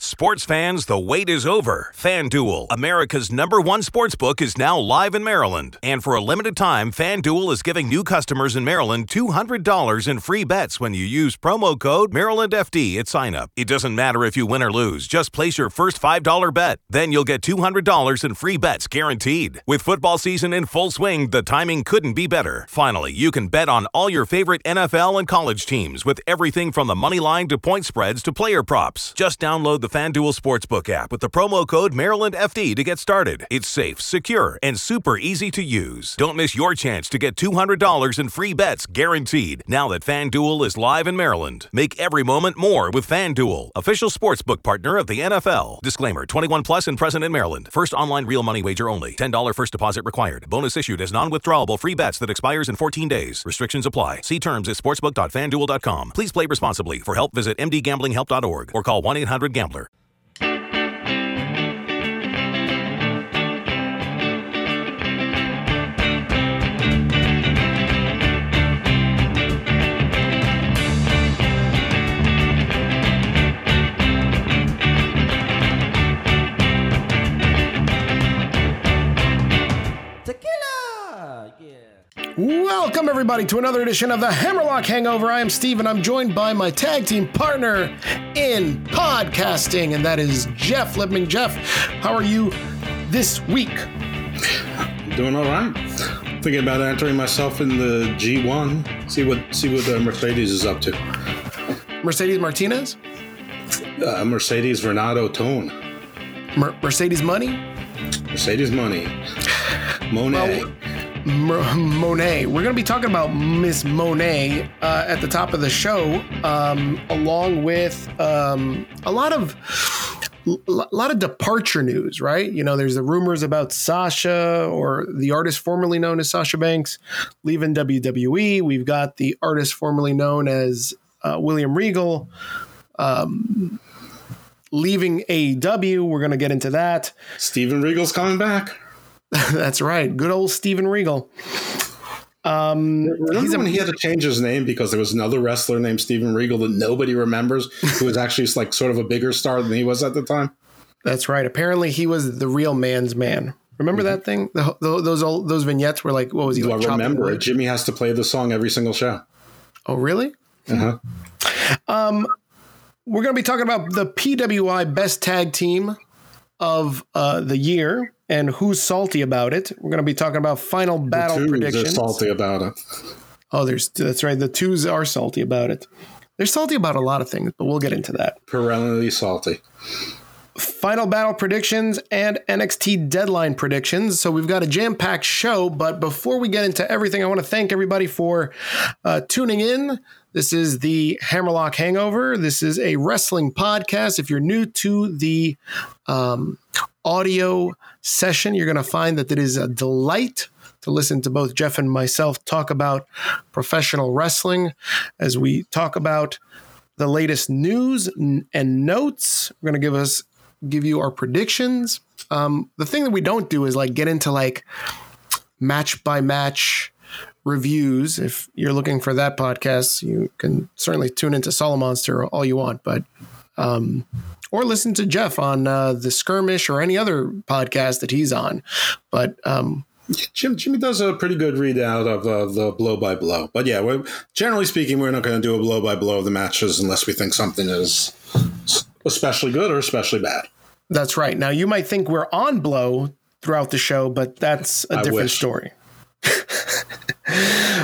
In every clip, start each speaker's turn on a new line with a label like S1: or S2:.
S1: Sports fans, the wait is over. FanDuel, America's number one sports book, is now live in Maryland. And for a limited time, FanDuel is giving new customers in Maryland $200 in free bets when you use promo code MarylandFD at sign up. It doesn't matter if you win or lose, just place your first $5 bet. Then you'll get $200 in free bets guaranteed. With football season in full swing, the timing couldn't be better. Finally, you can bet on all your favorite NFL and college teams with everything from the money line to point spreads to player props. Just download the FanDuel Sportsbook app with the promo code MarylandFD to get started. It's safe, secure, and super easy to use. Don't miss your chance to get $200 in free bets guaranteed now that FanDuel is live in Maryland. Make every moment more with FanDuel, official sportsbook partner of the NFL. Disclaimer 21 plus and present in Maryland. First online real money wager only. $10 first deposit required. Bonus issued as non withdrawable free bets that expires in 14 days. Restrictions apply. See terms at sportsbook.fanduel.com. Please play responsibly. For help, visit mdgamblinghelp.org or call 1 800 Gambler.
S2: Welcome, everybody, to another edition of the Hammerlock Hangover. I am Steve, and I'm joined by my tag team partner in podcasting, and that is Jeff Lipman. Jeff, how are you this week?
S3: Doing all right. Thinking about entering myself in the G1. See what see what uh, Mercedes is up to.
S2: Mercedes Martinez?
S3: Uh, Mercedes Renato Tone.
S2: Mer- Mercedes Money?
S3: Mercedes Money. Monet.
S2: Mer- Monet. We're going to be talking about Miss Monet uh, at the top of the show, um, along with um, a lot of a lot of departure news. Right? You know, there's the rumors about Sasha or the artist formerly known as Sasha Banks leaving WWE. We've got the artist formerly known as uh, William Regal. Um, leaving AEW. We're going to get into that.
S3: Steven Regal's coming back.
S2: That's right. Good old Steven Regal. Um,
S3: Remember when he had to change his name because there was another wrestler named Steven Regal that nobody remembers, who was actually like sort of a bigger star than he was at the time?
S2: That's right. Apparently, he was the real man's man. Remember that thing? The, the, those old those vignettes were like, what was he?
S3: Do I
S2: Like, chopping
S3: remember it? Jimmy has to play the song every single show.
S2: Oh, really?
S3: Uh-huh.
S2: Um, we're going to be talking about the PWI Best Tag Team of uh, the year and who's salty about it. We're going to be talking about final battle
S3: are
S2: predictions.
S3: salty about it.
S2: Oh, there's that's right. The twos are salty about it. They're salty about a lot of things, but we'll get into that.
S3: Perennially salty.
S2: final battle predictions and NXT deadline predictions. So we've got a jam packed show. But before we get into everything, I want to thank everybody for uh, tuning in. This is the Hammerlock Hangover. This is a wrestling podcast. If you're new to the um, audio session, you're going to find that it is a delight to listen to both Jeff and myself talk about professional wrestling as we talk about the latest news and notes. We're going to give us give you our predictions. Um, the thing that we don't do is like get into like match by match reviews. If you're looking for that podcast, you can certainly tune into Solo Monster all you want, but um, or listen to Jeff on uh, the Skirmish or any other podcast that he's on. But um,
S3: Jim, Jimmy does a pretty good readout of uh, the blow by blow. But yeah, we're, generally speaking, we're not going to do a blow by blow of the matches unless we think something is especially good or especially bad.
S2: that's right. Now you might think we're on blow throughout the show, but that's a
S3: I
S2: different
S3: wish.
S2: story.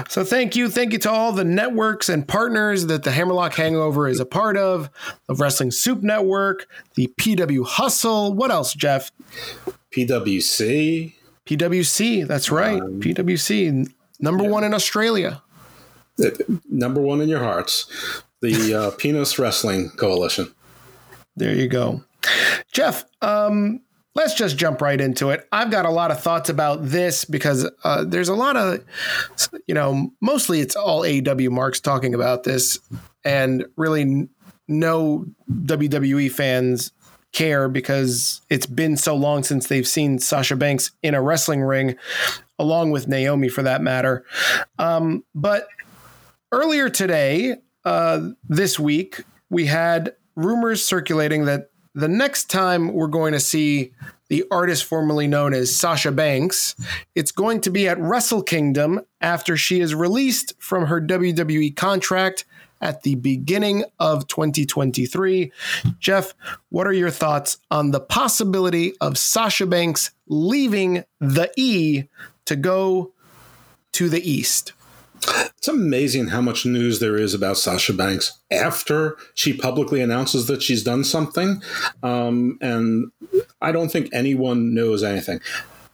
S2: so thank you, thank you to all the networks and partners that the Hammerlock Hangover is a part of, the Wrestling Soup Network, the PW Hustle. What else, Jeff?
S3: PWC,
S2: PWC. That's right,
S3: Um,
S2: PWC, number one in Australia.
S3: number one in your hearts, the uh, Penis Wrestling Coalition.
S2: There you go. Jeff, um, let's just jump right into it. I've got a lot of thoughts about this because uh, there's a lot of, you know, mostly it's all AEW marks talking about this, and really no WWE fans care because it's been so long since they've seen Sasha Banks in a wrestling ring, along with Naomi for that matter. Um, but earlier today, uh, this week, we had rumors circulating that the next time we're going to see the artist formerly known as Sasha Banks, it's going to be at Wrestle Kingdom after she is released from her WWE contract at the beginning of 2023. Jeff, what are your thoughts on the possibility of Sasha Banks leaving the E to go to the East?
S3: It's amazing how much news there is about Sasha Banks after she publicly announces that she's done something. Um, and I don't think anyone knows anything.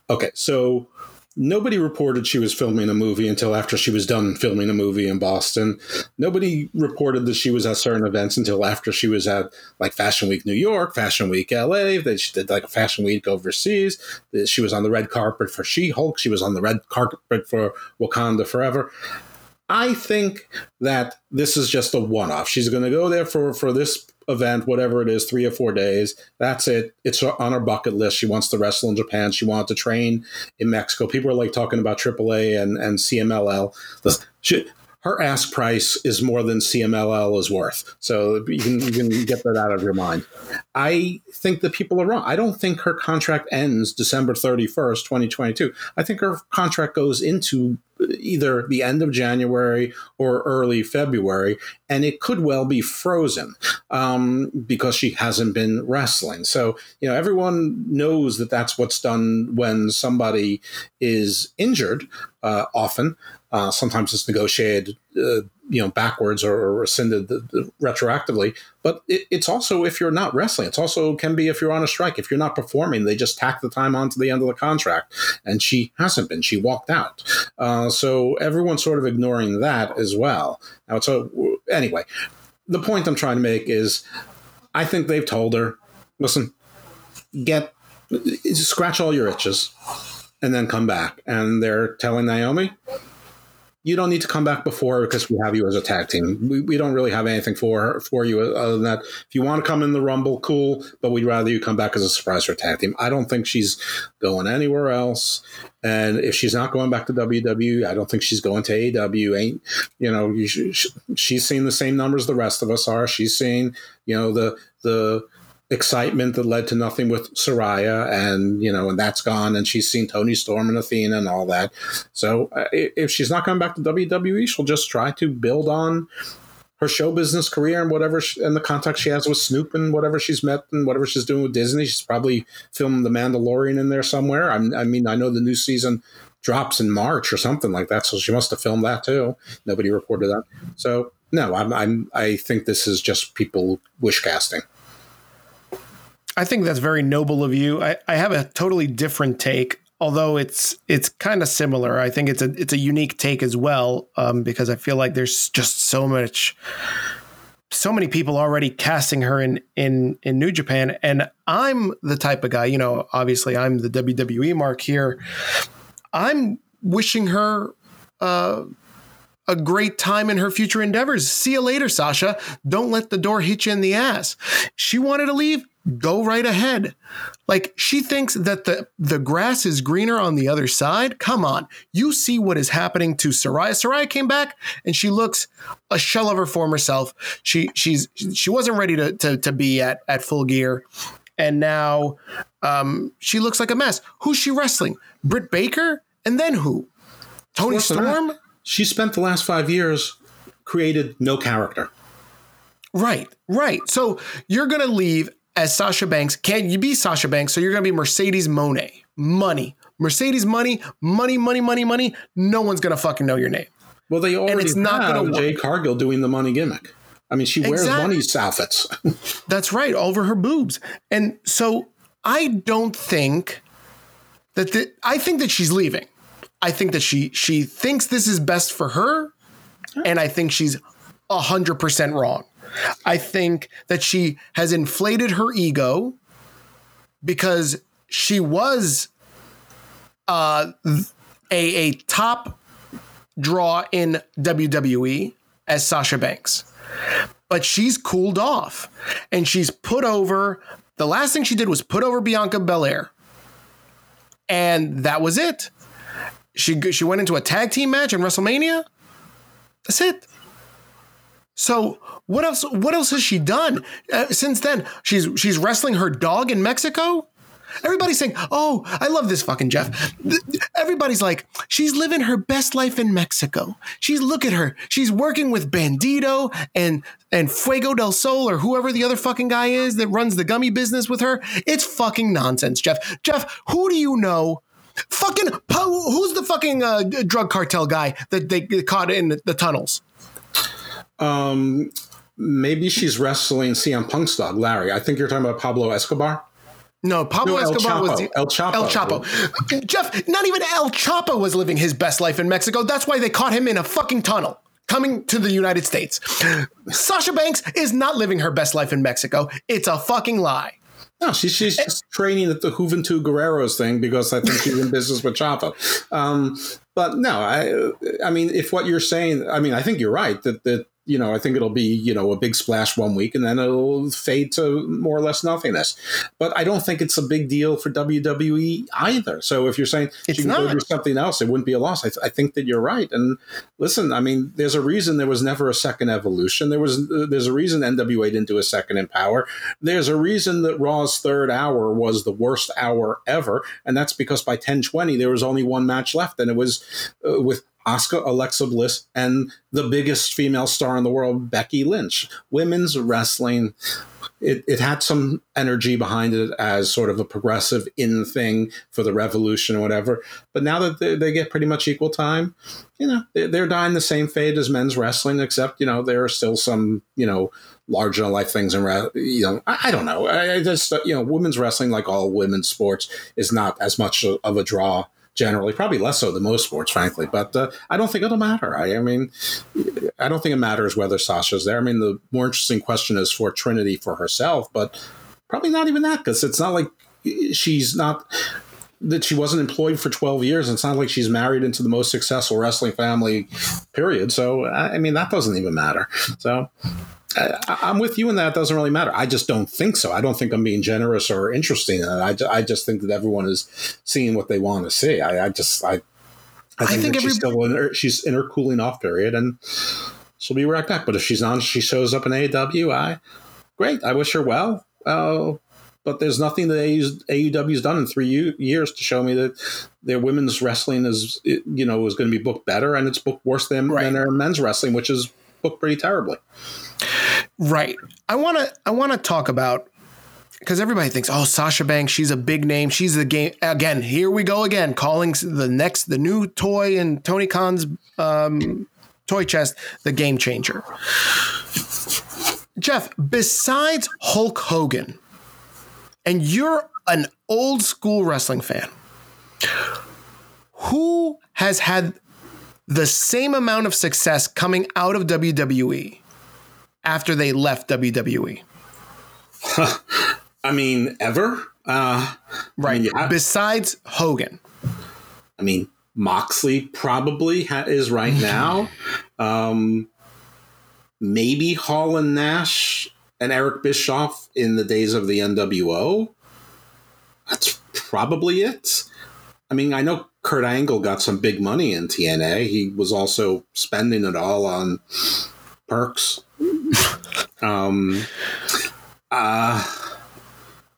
S3: Okay, so nobody reported she was filming a movie until after she was done filming a movie in Boston. Nobody reported that she was at certain events until after she was at like Fashion Week New York, Fashion Week LA, that she did like a Fashion Week overseas. That she was on the red carpet for She Hulk. She was on the red carpet for Wakanda Forever. I think that this is just a one off. She's going to go there for, for this event, whatever it is, three or four days. That's it. It's on her bucket list. She wants to wrestle in Japan. She wanted to train in Mexico. People are like talking about AAA and, and CMLL. She, her ask price is more than CMLL is worth. So you can, you can get that out of your mind. I think that people are wrong. I don't think her contract ends December 31st, 2022. I think her contract goes into either the end of January or early February, and it could well be frozen um, because she hasn't been wrestling. So, you know, everyone knows that that's what's done when somebody is injured, uh, often. Uh, sometimes it's negotiated, uh, you know, backwards or, or rescinded the, the, retroactively. But it, it's also if you're not wrestling. It's also can be if you're on a strike. If you're not performing, they just tack the time onto the end of the contract. And she hasn't been. She walked out. Uh, so everyone's sort of ignoring that as well. Now, so anyway, the point I'm trying to make is, I think they've told her, listen, get scratch all your itches and then come back. And they're telling Naomi, you don't need to come back before because we have you as a tag team. We, we don't really have anything for for you uh, other than that. If you want to come in the Rumble, cool, but we'd rather you come back as a surprise for tag team. I don't think she's going anywhere else. And if she's not going back to WWE, I don't think she's going to AEW. Ain't you know? She's seeing the same numbers the rest of us are. She's seeing you know the the excitement that led to nothing with Saraya, and you know, and that's gone. And she's seen Toni Storm and Athena and all that. So uh, if she's not coming back to WWE, she'll just try to build on her show business career and whatever she, and the contacts she has with Snoop and whatever she's met and whatever she's doing with Disney. She's probably filming The Mandalorian in there somewhere. I'm, I mean, I know the new season drops in March or something like that, so she must have filmed that too. Nobody reported that. So no, I'm, I'm I think this is just people wish casting.
S2: I think that's very noble of you. I, I have a totally different take, although it's it's kind of similar. I think it's a it's a unique take as well, um, because I feel like there's just so much, so many people already casting her in in in New Japan, and I'm the type of guy. You know, obviously I'm the WWE mark here. I'm wishing her. Uh, a great time in her future endeavors. See you later, Sasha. Don't let the door hit you in the ass. She wanted to leave go right ahead. Like she thinks that the the grass is greener on the other side. Come on, you see what is happening to Saraya. Saraya came back and she looks a shell of her former self. She she's she wasn't ready to to, to be at at full gear, and now um, she looks like a mess. Who's she wrestling? Britt Baker, and then who? Toni Storm.
S3: She spent the last five years created no character.
S2: Right, right. So you're going to leave as Sasha Banks. Can you be Sasha Banks? So you're going to be Mercedes Monet. Money. Mercedes money, money, money, money, money. No one's going to fucking know your name.
S3: Well, they already and it's not have Jade Cargill doing the money gimmick. I mean, she wears exactly. money outfits.
S2: That's right, over her boobs. And so I don't think that the, I think that she's leaving. I think that she she thinks this is best for her, and I think she's hundred percent wrong. I think that she has inflated her ego because she was uh, a, a top draw in WWE as Sasha Banks. But she's cooled off and she's put over. The last thing she did was put over Bianca Belair. And that was it. She, she went into a tag team match in WrestleMania. That's it. So what else? What else has she done uh, since then? She's she's wrestling her dog in Mexico. Everybody's saying, "Oh, I love this fucking Jeff." Everybody's like, "She's living her best life in Mexico." She's look at her. She's working with Bandido and and Fuego del Sol or whoever the other fucking guy is that runs the gummy business with her. It's fucking nonsense, Jeff. Jeff, who do you know? Fucking who's the fucking uh, drug cartel guy that they caught in the tunnels?
S3: Um, maybe she's wrestling CM Punk's dog, Larry. I think you're talking about Pablo Escobar.
S2: No, Pablo
S3: No,
S2: Escobar was the,
S3: El Chapo.
S2: El Chapo. Jeff, not even El Chapo was living his best life in Mexico. That's why they caught him in a fucking tunnel coming to the United States. Sasha Banks is not living her best life in Mexico. It's a fucking lie.
S3: No, she's she's just training at the Juventud Guerrera's thing because I think she's in business with Chapo. Um, but no, I I mean, if what you're saying, I mean, I think you're right that that you know, I think it'll be, you know, a big splash one week and then it'll fade to more or less nothingness. But I don't think it's a big deal for WWE either. So if you're saying
S2: It's
S3: she can go do something else, it wouldn't be a loss. I, th- I think that you're right. And listen, I mean, there's a reason there was never a second evolution. There was, there's a reason NWA didn't do a second in power. There's a reason that Raw's third hour was the worst hour ever. And that's because by 1020, there was only one match left. And it was uh, with Asuka, Alexa Bliss, and the biggest female star in the world, Becky Lynch. Women's wrestling, it, it had some energy behind it as sort of a progressive in thing for the revolution or whatever. But now that they, they get pretty much equal time, you know, they're, they're dying the same fate as men's wrestling, except, you know, there are still some, you know, larger than life things and you know I, I don't know I, I just you know women's wrestling like all women's sports is not as much of a draw generally, probably less so than most sports, frankly. But uh, I don't think it'll matter. I, I, mean, I don't think it matters whether Sasha's there. I mean, the more interesting question is for Trinity for herself, but probably not even that because it's not like she's not that she wasn't employed for 12 years. It's not like she's married into the most successful wrestling family, period. So, I mean, that doesn't even matter. So, I, I'm with you in that. It doesn't really matter. I just don't think so. I don't think I'm being generous or interesting. In it. I, I just think that everyone is seeing what they want to see. I, I just, I, I think,
S2: think
S3: that she's still in her, she's in her cooling off period and she'll be right back. But if she's on, she shows up in AEW, I, great. I wish her well. Uh, but there's nothing that AEW's done in three years to show me that their women's wrestling is, you know, is going to be booked better and it's booked worse than,
S2: Right.
S3: than their men's wrestling, which is booked pretty terribly.
S2: Right. I want to I want to talk about because everybody thinks, oh, Sasha Banks, she's a big name. She's the game again. Here we go again, calling the next the new toy in Tony Khan's um, toy chest the game changer. Jeff, besides Hulk Hogan, and you're an old school wrestling fan, who has had the same amount of success coming out of WWE after they left? WWE?
S3: I mean, ever? Uh,
S2: Right.
S3: yeah.
S2: Besides Hogan.
S3: I mean, Moxley probably ha- is right now. Um, maybe Hall and Nash and Eric Bischoff in the days of the NWO. That's probably it. I mean, I know Kurt Angle got some big money in TNA. He was also spending it all on perks. um, uh,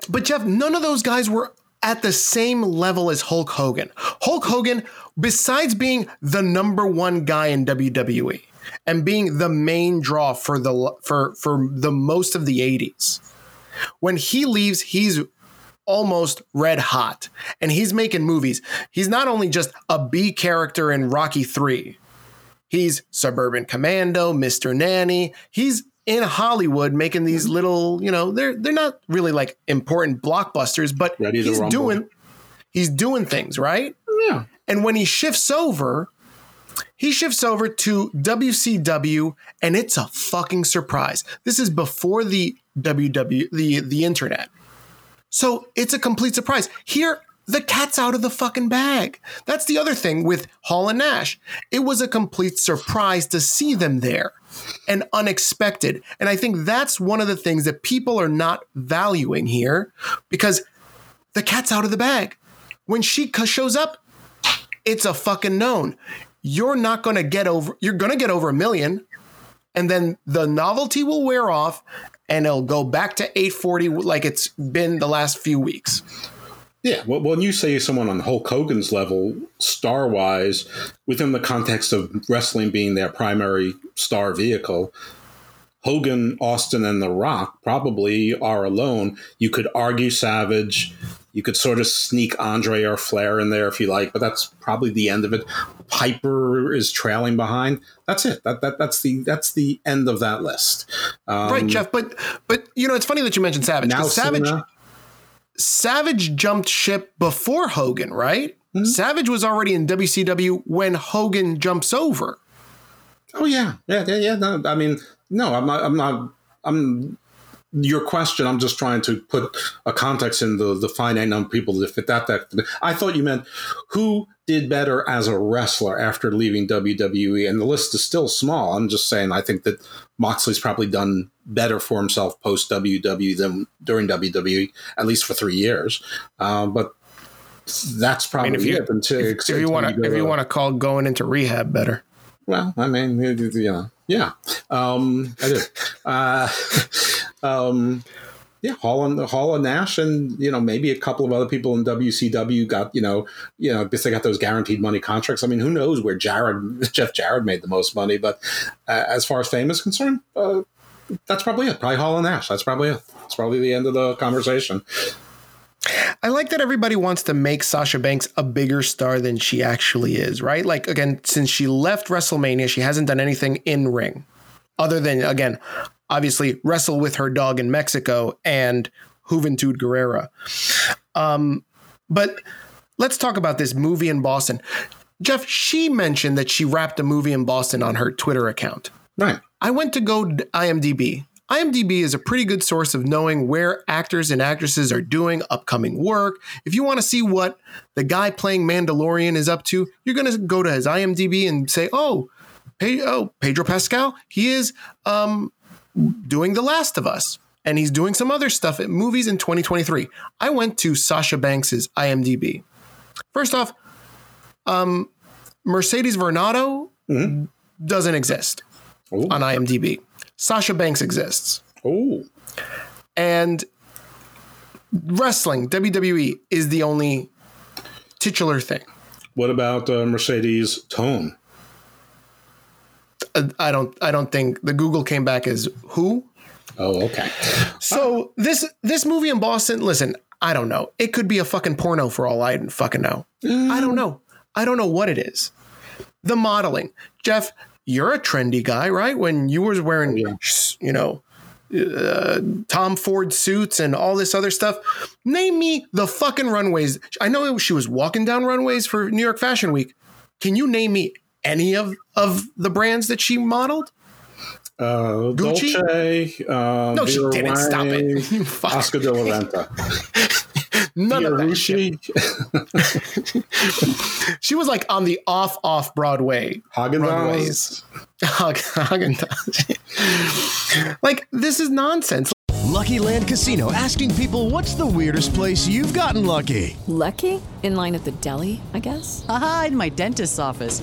S2: But Jeff, none of those guys were at the same level as Hulk Hogan. Hulk Hogan, besides being the number one guy in WWE and being the main draw for the for for the most of the 80s, when he leaves, he's almost red hot and he's making movies. He's not only just a B character in Rocky 3. He's Suburban Commando, Mr. Nanny. He's in Hollywood making these mm-hmm. little, you know, they're they're not really like important blockbusters, but
S3: Ready
S2: he's doing he's doing things, right?
S3: yeah.
S2: And when he shifts over, he shifts over to WCW, and it's a fucking surprise. This is before the WW the the internet, so it's a complete surprise. Here, the cat's out of the fucking bag. That's the other thing with Hall and Nash. It was a complete surprise to see them there and unexpected. And I think that's one of the things that people are not valuing here because the cat's out of the bag. When she shows up, it's a fucking known. You're not going to get over, you're going to get over a million. And then the novelty will wear off and it'll go back to 840 like it's been the last few weeks.
S3: Yeah, well, when you say someone on Hulk Hogan's level, star wise, within the context of wrestling being their primary star vehicle, Hogan, Austin, and The Rock probably are alone. You could argue Savage. You could sort of sneak Andre or Flair in there if you like, but that's probably the end of it. Piper is trailing behind. That's it. That, that that's the that's the end of that list.
S2: Um, right, Jeff. But but you know it's funny that you mentioned Savage. Now Savage. Cena, Savage jumped ship before Hogan, right? Mm-hmm. Savage was already in WCW when Hogan jumps over.
S3: Oh yeah, yeah, yeah, yeah. No, I mean, no, I'm not. I'm not. I'm your question. I'm just trying to put a context in the the finite number of people that fit that. That I thought you meant who did better as a wrestler after leaving WWE, and the list is still small. I'm just saying. I think that Moxley's probably done better for himself post WWE than during WWE, at least for three years. Um, but that's probably I mean, if you,
S2: it. Until, if, if you want to, if you want to call going into rehab better.
S3: Well, I mean, you know, yeah, um, I do. Uh, um, yeah, Hall and Hall and Nash, and you know maybe a couple of other people in WCW got you know you know because they got those guaranteed money contracts. I mean, who knows where Jarrett Jeff Jarrett made the most money? But uh, as far as fame is concerned, uh, that's probably it. Probably Hall and Nash. That's probably it. It's probably the end of the conversation.
S2: I like that everybody wants to make Sasha Banks a bigger star than she actually is, right? Like, again, since she left WrestleMania, she hasn't done anything in ring other than, again, obviously wrestle with her dog in Mexico and Juventud Guerrera. Um, but let's talk about this movie in Boston. Jeff, she mentioned that she wrapped a movie in Boston on her Twitter account.
S3: Right.
S2: I went to go to IMDb. IMDb is a pretty good source of knowing where actors and actresses are doing upcoming work. If you want to see what the guy playing Mandalorian is up to, you're going to go to his IMDb and say, "Oh, hey, oh, Pedro Pascal, he is um, doing The Last of Us." And he's doing some other stuff at movies in 2023. I went to Sasha Banks's IMDb. First off, um, Mercedes Varnado mm-hmm. doesn't exist Ooh. on IMDb. Sasha Banks exists.
S3: Oh.
S2: And wrestling, WWE, is the only titular thing.
S3: What about uh, Mercedes Tone?
S2: I don't. I don't think the Google came back as who.
S3: Oh, okay.
S2: So this this movie in Boston. Listen, I don't know. It could be a fucking porno for all I fucking know. Mm. I don't know. I don't know what it is. The modeling, Jeff you're a trendy guy, right? When you were wearing, yeah. you know, uh, Tom Ford suits and all this other stuff. Name me the fucking runways. I know she was walking down runways for New York Fashion Week. Can you name me any of of the brands that she modeled?
S3: Uh, Gucci? Dolce, uh,
S2: no, she didn't. Wang, Stop it.
S3: Oscar de la Renta.
S2: None of that shit. she was like on the off off Broadway
S3: Haagen-Dazs.
S2: Haagen-Dazs. like this is nonsense.
S4: Lucky Land Casino asking people what's the weirdest place you've gotten lucky?
S5: Lucky? In line at the deli, I guess.
S6: Aha, in my dentist's office.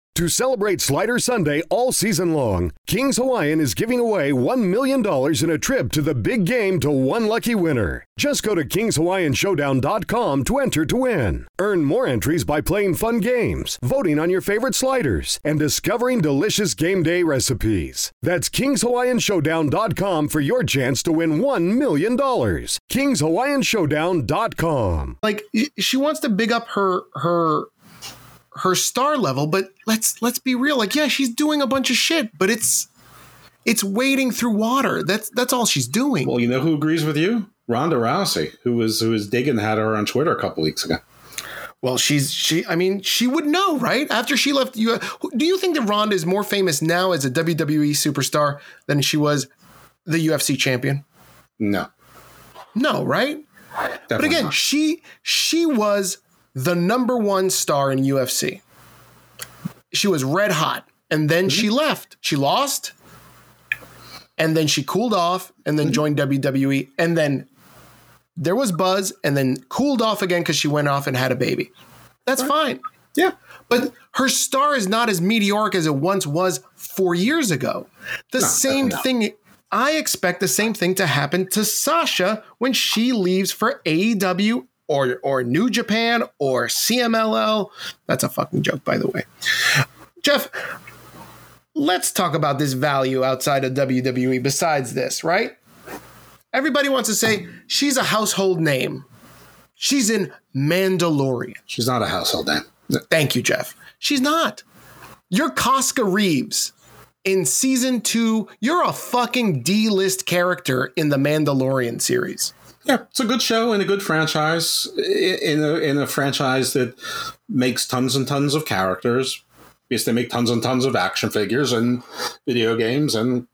S7: To celebrate Slider Sunday all season long, King's Hawaiian is giving away $1 million in a trip to the big game to one lucky winner. Just go to King'sHawaiianShowdown.com to enter to win. Earn more entries by playing fun games, voting on your favorite sliders, and discovering delicious game day recipes. That's King'sHawaiianShowdown.com for your chance to win $1 million. King'sHawaiianShowdown.com.
S2: Like she wants to big up her her her star level, but let's let's be real. Like, yeah, she's doing a bunch of shit, but it's it's wading through water. That's that's all she's doing.
S3: Well, you know who agrees with you? Ronda Rousey, who was who was digging at her on Twitter a couple weeks ago.
S2: Well, she's she. I mean, she would know, right? After she left, you do you think that Ronda is more famous now as a WWE superstar than she was the UFC champion?
S3: No,
S2: no, right? Definitely but again, not. she she was the number one star in UFC. She was red hot, and then mm-hmm. she left. She lost, and then she cooled off, and then mm-hmm. joined WWE, and then there was buzz, and then cooled off again because she went off and had a baby. That's right. fine.
S3: Yeah.
S2: But her star is not as meteoric as it once was four years ago. The no, same thing. I expect the same thing to happen to Sasha when she leaves for AEW or or New Japan or CMLL. That's a fucking joke, by the way. Jeff, let's talk about this value outside of WWE besides this, right? Everybody wants to say she's a household name. She's in Mandalorian.
S3: She's not a household name.
S2: Thank you, Jeff. She's not. You're Koska Reeves in season two. You're a fucking D list character in the Mandalorian series.
S3: Yeah, it's a good show and a good franchise in a in a franchise that makes tons and tons of characters. Because they make tons and tons of action figures and video games and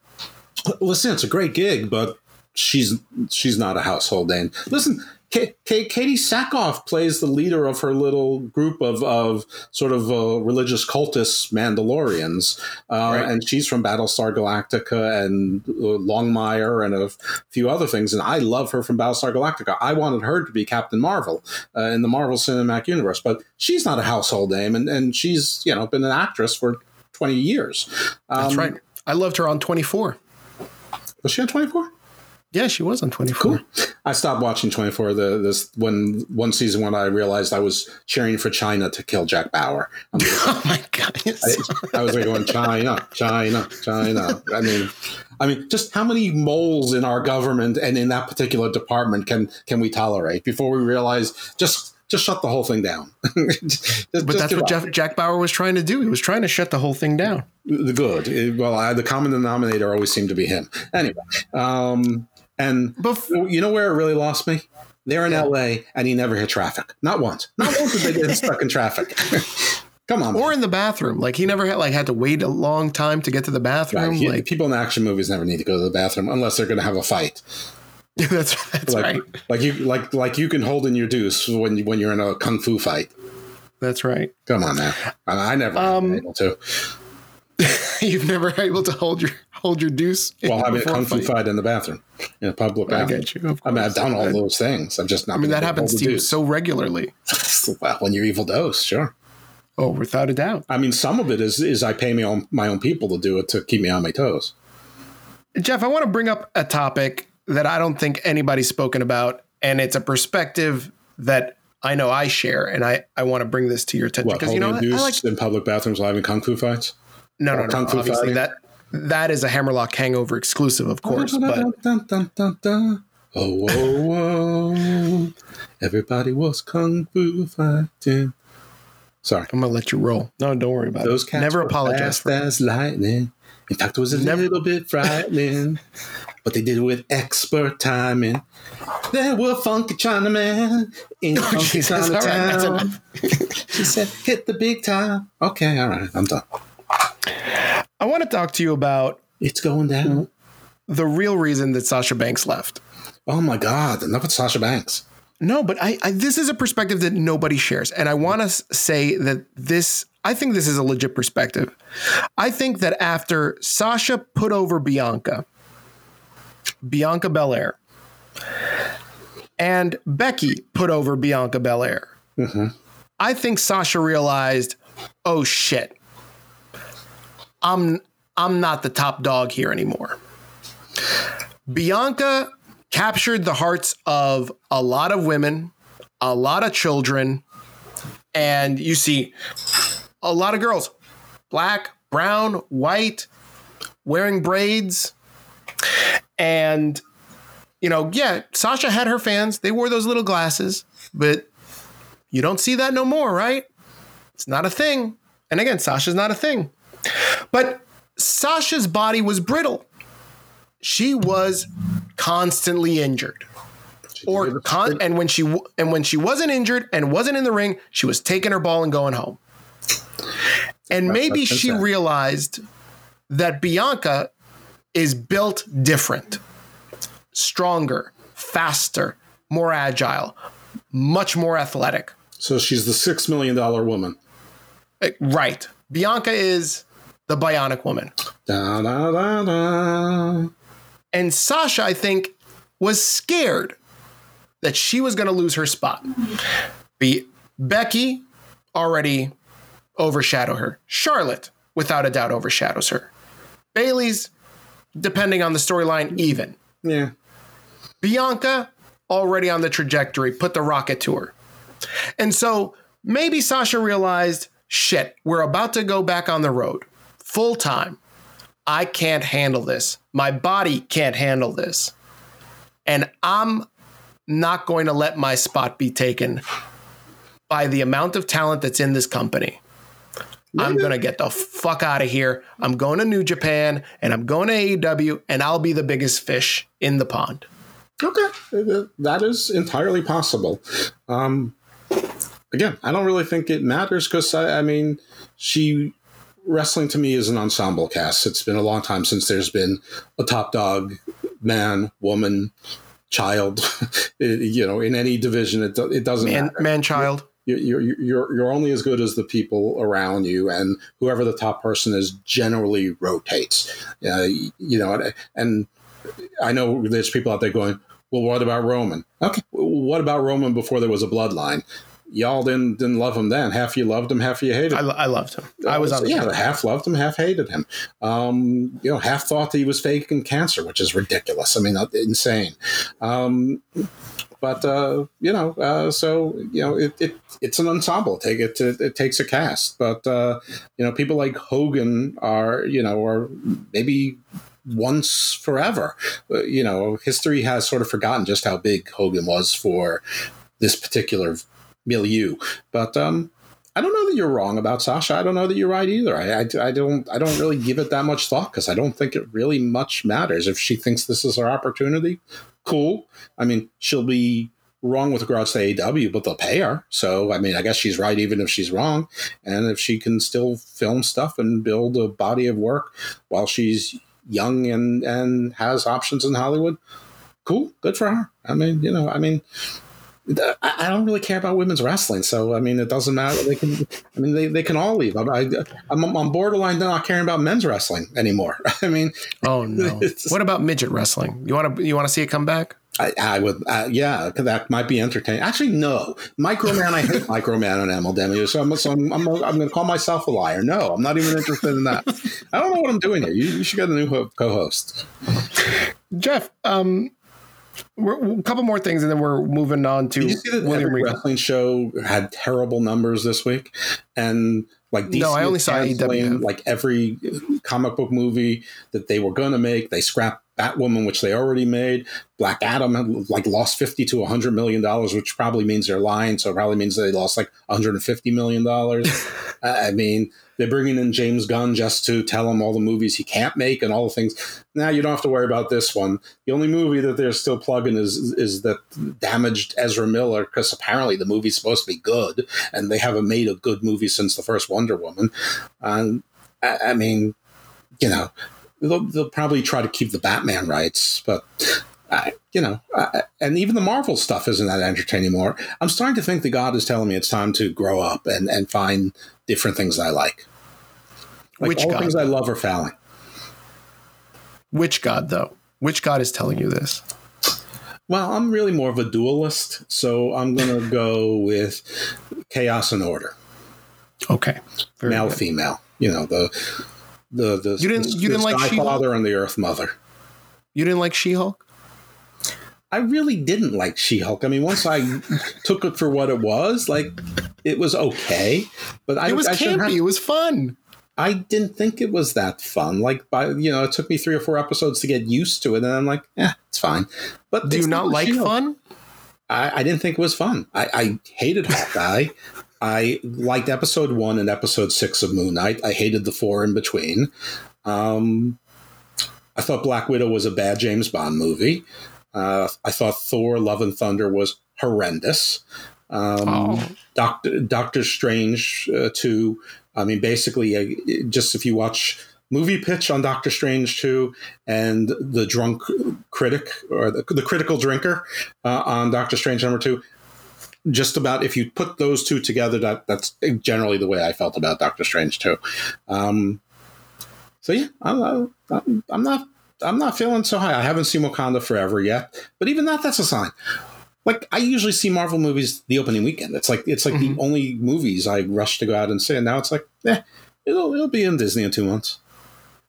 S3: listen, it's a great gig, but she's she's not a household name. Listen, K- K- Katee Sackhoff plays the leader of her little group of, of sort of uh, religious cultists, Mandalorians, uh, right. and she's from Battlestar Galactica and uh, Longmire and a few other things. And I love her from Battlestar Galactica. I wanted her to be Captain Marvel uh, in the Marvel Cinematic Universe, but she's not a household name, and, and she's you know been an actress for twenty years.
S2: Um, That's right. I loved her on Twenty Four.
S3: Was she on Twenty Four?
S2: Yeah, she was on 24. Cool.
S3: I stopped watching 24 the this when one season when I realized I was cheering for China to kill Jack Bauer.
S2: oh my god.
S3: I, I, was like going China, China, China. I mean I mean just how many moles in our government and in that particular department can can we tolerate before we realize just just shut the whole thing down.
S2: just, but that's what Jeff, Jack Bauer was trying to do. He was trying to shut the whole thing down.
S3: The good. Well, I, the common denominator always seemed to be him. Anyway, um, and Bef- you know where it really lost me? They're in yeah. LA and he never hit traffic. Not once. Not once did they get stuck in traffic. Come on.
S2: Or man. in the bathroom. Like he never had like had to wait a long time to get to the bathroom. Right. He, like
S3: people in action movies never need to go to the bathroom unless they're going to have a fight.
S2: that's that's
S3: like,
S2: right.
S3: Like you like like you can hold in your deuce when you, when you're in a kung fu fight.
S2: That's right.
S3: Come on now. I, I never um, able to.
S2: You've never able to hold your hold your deuce.
S3: while having a kung fu fight in the bathroom, in a public bathroom. I get you. I mean, I've done all those things. I'm just not.
S2: I mean, that happens to you deuce. so regularly.
S3: well, when you're evil dose, sure.
S2: Oh, without a doubt.
S3: I mean, some of it is is I pay my own my own people to do it to keep me on my toes.
S2: Jeff, I want to bring up a topic that I don't think anybody's spoken about, and it's a perspective that I know I share, and I, I want to bring this to your attention
S3: because you know I like in public bathrooms live in kung fu fights.
S2: No, no, no. Obviously, fighting? that that is a Hammerlock Hangover exclusive, of course. but
S3: oh, whoa, whoa. everybody was kung fu fighting. Sorry,
S2: I'm gonna let you roll. No, don't worry about
S3: Those
S2: it.
S3: Cats Never apologize for as lightning. In fact, it was a Never. little bit frightening, but they did it with expert timing. There were funky Chinamen in oh, funky Chinatown. Right, she said, "Hit the big time." Okay, all right, I'm done.
S2: I want to talk to you about
S3: it's going down.
S2: The real reason that Sasha Banks left.
S3: Oh my God! Enough with Sasha Banks.
S2: No, but I, I this is a perspective that nobody shares, and I want to say that this. I think this is a legit perspective. I think that after Sasha put over Bianca, Bianca Belair, and Becky put over Bianca Belair, mm-hmm. I think Sasha realized, oh shit, I'm I'm not the top dog here anymore. Bianca captured the hearts of a lot of women, a lot of children, and you see a lot of girls, black, brown, white, wearing braids. And you know, yeah, Sasha had her fans. They wore those little glasses, but you don't see that no more, right? It's not a thing. And again, Sasha's not a thing. But Sasha's body was brittle. She was constantly injured. Or con- and when she w- and when she wasn't injured and wasn't in the ring, she was taking her ball and going home. And maybe she realized that Bianca is built different, stronger, faster, more agile, much more athletic.
S3: So she's the six million dollar woman.
S2: Uh, Right. Bianca is the bionic woman.
S3: Da, da, da, da.
S2: And Sasha, I think, was scared that she was going to lose her spot. Be- Becky already overshadow her. Charlotte, without a doubt, overshadows her. Bailey's, depending on the storyline, even.
S3: Yeah.
S2: Bianca, already on the trajectory, put the rocket to her. And so maybe Sasha realized shit, we're about to go back on the road full time. I can't handle this. My body can't handle this. And I'm not going to let my spot be taken by the amount of talent that's in this company. I'm going to get the fuck out of here. I'm going to New Japan and I'm going to AEW and I'll be the biggest fish in the pond.
S3: Okay, that is entirely possible. Um, again, I don't really think it matters because I, I mean, she wrestling to me is an ensemble cast. It's been a long time since there's been a top dog, man, woman, child. you know, in any division, it it doesn't
S2: Man,
S3: matter.
S2: man child.
S3: You're, you're you're you're only as good as the people around you, and whoever the top person is generally rotates. Uh, you know, and, and I know there's people out there going, "Well, what about Roman?" Okay, what about Roman before there was a bloodline? Y'all didn't didn't love him then. Half you loved him, half you hated him.
S2: lo- I loved him. I was on the
S3: yeah,
S2: show.
S3: half loved him, half hated him. Um, you know, half thought that he was faking cancer, which is ridiculous. I mean, uh, insane. Um, but uh, you know, uh, so you know, it, it it's an ensemble. Take it, to, it takes a cast. But uh, you know, people like Hogan are you know, are maybe once forever. Uh, you know, history has sort of forgotten just how big Hogan was for this particular milieu. But um, I don't know that you're wrong about Sasha. I don't know that you're right either. I, I, I don't I don't really give it that much thought because I don't think it really much matters. If she thinks this is her opportunity, cool. I mean, she'll be wrong with regards to AEW, but they'll pay her. So I mean, I guess she's right even if she's wrong. And if she can still film stuff and build a body of work while she's young and and has options in Hollywood, cool, good for her. I mean, you know, I mean. I I don't really care about women's wrestling, so I mean, it doesn't matter. They can, I mean, they, they can all leave. I'm, I, I'm I'm borderline not caring about men's wrestling anymore. I mean,
S2: Oh no! what about midget wrestling? You want to you want to see it come back?
S3: I, I would, uh, yeah, that might be entertaining. Actually, no, Microman. I hate Microman on MLW, so I'm so I'm, I'm, I'm going to call myself a liar. No, I'm not even interested in that. I don't know what I'm doing here. You, you should get a new ho- co-host.
S2: Jeff, um, a couple more things, and then we're moving on to
S3: Did you see that
S2: William
S3: every
S2: Regal.
S3: wrestling show had terrible numbers this week? And like DC
S2: No, I only saw AEW.
S3: like every comic book movie that they were going to make, they scrapped Batwoman, which they already made. Black Adam like lost fifty to hundred million dollars, which probably means they're lying. So it probably means they lost like one hundred and fifty million dollars. I mean, they're bringing in James Gunn just to tell him all the movies he can't make and all the things. Now you don't have to worry about this one. The only movie that they're still plugging is is that damaged Ezra Miller because apparently the movie's supposed to be good and they haven't made a good movie since the first Wonder Woman. And I, I mean, you know, they'll, they'll probably try to keep the Batman rights, but. I, you know, I, and even the Marvel stuff isn't that entertaining anymore. I'm starting to think that God is telling me it's time to grow up and, and find different things I like. Like
S2: Which
S3: all the
S2: God?
S3: things I love are failing.
S2: Which god, though? Which god is telling you this?
S3: Well, I'm really more of a dualist, so I'm going to go with chaos and order,
S2: Okay, Very
S3: male
S2: good.
S3: female. You know the the the
S2: You didn't- you didn't like?
S3: Father and the Earth Mother.
S2: You didn't like She Hulk?
S3: I really didn't like She Hulk. I mean, once I took it for what it was, like it was okay, but I
S2: It was
S3: I
S2: campy.
S3: have-
S2: It was fun.
S3: I didn't think it was that fun. Like by you know, it took me three or four episodes to get used to it, and I'm like, yeah, it's fine. But
S2: Do you not like
S3: She-Hulk.
S2: fun?
S3: I, I didn't think it was fun. I, I hated Hawkeye. I liked episode one and episode six of Moon Knight. I hated the four in between. Um, I thought Black Widow was a bad James Bond movie. Uh, I thought Thor: Love and Thunder was horrendous. Um,
S2: Oh.
S3: Doctor Doctor Strange uh, two. I mean, basically, uh, just if you watch movie pitch on Doctor Strange two and the drunk critic or the, the critical drinker uh, on Doctor Strange number two, just about if you put those two together, that that's generally the way I felt about Doctor Strange too. Um, so yeah, I'm, I'm, I'm not. I'm not feeling so high. I haven't seen Wakanda Forever yet, but even that, that's a sign like I usually see Marvel movies the opening weekend. It's like it's like the only movies I rush to go out and see. And now it's like, eh, it'll it'll be in Disney in two months.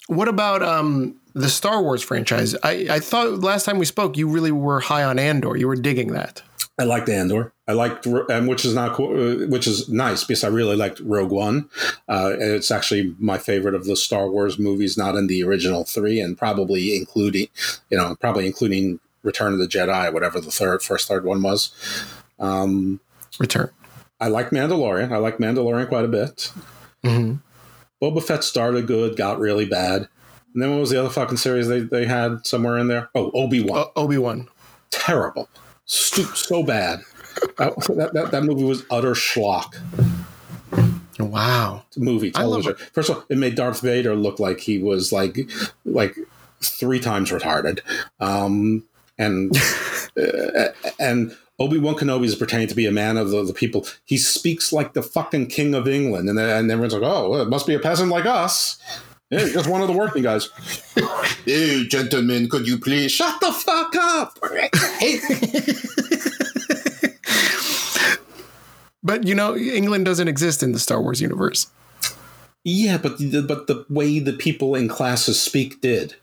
S2: What about um the Star Wars franchise? I, I thought last time we spoke, you really were high on Andor. You were digging that.
S3: I liked Andor. I liked, um, which is not, uh, which is nice because I really liked Rogue One. Uh, it's actually my favorite of the Star Wars movies, not in the original three, and probably including, you know, probably including Return of the Jedi, whatever the third, first, third one was. Um,
S2: Return.
S3: I like Mandalorian. I like Mandalorian quite a bit.
S2: Mm-hmm.
S3: Boba Fett started good, got really bad. And then what was the other fucking series they, they had somewhere in there? Oh, Obi Wan.
S2: Uh, Obi Wan.
S3: Terrible. Stu- so bad. that, that, that, that movie was utter schlock.
S2: Wow.
S3: Movie, television. First of all, it made Darth Vader look like he was like like three times retarded. Um, and uh, and Obi Wan Kenobi is pretending to be a man of the, the people. He speaks like the fucking king of England, and, then, and everyone's like, "Oh, it must be a peasant like us." Yeah, just one of the working guys. hey, gentlemen, could you please shut the fuck up?
S2: But you know, England doesn't exist in the Star Wars universe.
S3: Yeah, but the, but the way the people in classes speak did.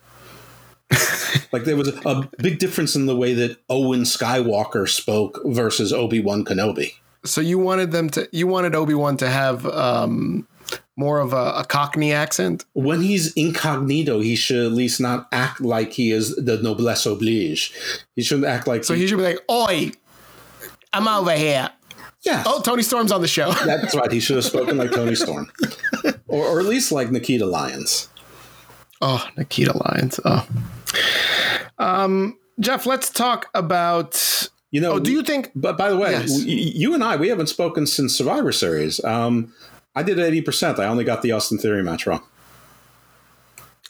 S3: like there was a, a big difference in the way that Owen Skywalker spoke versus Obi Wan Kenobi.
S2: So you wanted them to you wanted Obi Wan to have um more of a, a Cockney accent.
S3: When he's incognito, he should at least not act like he is the noblesse oblige. He shouldn't act like
S2: So he should be like, "Oi, I'm over here."
S3: Yeah.
S2: Oh, Toni Storm's on the show.
S3: That's right. He should have spoken like Toni Storm, or, or at least like Nikita Lyons.
S2: Oh, Nikita Lyons. Oh. Um, Jeff, let's talk about.
S3: You know,
S2: Oh, do you think?
S3: But by the way,
S2: Yes.
S3: you and I, we haven't spoken since Survivor Series. Um, I did eighty percent. I only got the Austin Theory match wrong.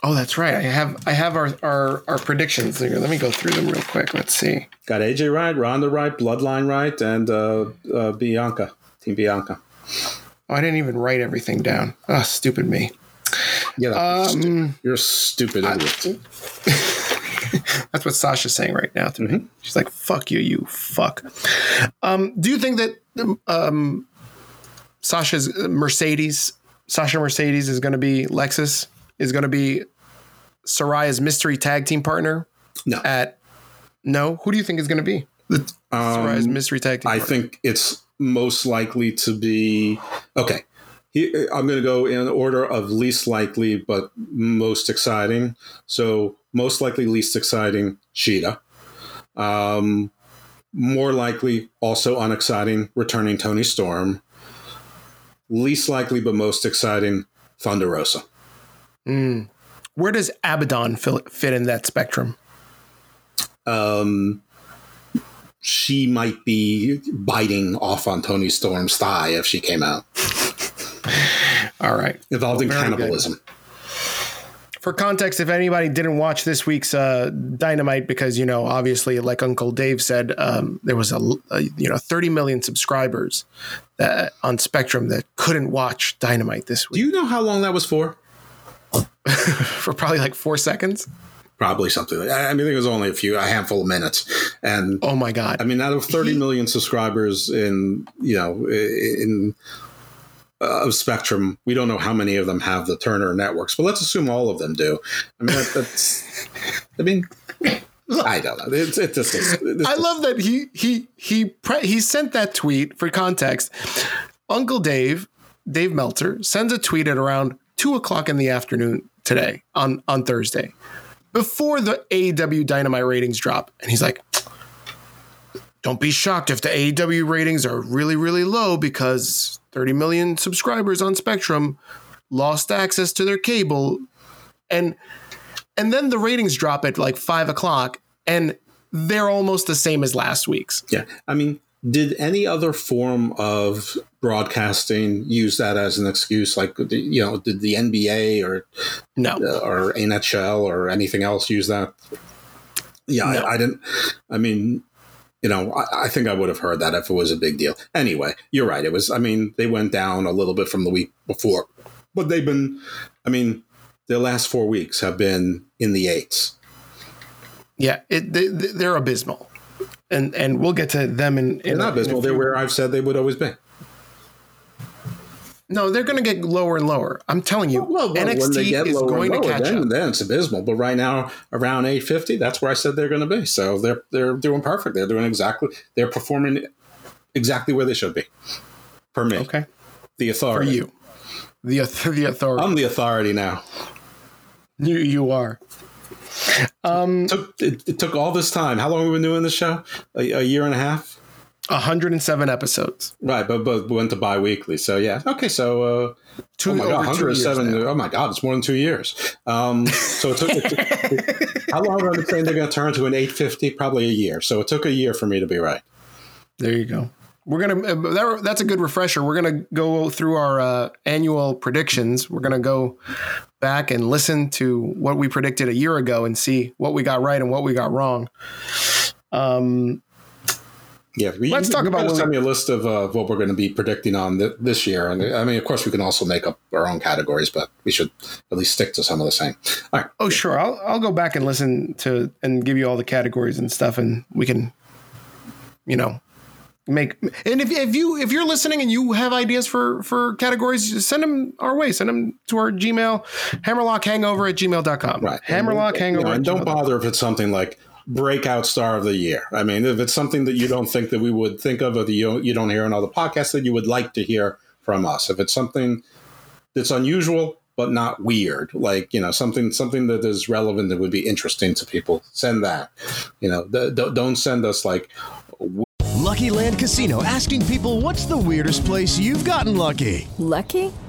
S2: Oh, that's right. I have I have our our, our predictions here. Let me go through them real quick. Let's see.
S3: Got AJ right, Ronda right, Bloodline right, and uh, uh, Bianca, Team Bianca.
S2: Oh, I didn't even write everything down. Oh, stupid me.
S3: Yeah,
S2: Um,
S3: you're a stupid idiot.
S2: That's what Sasha's saying right now to
S3: Mm-hmm.
S2: me. She's like, "Fuck you, you fuck." Um, do you think that um, Sasha's Mercedes, Sasha Mercedes, is going to be Lexus? Is going to be Saraya's mystery tag team partner?
S3: No.
S2: At no, who do you think is going to be the Saraya's mystery tag team?
S3: Um, I
S2: partner?
S3: think it's most likely to be okay. I'm going to go in order of least likely, but most exciting. So most likely, least exciting, Shida. Um, more likely, also unexciting, returning Toni Storm. Least likely, but most exciting, Thunder Rosa.
S2: Mm. Where does Abaddon fit in that spectrum?
S3: Um, she might be biting off on Toni Storm's thigh if she came out.
S2: All right.
S3: Involved in
S2: cannibalism. good. For context, if anybody didn't watch this week's uh, Dynamite, because you know, obviously, like Uncle Dave said, um, there was a, a you know 30 million subscribers that, on Spectrum that couldn't watch Dynamite this week.
S3: Do you know how long that was for?
S2: for probably like four seconds.
S3: Probably something. Like, I mean, it was only a few, a handful of minutes, and
S2: Oh my god!
S3: I mean, out of thirty million subscribers in you know in uh, of Spectrum, we don't know how many of them have the Turner networks, but let's assume all of them do. I mean, that, that's, I mean, I don't know. It's, it just, it's,
S2: I love that he he he pre- he sent that tweet for context. Uncle Dave, Dave Meltzer, sends a tweet at around two o'clock in the afternoon today on on Thursday, before the AEW Dynamite ratings drop, and he's like, "Don't be shocked if the AEW ratings are really really low because 30 million subscribers on Spectrum lost access to their cable, and." And then the ratings drop at like five o'clock, and they're almost the same as last week's.
S3: Yeah. I mean, did any other form of broadcasting use that as an excuse? Like, you know, did the NBA or
S2: no
S3: uh, or NHL or anything else use that? Yeah, no. I, I, didn't. I mean, you know, I, I, think I would have heard that if it was a big deal. Anyway, you're right. It was. I mean, they went down a little bit from the week before, but they've been. I mean, the last four weeks have been in the eights.
S2: Yeah, it, they, they're abysmal, and and we'll get to them in. in
S3: they're not abysmal. They're where I've said they would always be.
S2: No, they're going to get lower and lower. I'm telling you, well, well, NXT is going lower, to catch
S3: then,
S2: up.
S3: Then it's abysmal. But right now, around 850, that's where I said they're going to be. So they're they're doing perfect. They're doing exactly. They're performing exactly where they should be. For me,
S2: okay.
S3: The authority
S2: for you. The the authority.
S3: I'm the authority now.
S2: You you are.
S3: Um, it took, it, it, took all this time. How long have we been doing this show? A, a year and a half.
S2: 107 episodes.
S3: Right, but but went to bi-weekly. So yeah. Okay, so uh two, oh my god, 107 oh my god, it's more than 2 years. Um so it took, it took How long are they saying they're going to turn to an 850? Probably a year. So it took a year for me to be right.
S2: There you go. We're gonna. That, that's a good refresher. We're gonna go through our uh, annual predictions. We're gonna go back and listen to what we predicted a year ago and see what we got right and what we got wrong. Um,
S3: yeah, we,
S2: let's talk about.
S3: Send me a list of uh, what we're going to be predicting on th- this year, and I mean, of course, we can also make up our own categories, but we should at least stick to some of the same. All right.
S2: Oh, sure. I'll I'll go back and listen to and give you all the categories and stuff, and we can, you know, make and if, if you if you're listening and you have ideas for for categories send them our way send them to our gmail hammerlockhangover at gmail.com
S3: right
S2: hammerlock hangover you know,
S3: and don't bother if it's something like breakout star of the year i mean if it's something that you don't think that we would think of or that you don't, you don't hear in other podcasts that you would like to hear from us if it's something that's unusual but not weird like you know something something that is relevant that would be interesting to people send that you know don't send us like
S4: Lucky Land Casino asking people what's the weirdest place you've gotten lucky?
S5: Lucky?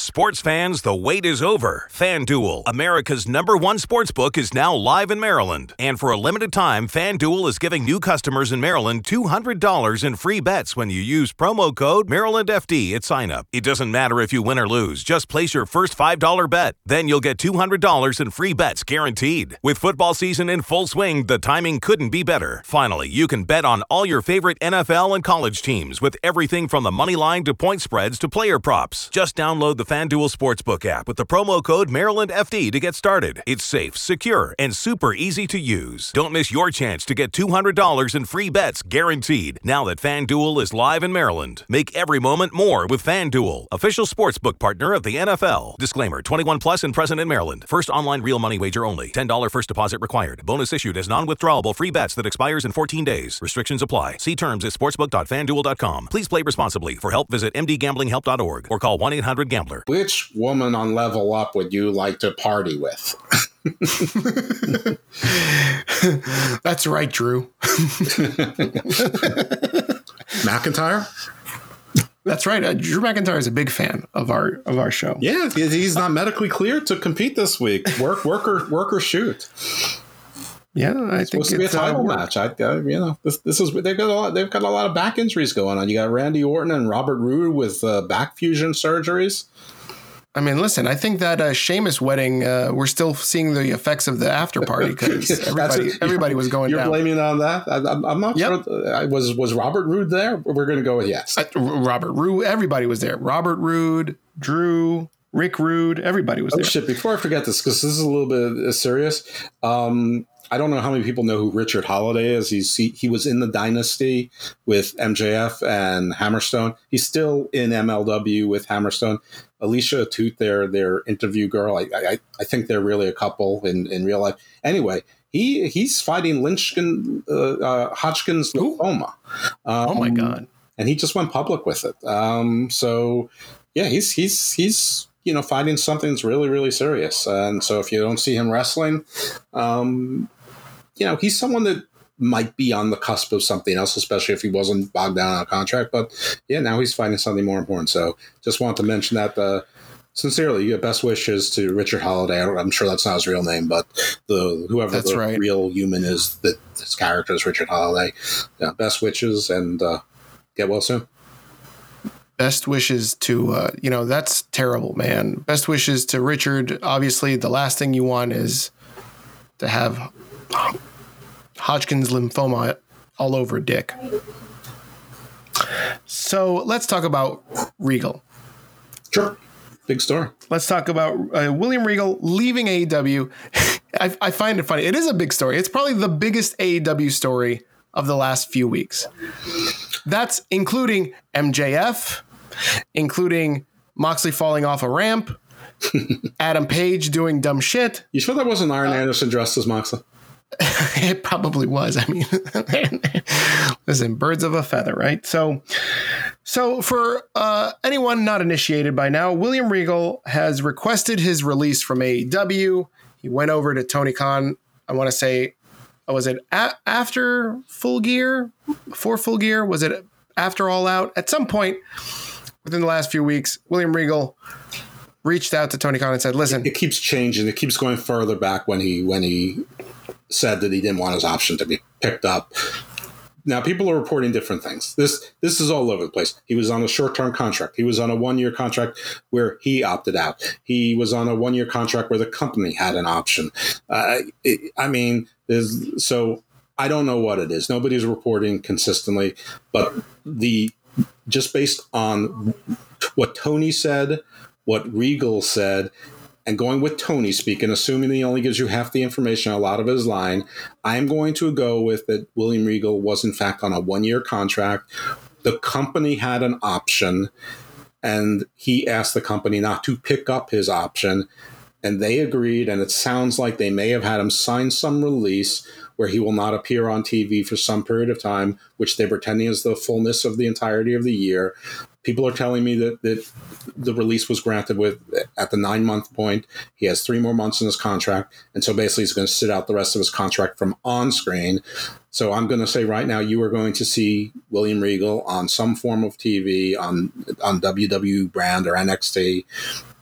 S1: Sports fans, the wait is over. FanDuel, America's number one sports book, is now live in Maryland. And for a limited time, FanDuel is giving new customers in Maryland $200 in free bets when you use promo code MarylandFD at sign up. It doesn't matter if you win or lose, just place your first $5 bet. Then you'll get $200 in free bets guaranteed. With football season in full swing, the timing couldn't be better. Finally, you can bet on all your favorite NFL and college teams with everything from the money line to point spreads to player props. Just download the FanDuel Sportsbook app with the promo code MarylandFD to get started. It's safe, secure, and super easy to use. Don't miss your chance to get $200 in free bets guaranteed now that FanDuel is live in Maryland. Make every moment more with FanDuel, official sportsbook partner of the NFL. Disclaimer 21 plus and present in Maryland. First online real money wager only. $10 first deposit required. Bonus issued as non withdrawable free bets that expires in 14 days. Restrictions apply. See terms at sportsbook.fanduel.com. Please play responsibly. For help, visit mdgamblinghelp.org or call 1 800 Gambler.
S3: Which woman on Level Up would you like to party with?
S2: That's right, Drew.
S3: McIntyre.
S2: That's right. Uh, Drew McIntyre is a big fan of our of our show.
S3: Yeah, he's not medically cleared to compete this week. Work, worker, worker, shoot.
S2: Yeah, I
S3: it's
S2: think
S3: supposed to be a title match. I, uh, you know, this this is they've got a lot. They've got a lot of back injuries going on. You got Randy Orton and Robert Roode with uh, back fusion surgeries.
S2: I mean, listen, I think that uh, Sheamus wedding, uh, we're still seeing the effects of the after party because everybody, everybody was going
S3: You're
S2: down.
S3: blaming on that? I, I'm I'm not
S2: Yep.
S3: sure. I was was Robert Roode there? We're going to go with yes.
S2: Uh, Robert Roode, everybody was there. Robert Roode, Drew, Rick Rude, everybody was
S3: Oh
S2: there.
S3: shit! Before I forget this, because this is a little bit uh, serious. Um, I don't know how many people know who Richard Holliday is. He's he, he was in the Dynasty with MJF and Hammerstone. He's still in MLW with Hammerstone. Alicia Atout, their their interview girl. I, I I think they're really a couple in in real life. Anyway, he he's fighting Lynchkin uh, uh, Hodgkin's lymphoma.
S2: oh my
S3: Um,
S2: god!
S3: and he just went public with it. Um, so yeah, he's he's he's you know fighting something that's really really serious. And so if you don't see him wrestling, um, you know he's someone that might be on the cusp of something else, especially if he wasn't bogged down on a contract. But yeah, now he's finding something more important. So just want to mention that. Uh, Sincerely, your best wishes to Richard Holliday. I'm sure that's not his real name, but the whoever
S2: That's
S3: the
S2: right.
S3: real human is that his character is Richard Holliday. Yeah, best wishes and uh, get well soon.
S2: Best wishes to, uh, you know, that's terrible, man. Best wishes to Richard. Obviously, the last thing you want is to have Hodgkin's lymphoma all over Dick. So let's talk about Regal.
S3: Sure. Big story.
S2: Let's talk about uh, William Regal leaving AEW. I, I find it funny. It is a big story. It's probably the biggest AEW story of the last few weeks. That's including MJF, including Moxley falling off a ramp, Adam Page doing dumb shit.
S3: You sure that wasn't Arn Anderson dressed as Moxley?
S2: it probably was. I mean, listen, birds of a feather, right? So, so for uh, anyone not initiated by now, William Regal has requested his release from AEW. He went over to Tony Khan. I want to say, uh, was it a- after Full Gear, before Full Gear? Was it after All Out? At some point within the last few weeks, William Regal reached out to Tony Khan and said, "Listen,
S3: It keeps changing. It keeps going further back when he when he said that he didn't want his option to be picked up. Now people are reporting different things. This this is all over the place. He was on a short term contract. He was on a one year contract where he opted out. He was on a one year contract where the company had an option. Uh, it, I mean, so I don't know what it is. Nobody's reporting consistently, but the just based on what Tony said, what Regal said, and going with Tony speaking, assuming he only gives you half the information, a lot of his line, I'm going to go with that William Regal was in fact on a one year contract. The company had an option, and he asked the company not to pick up his option, and they agreed. And it sounds like they may have had him sign some release where he will not appear on TV for some period of time, which they're pretending is the fullness of the entirety of the year. People are telling me that, that the release was granted with at the nine month point. He has three more months in his contract, and so basically he's going to sit out the rest of his contract from on screen. So I'm going to say right now, you are going to see William Regal on some form of TV on on WW brand or NXT,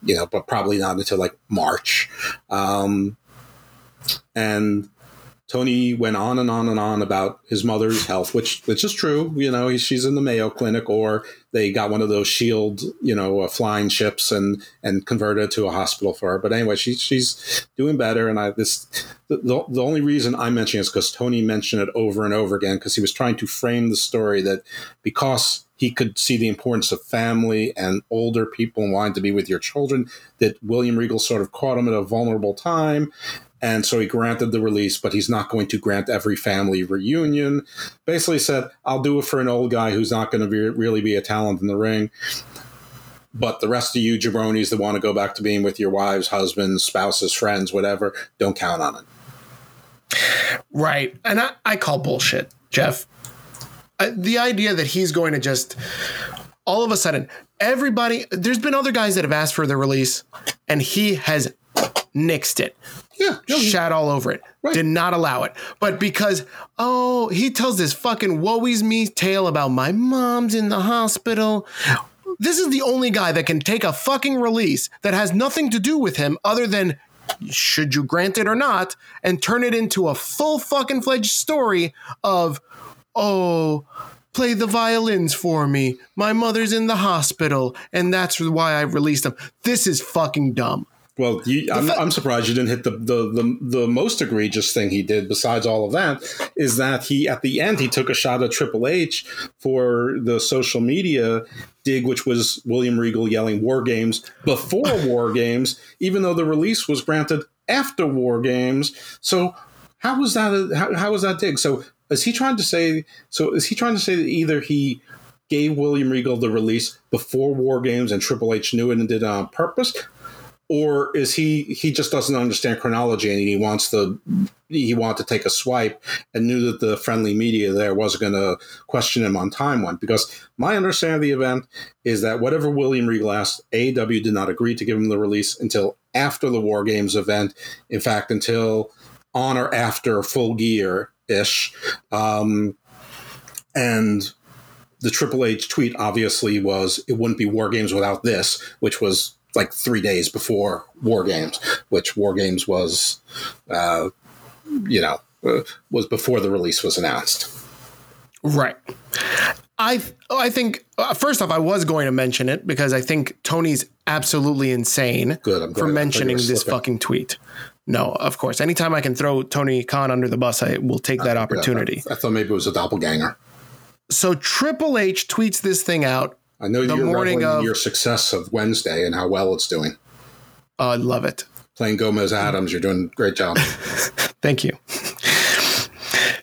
S3: you know, but probably not until like March. Um, and Tony went on and on and on about his mother's health, which which is true. You know, he, she's in the Mayo Clinic, or they got one of those Shield, you know, uh, flying ships and and converted to a hospital for her. But anyway, she's she's doing better. And I this the, the, the only reason I'm mentioning is because Tony mentioned it over and over again because he was trying to frame the story that because he could see the importance of family and older people and wanting to be with your children, that William Regal sort of caught him at a vulnerable time. And so he granted the release, but he's not going to grant every family reunion. Basically said, I'll do it for an old guy who's not going to be, really be a talent in the ring. But the rest of you jabronis that want to go back to being with your wives, husbands, spouses, friends, whatever, don't count on it.
S2: Right. And I, I call bullshit, Jeff. The idea that he's going to just all of a sudden, everybody, there's been other guys that have asked for the release and he has nixed it.
S3: Yeah.
S2: Shat all over it. Right. Did not allow it. But because, oh, he tells this fucking woe's me tale about my mom's in the hospital. This is the only guy that can take a fucking release that has nothing to do with him other than should you grant it or not and turn it into a full fucking fledged story of, oh, play the violins for me. My mother's in the hospital, and that's why I released them. This is fucking dumb.
S3: Well, you, I'm, I'm surprised you didn't hit the, the, the the most egregious thing he did. Besides all of that, is that he at the end he took a shot at Triple H for the social media dig, which was William Regal yelling "War Games" before War Games, even though the release was granted after War Games. So how was that? A, how, how was that dig? So is he trying to say? So is he trying to say that either he gave William Regal the release before War Games and Triple H knew it and did it on purpose, or is he he just doesn't understand chronology and he wants the he wanted to take a swipe and knew that the friendly media there wasn't going to question him on time one because my understanding of the event is that whatever William Regal asked, AEW did not agree to give him the release until after the War Games event. In fact, until on or after Full Gear ish, um, and the Triple H tweet obviously was it wouldn't be War Games without this, which was like three days before War Games, which War Games was, uh, you know, uh, was before the release was announced.
S2: Right. I I think uh, first off, I was going to mention it because I think Tony's absolutely insane
S3: Good,
S2: for mentioning this fucking tweet. No, of course. Anytime I can throw Tony Khan under the bus, I will take that opportunity.
S3: I, I thought maybe it was a doppelganger.
S2: So Triple H tweets this thing out
S3: I know the you're morning of your success of Wednesday and how well it's doing.
S2: I love it.
S3: Playing Gomez Addams, you're doing a great job.
S2: Thank you.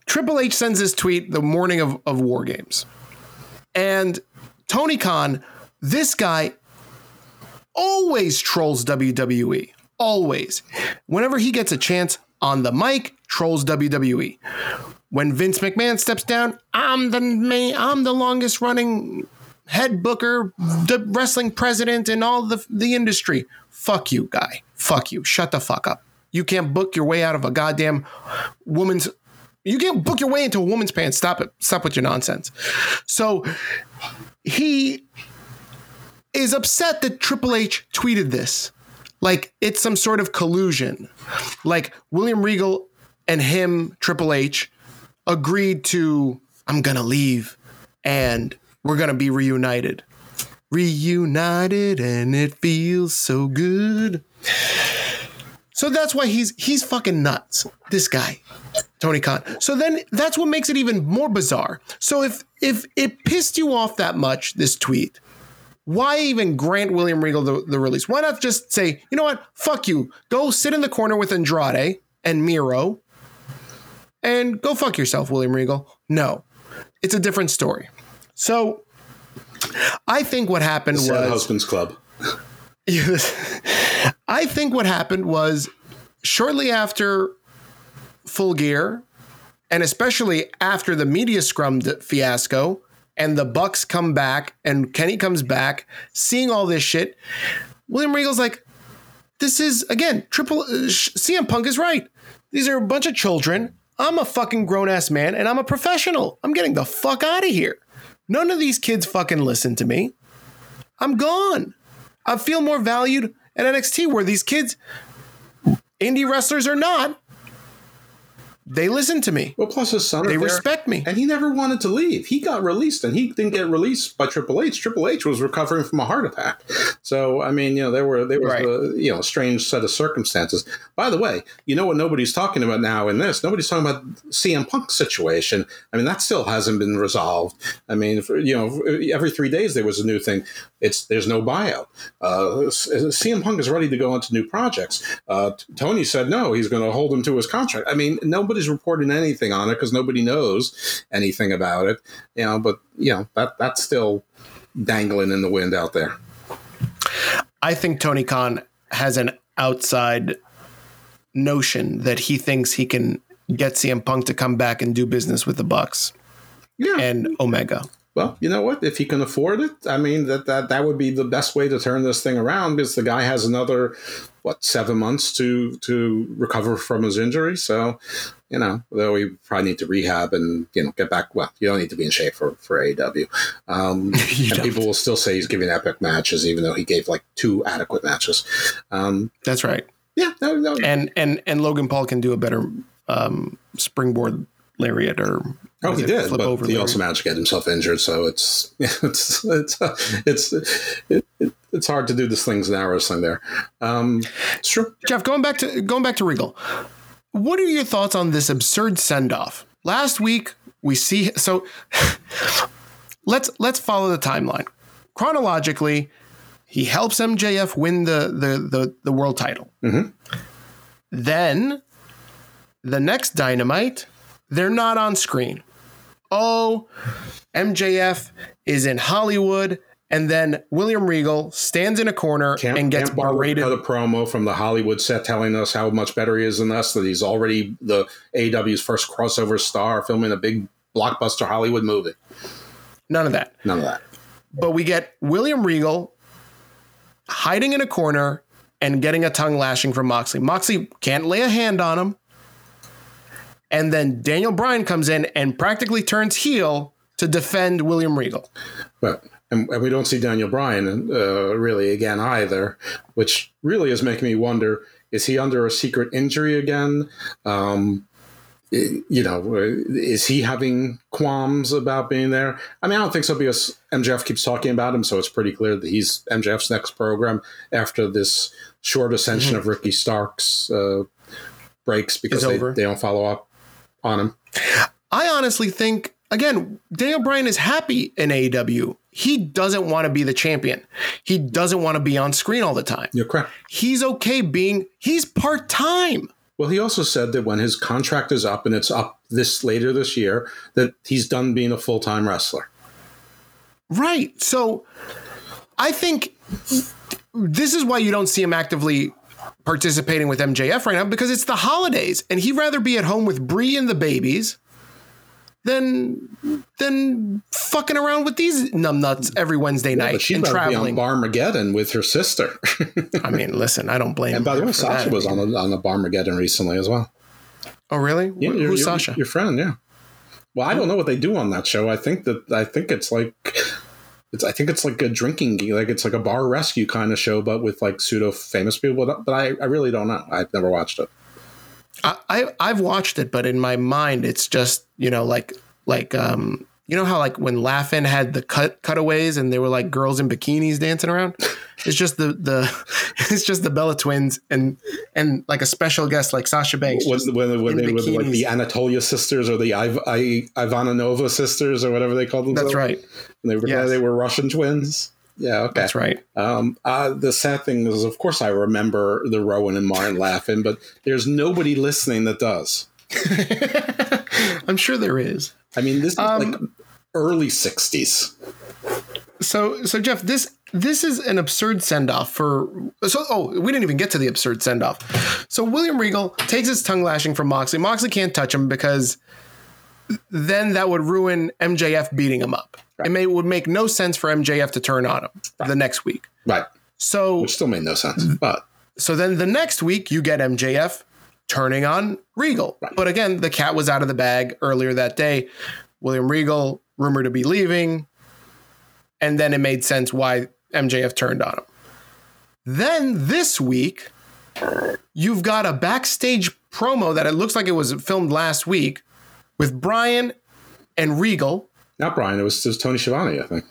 S2: Triple H sends this tweet the morning of, of War Games. And Tony Khan, this guy always trolls WWE. Always. Whenever he gets a chance on the mic, trolls WWE. When Vince McMahon steps down, I'm the main, I'm the longest running head booker, the wrestling president, and all the the industry. Fuck you, guy. Fuck you. Shut the fuck up. You can't book your way out of a goddamn woman's. You can't book your way into a woman's pants. Stop it. Stop with your nonsense. So he is upset that Triple H tweeted this. Like it's some sort of collusion. Like William Regal and him, Triple H, agreed to, I'm going to leave and we're going to be reunited. Reunited and it feels so good. So that's why he's he's fucking nuts. This guy, Tony Khan. So then that's what makes it even more bizarre. So if if it pissed you off that much, this tweet, why even grant William Regal the, the release? Why not just say, you know what? Fuck you. Go sit in the corner with Andrade and Miro and go fuck yourself, William Regal. No, it's a different story. So I think what happened was
S3: Husbands Club.
S2: I think what happened was shortly after Full Gear, and especially after the media scrum fiasco, and the Bucks come back, and Kenny comes back, seeing all this shit, William Regal's like, "This is again triple." Uh, CM Punk is right. These are a bunch of children. I'm a fucking grown ass man, and I'm a professional. I'm getting the fuck out of here. None of these kids fucking listen to me. I'm gone. I feel more valued at NXT where these kids, indie wrestlers or not, they listen to me.
S3: Well, plus his son,
S2: they respect me,
S3: and he never wanted to leave. He got released, and he didn't get released by Triple H. Triple H was recovering from a heart attack. So, I mean, you know, there were there was right. a you know a strange set of circumstances. By the way, you know what nobody's talking about now in this? Nobody's talking about CM Punk's situation. I mean, that still hasn't been resolved. I mean, for, you know, every three days there was a new thing. It's there's no buyout. Uh, CM Punk is ready to go into new projects. Uh, Tony said no, he's going to hold him to his contract. I mean, nobody nobody's reporting anything on it because nobody knows anything about it. You know, but you know that that's still dangling in the wind out there.
S2: I think Tony Khan has an outside notion that he thinks he can get CM Punk to come back and do business with the Bucks.
S3: Yeah.
S2: And Omega
S3: well, you know what? If he can afford it, I mean that that that would be the best way to turn this thing around because the guy has another what seven months to to recover from his injury. So, you know, though we probably need to rehab and you know get back. Well, you don't need to be in shape for for AEW. Um, and people will still say he's giving epic matches, even though he gave like two adequate matches. Um,
S2: That's right.
S3: Yeah, no, no.
S2: And and and Logan Paul can do a better um, springboard lariat or
S3: Oh, he did,
S2: flip
S3: but
S2: over
S3: he also managed to get himself injured. So it's it's it's it's it, it, it's hard to do this things in arrow wrestling there. Um, it's true.
S2: Jeff, going back to going back to Regal, what are your thoughts on this absurd send off? Last week we see so let's let's follow the timeline chronologically. He helps MJF win the the the, the world title. Then the next Dynamite, they're not on screen. Oh, MJF is in Hollywood. And then William Regal stands in a corner and gets
S3: Barber
S2: berated.
S3: cut a promo from the Hollywood set telling us how much better he is than us, that he's already the AW's first crossover star, filming a big blockbuster Hollywood movie.
S2: None of that.
S3: None of that.
S2: But we get William Regal hiding in a corner and getting a tongue lashing from Moxley. Moxley can't lay a hand on him. And then Daniel Bryan comes in and practically turns heel to defend William Regal.
S3: But and, and we don't see Daniel Bryan uh, really again either, which really is making me wonder: is he under a secret injury again? Um, you know, is he having qualms about being there? I mean, I don't think so because MJF keeps talking about him, so it's pretty clear that he's MJF's next program after this short ascension of Ricky Starks uh, breaks because they, they don't follow up on him.
S2: I honestly think, again, Daniel Bryan is happy in AEW. He doesn't want to be the champion. He doesn't want to be on screen all the time.
S3: You're correct.
S2: He's okay being, he's part time.
S3: Well, he also said that when his contract is up and it's up this later this year, that he's done being a full time wrestler.
S2: Right. So I think this is why you don't see him actively participating with MJF right now because it's the holidays and he'd rather be at home with Bree and the babies than than fucking around with these numbnuts every Wednesday night
S3: but she'd
S2: and
S3: rather be
S2: traveling.
S3: on Barmageddon with her sister.
S2: I mean, listen, I don't blame
S3: and by the way, Sasha
S2: that.
S3: was on on a Barmageddon recently as well.
S2: Oh, really?
S3: Yeah,
S2: Who's
S3: your-
S2: Sasha?
S3: Your friend, yeah. Well, I don't know what they do on that show. I think that I think it's like it's I think it's like a drinking like it's like a bar rescue kind of show, but with like pseudo famous people. But, but I, I really don't know. I've never watched it.
S2: I, I I've watched it, but in my mind, it's just you know like like um you know how like when Laughing had the cut cutaways and they were like girls in bikinis dancing around. It's just the the it's just the Bella twins and and like a special guest like Sasha Banks.
S3: When, when, when they were like the
S2: bikinis.
S3: Anatolia sisters or the Iv- I, Ivanova sisters or whatever they called themselves.
S2: That's right.
S3: And they were
S2: Yes.
S3: they were Russian twins. Yeah, okay.
S2: That's right.
S3: Um, uh, the sad thing is, of course, I remember the Rowan and Martin laughing, but there's nobody listening that does.
S2: I'm sure there is.
S3: I mean, this is
S2: Um,
S3: like early '60s.
S2: So so Jeff, this this is an absurd send off for so oh we didn't even get to the absurd send off. So William Regal takes his tongue lashing from Moxley. Moxley can't touch him because then that would ruin MJF beating him up. It may would make no sense for MJF to turn on him the next week.
S3: Right.
S2: So
S3: Which still made no sense. But
S2: so then the next week you get MJF turning on Regal. But again, the cat was out of the bag earlier that day. William Regal rumored to be leaving. And then it made sense why MJF turned on him. Then this week, you've got a backstage promo that it looks like it was filmed last week with Brian and Regal.
S3: not Brian. It was, it was Tony Schiavone, I think.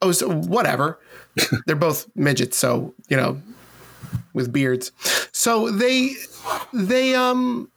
S2: Oh, so whatever. They're both midgets, so you know, with beards. So they, they um,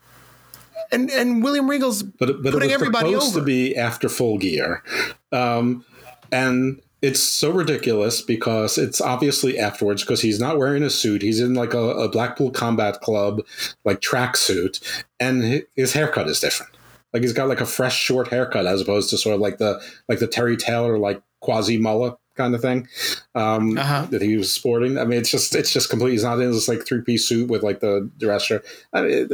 S2: and and William Regal's
S3: But, but
S2: putting
S3: it was
S2: everybody
S3: supposed
S2: over.
S3: to be after Full Gear, um, and it's so ridiculous because it's obviously afterwards because he's not wearing a suit. He's in like a, a Blackpool Combat Club like tracksuit, and his haircut is different. Like he's got like a fresh short haircut as opposed to sort of like the like the Terry Taylor like quasi mullet kind of thing um,
S2: Uh-huh.
S3: that he was sporting. I mean, it's just it's just complete. He's not in this like three piece suit with like the dress shirt. I mean,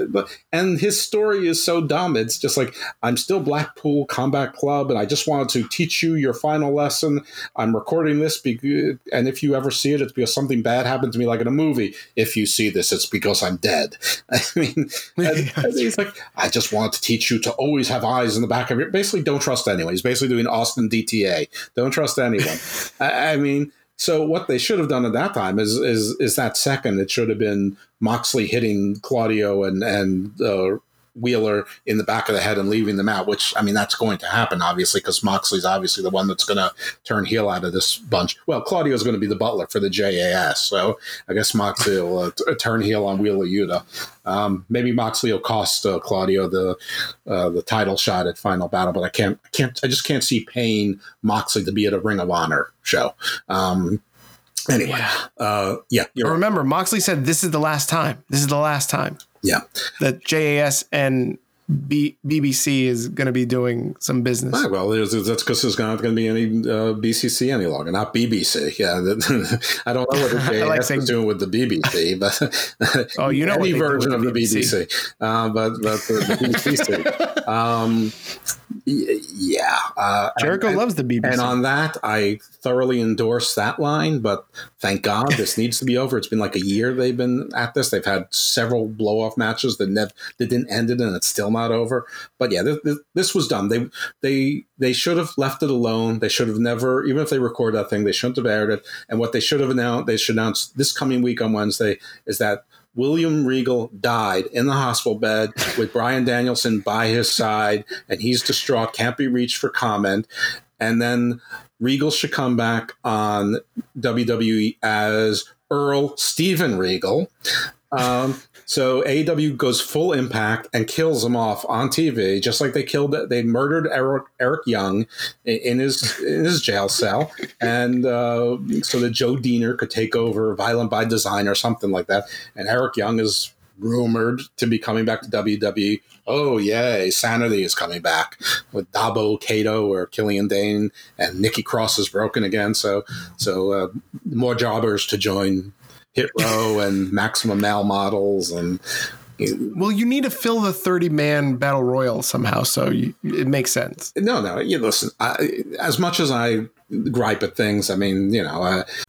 S3: and his story is so dumb. It's just like I'm still Blackpool Combat Club, and I just wanted to teach you your final lesson. I'm recording this, be- and if you ever see it, it's because something bad happened to me, like in a movie. If you see this, it's because I'm dead. I mean, and, and he's like, I just wanted to teach you to always have eyes in the back of your. Basically, don't trust anyone. He's basically doing Austin DTA. Don't trust anyone. I, mean, so what they should have done at that time is is is that second. It should have been Moxley hitting Claudio and and uh, Wheeler in the back of the head and leaving them out, which I mean that's going to happen obviously because Moxley's obviously the one that's going to turn heel out of this bunch. Well, Claudio is going to be the butler for the JAS, so I guess Moxley will uh, t- turn heel on Wheeler Yuta. Um, maybe Moxley will cost uh, Claudio the uh, the title shot at Final Battle, but I can't I can't I just can't see paying Moxley to be at a Ring of Honor show. Um, anyway, yeah, uh, yeah
S2: remember Moxley said this is the last time. This is the last time.
S3: Yeah,
S2: that JAS and B- BBC is going to be doing some business.
S3: Right, well, there's, that's because there's not going to be any uh, BCC any longer, not BBC. Yeah, I don't know what the JAS like saying, is doing with the BBC, but
S2: oh, you know,
S3: any version of the BBC, BBC. Uh, but but the, the BBC. um, yeah, uh,
S2: Jericho
S3: and,
S2: loves the BBC,
S3: and on that, I thoroughly endorse that line. But thank God this needs to be over. It's been like a year they've been at this. They've had several blow off matches that never that didn't end it, and it's still not over. But yeah, this, this was dumb. They they they should have left it alone. They should have never, even if they record that thing, they shouldn't have aired it. And what they should have announced, they should announce this coming week on Wednesday is that William Regal died in the hospital bed with Brian Danielson by his side, and he's distraught, can't be reached for comment. And then Regal should come back on WWE as Earl Steven Regal. Um, so AEW goes full impact and kills him off on TV, just like they killed they murdered Eric, Eric Young in his in his jail cell, and uh, so that Joe Deaner could take over Violent by Design or something like that. And Eric Young is rumored to be coming back to WWE. Oh yay, Sanity is coming back with Dabo Kato or Killian Dain, and Nikki Cross is broken again. So so uh, more jobbers to join Hit Row and Maximum Male models and
S2: well, you need to fill the 30 man battle royal somehow, so you, it makes sense.
S3: No, no, you listen. I, as much as I gripe at things, I mean, you know, uh,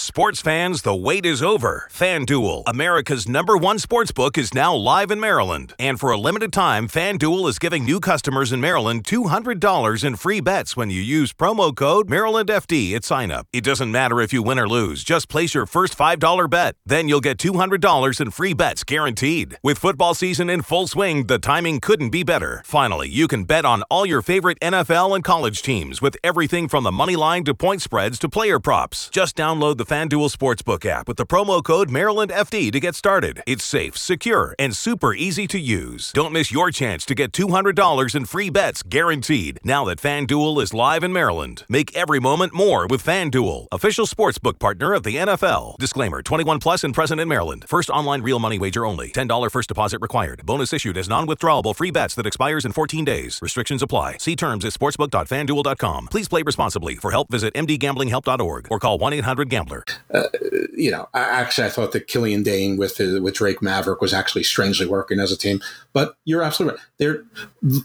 S1: Sports fans, the wait is over. FanDuel, America's number one sports book, is now live in Maryland. And for a limited time, FanDuel is giving new customers in Maryland $200 in free bets when you use promo code MarylandFD at sign up. It doesn't matter if you win or lose, just place your first $5 bet. Then you'll get $200 in free bets guaranteed. With football season in full swing, the timing couldn't be better. Finally, you can bet on all your favorite NFL and college teams with everything from the money line to point spreads to player props. Just download the FanDuel Sportsbook app with the promo code MarylandFD to get started. It's safe, secure, and super easy to use. Don't miss your chance to get $200 in free bets guaranteed now that FanDuel is live in Maryland. Make every moment more with FanDuel, official sportsbook partner of the NFL. Disclaimer 21 plus and present in Maryland. First online real money wager only. $10 first deposit required. Bonus issued as non withdrawable free bets that expires in 14 days. Restrictions apply. See terms at sportsbook.fanduel.com. Please play responsibly. For help, visit mdgamblinghelp.org or call 1 800 Gambler.
S3: Uh, you know, actually, I thought that Killian Dain with with Drake Maverick was actually strangely working as a team. But you're absolutely right. They're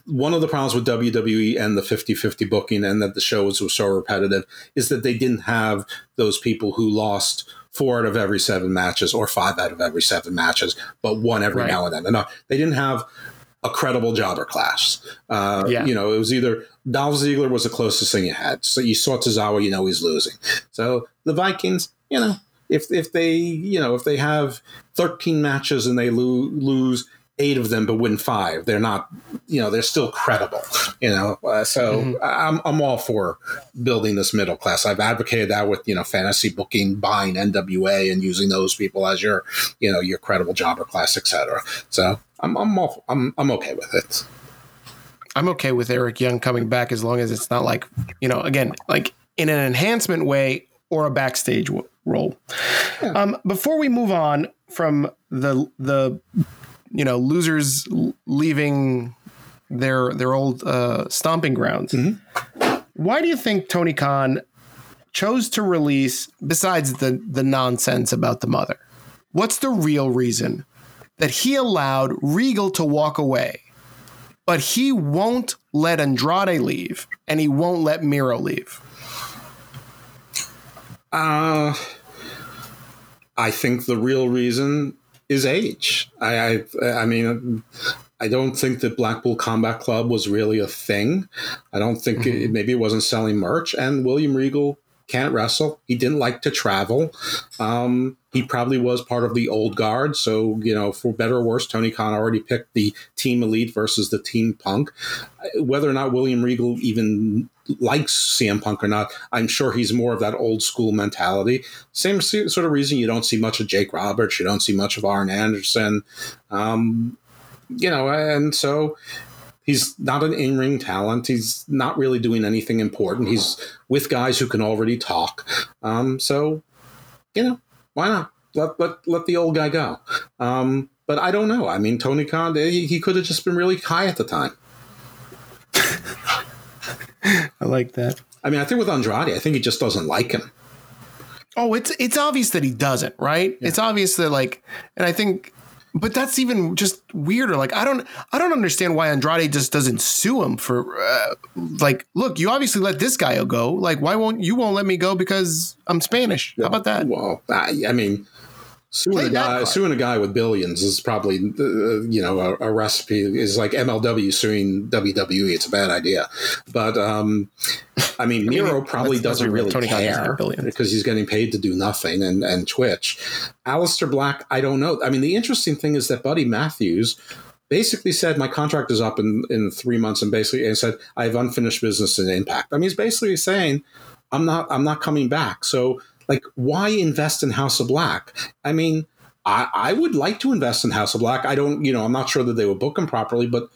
S3: one of the problems with WWE and the 50-50 booking, and that the shows were so repetitive, is that they didn't have those people who lost four out of every seven matches or five out of every seven matches, but one every right. now and then. No, they didn't have a credible jobber class. Uh, yeah. You know, it was either Dolph Ziggler was the closest thing you had. So you saw Tozawa, you know he's losing. So the Vikings, you know, if if they you know if they have 13 matches and they lo- lose eight of them but win five, they're not you know they're still credible. You know, uh, so mm-hmm. I'm I'm all for building this middle class. I've advocated that with you know fantasy booking, buying NWA, and using those people as your you know your credible jobber class, etc. So I'm I'm all, I'm I'm okay with it.
S2: I'm okay with Eric Young coming back as long as it's not like you know again like in an enhancement way or a backstage w- role. Yeah. Um, before we move on from the the you know losers leaving their their old uh, stomping grounds, mm-hmm. why do you think Tony Khan chose to release besides the the nonsense about the mother? What's the real reason that he allowed Regal to walk away but he won't let Andrade leave and he won't let Miro leave.
S3: Uh, I think the real reason is age. I, I, I mean, I don't think that Blackpool Combat Club was really a thing. I don't think mm-hmm. it, maybe it wasn't selling merch. And William Regal can't wrestle. He didn't like to travel. Um, he probably was part of the old guard. So, you know, for better or worse, Tony Khan already picked the team elite versus the team punk. Whether or not William Regal even likes CM Punk or not, I'm sure he's more of that old school mentality. Same sort of reason you don't see much of Jake Roberts, you don't see much of Arn Anderson. Um, you know, and so He's not an in ring talent. He's not really doing anything important. He's with guys who can already talk. Um, so, you know, why not? Let, let, let the old guy go. Um, but I don't know. I mean, Tony Khan, he, he could have just been really high at the time.
S2: I like that.
S3: I mean, I think with Andrade, I think he just doesn't like him.
S2: Oh, it's it's obvious that he doesn't, right? Yeah. It's obvious that like, and I think but that's even just weirder. Like I don't I don't understand why Andrade just doesn't sue him for uh, like look, you obviously let this guy go. Like why won't you won't let me go because I'm Spanish? How about that?
S3: Well, I, I mean, Suing a, guy, suing a guy with billions is probably, uh, you know, a, a, recipe is like MLW suing WWE. It's a bad idea. But, um, I mean, I Miro mean, probably doesn't really Tony care because he's getting paid to do nothing and, and Twitch. Aleister Black, I don't know. I mean, the interesting thing is that Buddy Matthews basically said my contract is up in, in three months and basically and said I have unfinished business in Impact. I mean, he's basically saying I'm not I'm not coming back. So like why invest in House of Black? I mean, I, I would like to invest in House of Black. I don't, you know, I'm not sure that they would book him properly, but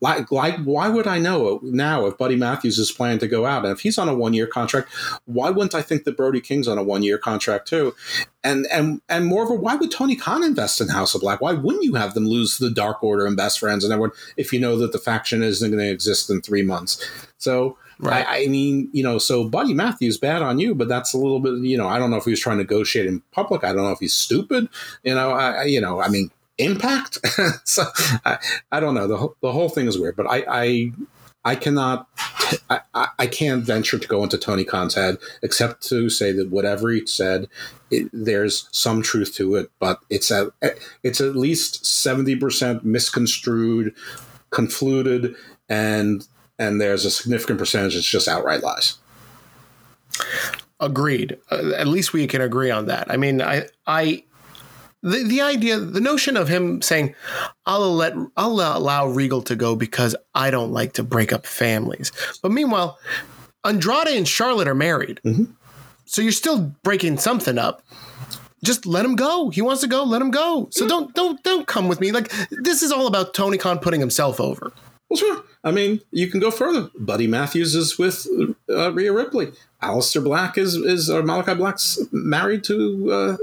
S3: like, like, why would I know now if Buddy Matthews is planning to go out and if he's on a one year contract? Why wouldn't I think that Brody King's on a one year contract too? And and and moreover, why would Tony Khan invest in House of Black? Why wouldn't you have them lose the Dark Order and Best Friends and everyone if you know that the faction isn't going to exist in three months? So Right. I, I, mean, you know, so Buddy Matthews, bad on you, but that's a little bit, you know, I don't know if he was trying to negotiate in public. I don't know if he's stupid. You know, I, you know, I mean, impact. so I, I don't know. The whole, the whole thing is weird, but I, I, I cannot, I, I can't venture to go into Tony Khan's head except to say that whatever he said, it, there's some truth to it, but it's at, it's at least 70% misconstrued, confluted, and and there's a significant percentage that's just outright lies.
S2: Agreed. Uh, at least we can agree on that. I mean, I, I, the, the idea, the notion of him saying, "I'll let, I'll allow Regal to go because I don't like to break up families," but meanwhile, Andrade and Charlotte are married, mm-hmm. so you're still breaking something up just let him go. He wants to go, let him go. So don't don't don't come with me. Like this is all about Tony Khan putting himself over.
S3: Well, sure. I mean, you can go further. Buddy Matthews is with uh, Rhea Ripley. Aleister Black is is or Malachi Black's married to uh,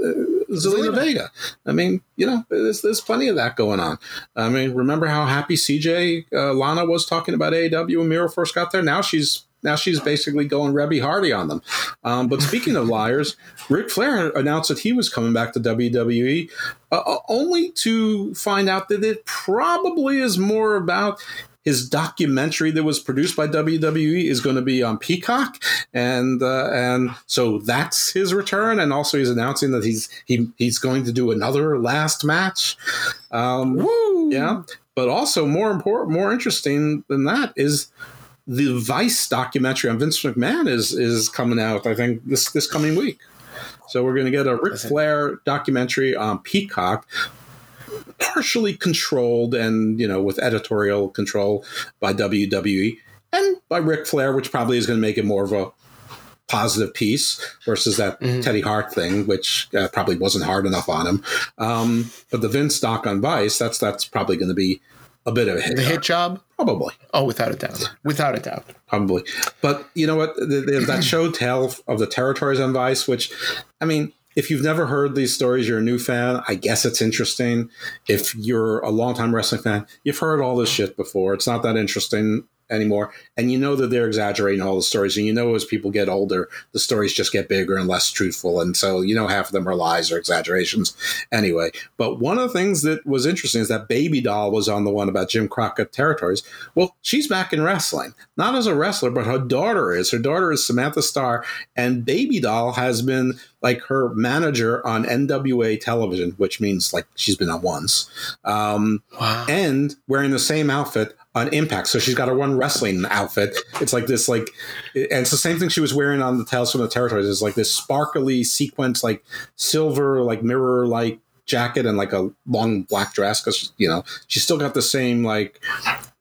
S3: Zelina Vega. I mean, you know, there's, there's plenty of that going on. I mean, remember how happy CJ uh, Lana was talking about AEW when Miro first got there? Now she's now she's basically going Reby Hardy on them. Um, but speaking of liars, Ric Flair announced that he was coming back to WWE, uh, uh, only to find out that it probably is more about his documentary that was produced by WWE is going to be on Peacock, and uh, and so that's his return. And also, he's announcing that he's he he's going to do another last match. Um, Woo! Yeah, but also more important, more interesting than that is the Vice documentary on Vince McMahon is is coming out. I think this this coming week. So we're going to get a Ric Flair documentary on Peacock partially controlled and you know with editorial control by WWE and by Ric Flair, which probably is going to make it more of a positive piece versus that mm-hmm. Teddy Hart thing, which uh, probably wasn't hard enough on him. Um, but the Vince stock on Vice, that's that's probably going to be a bit of a hit.
S2: The hit job,
S3: probably.
S2: Oh, without a doubt, without a doubt,
S3: probably. But you know what? There's that show Tale of the Territories on Vice, which, I mean, if you've never heard these stories, you're a new fan, I guess it's interesting. If you're a longtime wrestling fan, you've heard all this shit before. It's not that interesting. Anymore. And you know that they're exaggerating all the stories. And you know, as people get older, the stories just get bigger and less truthful. And so, you know, half of them are lies or exaggerations anyway. But one of the things that was interesting is that Baby Doll was on the one about Jim Crockett territories. Well, she's back in wrestling, not as a wrestler, but her daughter is. Her daughter is Samantha Starr. And Baby Doll has been like her manager on NWA television, which means like she's been on once, um, wow. and wearing the same outfit on Impact. So she's got her one wrestling outfit. It's like this, like, and it's the same thing she was wearing on the Tales from the Territories. It's like this sparkly sequence, like silver, like mirror, like jacket and like a long black dress because you know she's still got the same like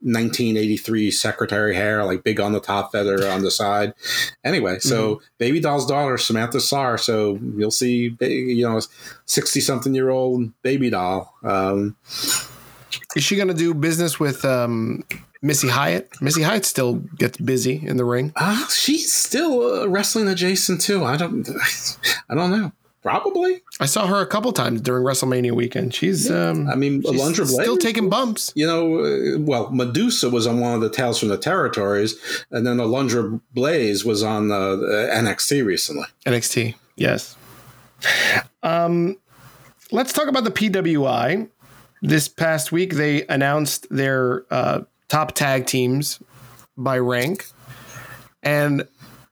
S3: 1983 secretary hair, like big on the top, feather on the side. Anyway, so mm-hmm. Baby Doll's daughter, Samantha Starr. So you'll see, you know, 60 something year old Baby Doll. Um,
S2: is she going to do business with um, Missy Hyatt? Missy Hyatt still gets busy in the ring.
S3: Uh, she's still uh, wrestling adjacent too. I don't, I don't know. Probably.
S2: I saw her a couple times during WrestleMania weekend. She's, yeah. um, I
S3: mean,
S2: she's
S3: Alundra
S2: still taking bumps.
S3: You know, uh, well, Medusa was on one of the Tales from the Territories, and then Alundra Blaze was on the, the NXT recently.
S2: NXT, yes. Um, let's talk about the PWI. This past week, they announced their uh, top tag teams by rank, and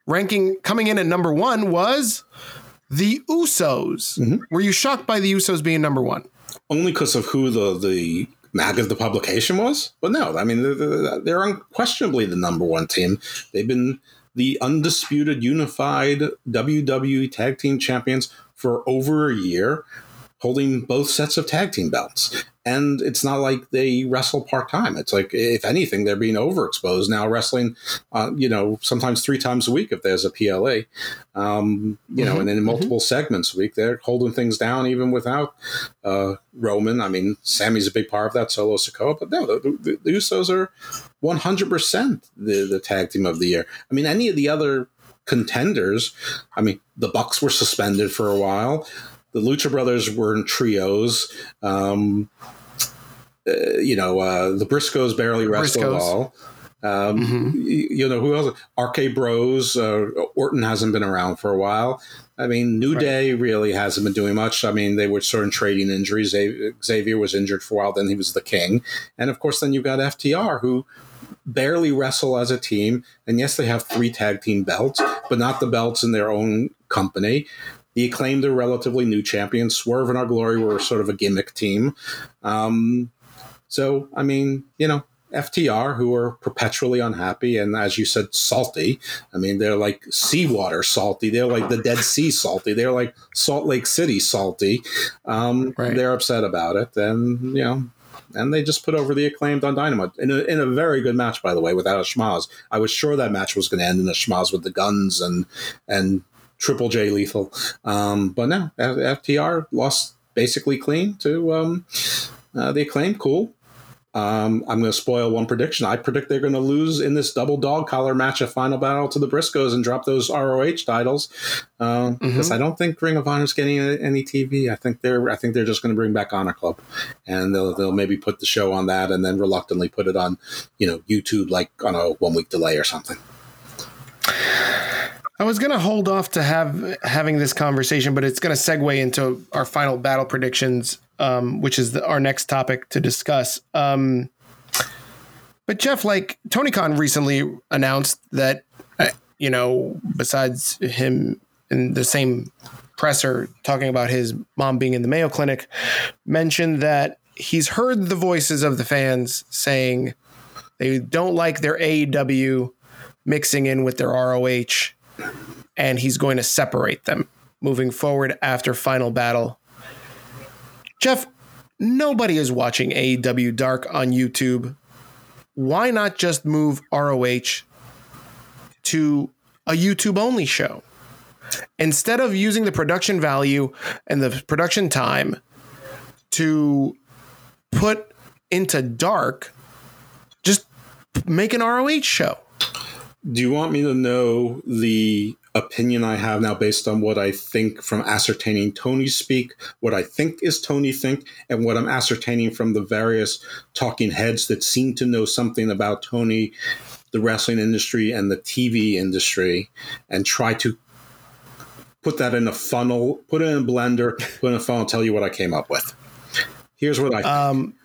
S2: ranking coming in at number one was the Usos. Mm-hmm. Were you shocked by the Usos being number one?
S3: Only because of who the the mag of the publication was, but no, I mean they're, they're unquestionably the number one team. They've been the undisputed, unified WWE Tag Team Champions for over a year holding both sets of tag team belts. And it's not like they wrestle part time. It's like, if anything, they're being overexposed now, wrestling, uh, you know, sometimes three times a week if there's a PLA, um, you mm-hmm. know, and in multiple mm-hmm. segments a week. They're holding things down even without uh, Roman. I mean, Sami's a big part of that, Solo Sikoa, but no, the, the, the Usos are 100% the, the tag team of the year. I mean, any of the other contenders, I mean, the Bucks were suspended for a while the Lucha Brothers were in trios. Um, uh, you know, uh, the Briscoes barely wrestled Briscoes. at all. Um, mm-hmm. you, you, know, who else? RK Bros. Uh, Orton hasn't been around for a while. I mean, New right. Day really hasn't been doing much. I mean, they were sort of trading injuries. Xavier was injured for a while, then he was the king. And of course, then you've got FTR, who barely wrestle as a team. And yes, they have three tag team belts, but not the belts in their own company. The acclaimed are relatively new champions. Swerve and Our Glory were sort of a gimmick team. Um, so, I mean, you know, FTR, who are perpetually unhappy and, as you said, salty. I mean, they're like seawater salty. They're like the Dead Sea salty. They're like Salt Lake City salty. Um, right. They're upset about it. And, you know, and they just put over the acclaimed on Dynamite in a, in a very good match, by the way, without a schmaz. I was sure that match was going to end in a schmaz with the guns and and Triple J Lethal. Um, but no, FTR lost basically clean to um, uh, the acclaim. Cool. Um, I'm going to spoil one prediction. I predict they're going to lose in this double dog collar match a Final Battle to the Briscoes and drop those ROH titles. Because uh, mm-hmm. I don't think Ring of Honor is getting any TV. I think they're I think they're just going to bring back Honor Club, and they'll they'll maybe put the show on that, and then reluctantly put it on, you know, YouTube like on a one week delay or something.
S2: I was gonna hold off to have having this conversation, but it's gonna segue into our final battle predictions, um, which is the, our next topic to discuss. Um, but Jeff, like Tony Khan recently announced that, uh, you know, besides him in the same presser talking about his mom being in the Mayo Clinic, mentioned that he's heard the voices of the fans saying they don't like their AEW mixing in with their ROH and he's going to separate them moving forward after Final Battle. Jeff, nobody is watching AEW Dark on YouTube. Why not just move ROH to a YouTube only show? Instead of using the production value and the production time to put into Dark, just make an ROH show.
S3: Do you want me to know the opinion I have now based on what I think from ascertaining Tony speak, what I think is Tony think, and what I'm ascertaining from the various talking heads that seem to know something about Tony the wrestling industry and the TV industry and try to put that in a funnel, put it in a blender, put it in a funnel, tell you what I came up with. Here's what I think. Um,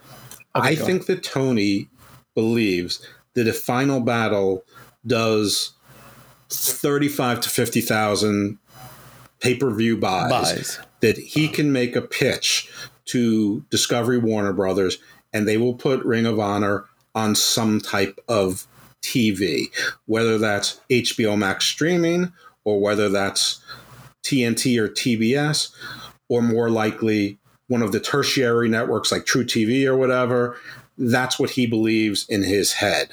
S3: okay, I think that Tony believes that a Final Battle does 35 to 50,000 pay per view buys, buys, that he can make a pitch to Discovery Warner Brothers and they will put Ring of Honor on some type of TV, whether that's HBO Max streaming or whether that's TNT or TBS, or more likely one of the tertiary networks like truTV or whatever. That's what he believes in his head.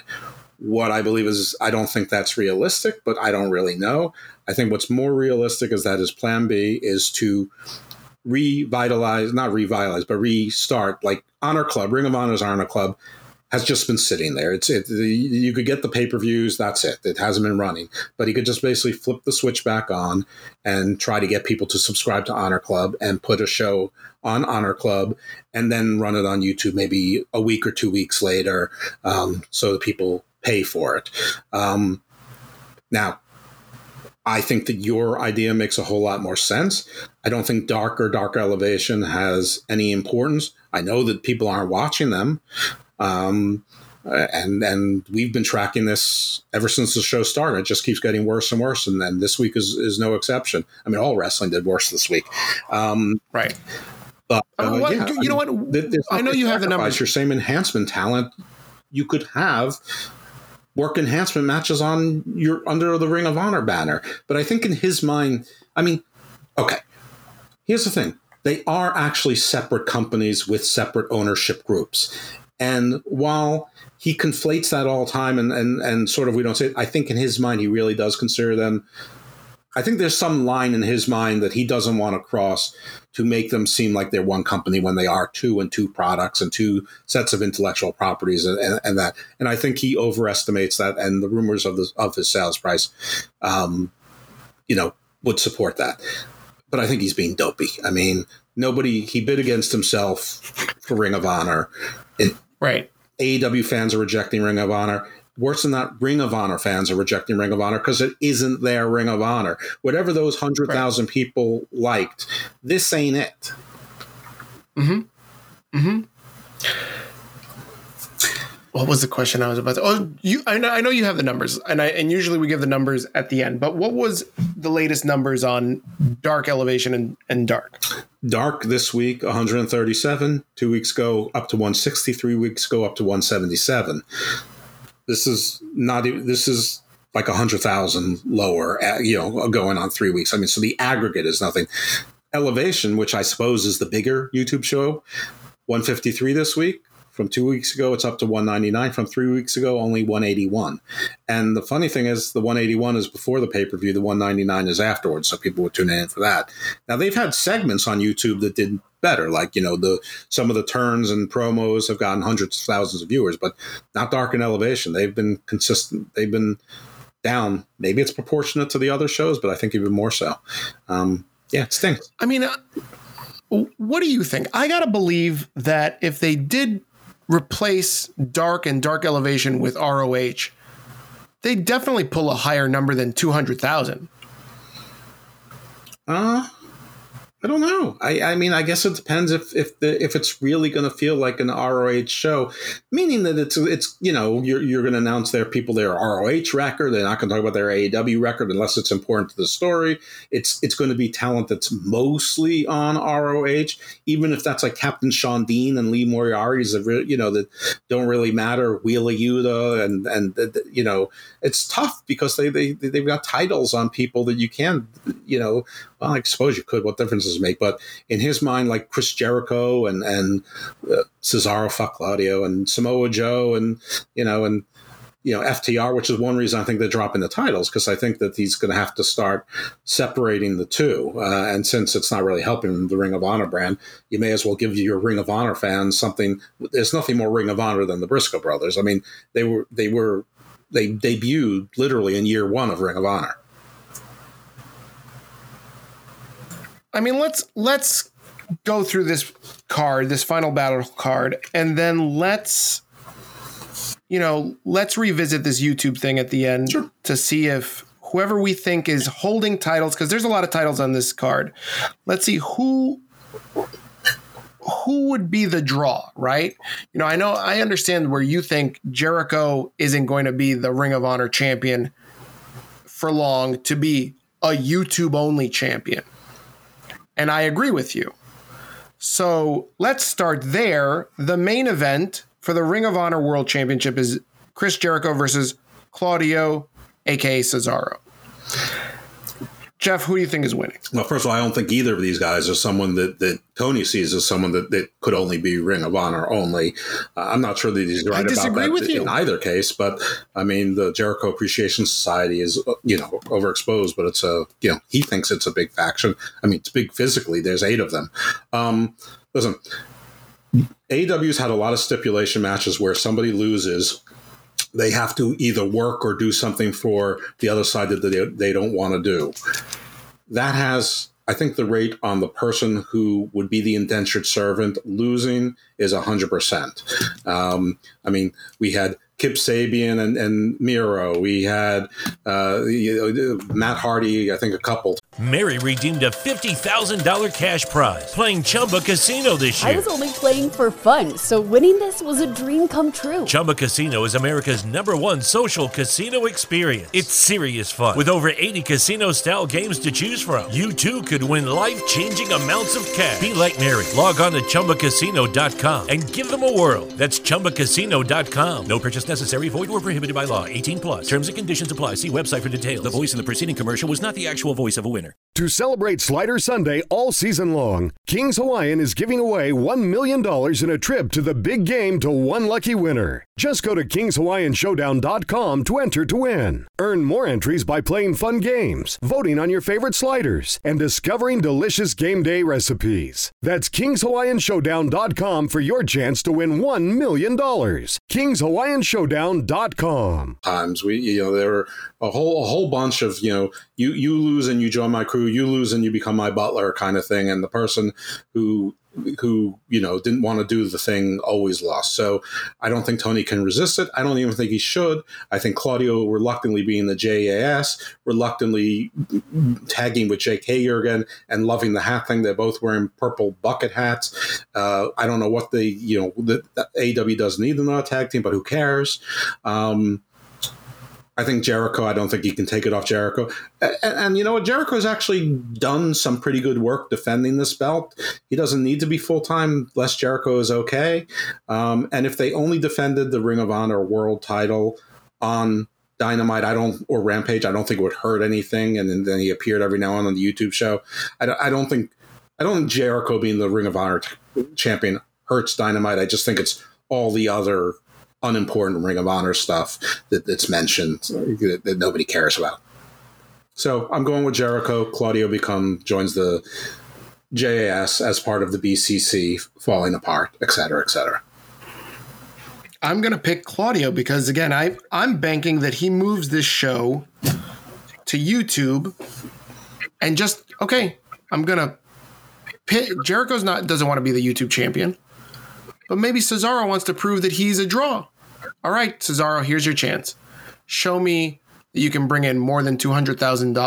S3: What I believe is, I don't think that's realistic, but I don't really know. I think what's more realistic is that his plan B is to revitalize, not revitalize, but restart like Honor Club, Ring of Honor's Honor Club has just been sitting there. It's it, you could get the pay per views. That's it. It hasn't been running, but he could just basically flip the switch back on and try to get people to subscribe to Honor Club and put a show on Honor Club and then run it on YouTube maybe a week or two weeks later, um, so that people pay for it. Um, now, I think that your idea makes a whole lot more sense. I don't think Dark or Dark Elevation has any importance. I know that people aren't watching them. Um, and and we've been tracking this ever since the show started. It just keeps getting worse and worse, and then this week is, is no exception. I mean, all wrestling did worse this week, um,
S2: right?
S3: But uh,
S2: what,
S3: yeah,
S2: you I know mean, what? I know you have the numbers.
S3: Your same enhancement talent, you could have work enhancement matches on your under the Ring of Honor banner. But I think in his mind, I mean, okay, here's the thing. They are actually separate companies with separate ownership groups. And while he conflates that all the time and, and, and sort of we don't say it, I think in his mind he really does consider them I think there's some line in his mind that he doesn't want to cross to make them seem like they're one company when they are two and two products and two sets of intellectual properties and, and, and that. And I think he overestimates that, and the rumors of the of his sales price, um, you know, would support that. But I think he's being dopey. I mean, nobody he bid against himself for Ring of Honor.
S2: It, right.
S3: AEW fans are rejecting Ring of Honor worse than that, Ring of Honor fans are rejecting Ring of Honor because it isn't their Ring of Honor. Whatever those 100,000 right. people liked, this ain't it.
S2: Mm hmm. Mm hmm. What was the question I was about to? Oh, you. I know. I know you have the numbers, and I and usually we give the numbers at the end. But what was the latest numbers on Dark Elevation and, and Dark?
S3: Dark this week 137. Two weeks ago up to 160. Three weeks ago up to 177. This is not. even, This is like a hundred thousand lower. Uh, you know, uh, going on three weeks. I mean, so the aggregate is nothing. Elevation, which I suppose is the bigger YouTube show, 153 this week. From two weeks ago, it's up to 199. From three weeks ago, only 181. And the funny thing is, the 181 is before the pay per view. The 199 is afterwards, so people would tune in for that. Now they've had segments on YouTube that did better. Like you know, the some of the turns and promos have gotten hundreds of thousands of viewers, but not Dark and Elevation. They've been consistent. They've been down. Maybe it's proportionate to the other shows, but I think even more so. Um, yeah, it stinks.
S2: I mean, uh, what do you think? I gotta believe that if they did replace Dark and Dark Elevation with ROH, they definitely pull a higher number than two hundred thousand.
S3: Uh, I don't know. I, I mean, I guess it depends if if the if it's really going to feel like an ROH show, meaning that it's it's you know you're you're going to announce their people their ROH record. They're not going to talk about their AEW record unless it's important to the story. It's it's going to be talent that's mostly on ROH, even if that's like Captain Shawn Dean and Lee Moriarty's that you know that don't really matter. Wheeler Yuta and and you know it's tough because they they they've got titles on people that you can you know well, I suppose you could. What differences make? But in his mind, like Chris Jericho and and uh, Cesaro, fuck Claudio, and Samoa Joe, and you know, and you know FTR, which is one reason I think they're dropping the titles because I think that he's going to have to start separating the two. Uh, and since it's not really helping the Ring of Honor brand, you may as well give your Ring of Honor fans something. There's nothing more Ring of Honor than the Briscoe brothers. I mean, they were they were they debuted literally in year one of Ring of Honor.
S2: I mean, let's let's go through this card, this final battle card, and then let's you know, let's revisit this YouTube thing at the end
S3: Sure.
S2: to see if whoever we think is holding titles, because there's a lot of titles on this card. Let's see who who would be the draw, right? You know, I know I understand where you think Jericho isn't going to be the Ring of Honor champion for long to be a YouTube only champion. And I agree with you. So let's start there. The main event for the Ring of Honor World Championship is Chris Jericho versus Claudio, aka Cesaro. Jeff, who do you think is winning?
S3: Well, first of all, I don't think either of these guys are someone that, that Tony sees as someone that, that could only be Ring of Honor only. Uh, I'm not sure that he's right about
S2: disagree
S3: that
S2: with you.
S3: in either case, but I mean, the Jericho Appreciation Society is, uh, you know, overexposed, but it's a, you know, he thinks it's a big faction. I mean, it's big physically. There's eight of them. Um, listen, AEW's had a lot of stipulation matches where somebody loses they have to either work or do something for the other side that they, they don't want to do. That has, I think, the rate on the person who would be the indentured servant losing is 100%. Um, I mean, we had Kip Sabian and, and Miro. We had uh, you know, Matt Hardy, I think, a couple.
S8: Mary redeemed a $50,000 cash prize playing Chumba Casino this year.
S5: I was only playing for fun, so winning this was a dream come true.
S8: Chumba Casino is America's number one social casino experience. It's serious fun. With over 80 casino style games to choose from, you too could win life changing amounts of cash. Be like Mary. Log on to chumbacasino.com and give them a whirl. That's chumbacasino.com. No purchase necessary, void or prohibited by law. 18 plus. Terms and conditions apply. See website for details. The voice in the preceding commercial was not the actual voice of a winner.
S7: To celebrate Slider Sunday all season long, King's Hawaiian is giving away $1 million in a trip to the big game to one lucky winner. Just go to KingsHawaiianShowdown.com to enter to win. Earn more entries by playing fun games, voting on your favorite sliders, and discovering delicious game day recipes. That's KingsHawaiianShowdown.com for your chance to win $1 million. KingsHawaiianShowdown.com.
S3: times. We, you know, there are a whole a whole bunch of, you know, you you lose and you join my crew, you lose and you become my butler kind of thing, and the person who who you know didn't want to do the thing always lost. So I don't think Tony can resist it. I don't even think he should. I think Claudio reluctantly being the JAS, reluctantly tagging with Jake Hager again, and loving the hat thing. They're both wearing purple bucket hats. Uh, I don't know what they, you know, the, the AW doesn't need them on a tag team, but who cares? Um, I think Jericho. I don't think he can take it off Jericho. And, and you know what? Jericho's actually done some pretty good work defending this belt. He doesn't need to be full time. Less Jericho is okay. Um, and if they only defended the Ring of Honor World Title on Dynamite, I don't or Rampage, I don't think it would hurt anything. And then, he appeared every now and then on the YouTube show. I, don't- I don't think. I don't think Jericho being the Ring of Honor t- champion hurts Dynamite. I just think it's all the other unimportant Ring of Honor stuff that, that's mentioned that, that nobody cares about. So I'm going with Jericho. Claudio become joins the JAS as part of the BCC, falling apart, et cetera, et cetera.
S2: I'm gonna pick Claudio because again, I I'm banking that he moves this show to YouTube and just okay. I'm gonna pick Jericho's not doesn't want to be the YouTube champion, but maybe Cesaro wants to prove that he's a draw. All right, Cesaro, here's your chance. Show me that you can bring in more than 200,000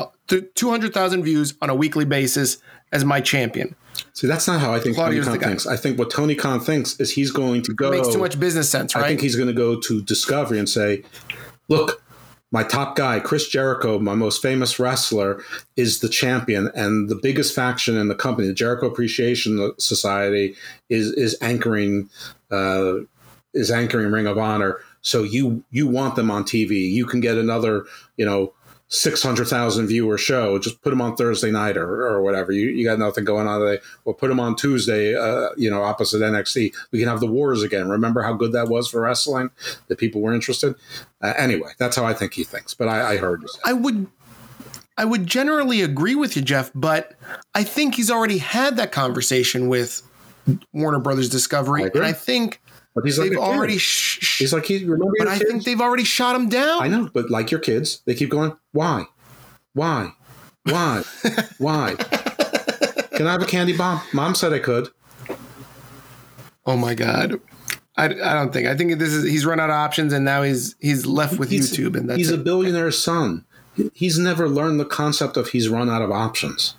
S2: 200,000 views on a weekly basis as my champion.
S3: See, that's not how I think
S2: Claudio's
S3: Tony Khan thinks. I think what Tony Khan thinks is he's going to go.
S2: Makes too much business sense, right?
S3: I think he's going to go to Discovery and say, "Look, my top guy, Chris Jericho, my most famous wrestler, is the champion, and the biggest faction in the company, the Jericho Appreciation Society, is is anchoring uh, is anchoring Ring of Honor. So you you want them on TV? You can get another, you know." 600,000 viewer show. Just put them on Thursday night or, or whatever. You, you got nothing going on today. Or put them on Tuesday, uh, you know, opposite NXT. We can have the wars again. Remember how good that was for wrestling? That people were interested? Uh, anyway, that's how I think he thinks. But I, I heard you say.
S2: I would I would generally agree with you, Jeff, but I think he's already had that conversation with Warner Brothers Discovery,
S3: I
S2: and I think
S3: But he's like
S2: they've
S3: a
S2: already. Sh-
S3: He's like, he, remember
S2: but I
S3: kids?
S2: think they've already shot him down.
S3: I know, but like your kids, they keep going, why? Why? Why? Why? Can I have a candy bomb? Mom said I could.
S2: Oh my god. I, I don't think. I think this is he's run out of options and now he's he's left with
S3: He's-
S2: YouTube and that's
S3: he's a
S2: it.
S3: billionaire's son. He's never learned the concept of he's run out of options.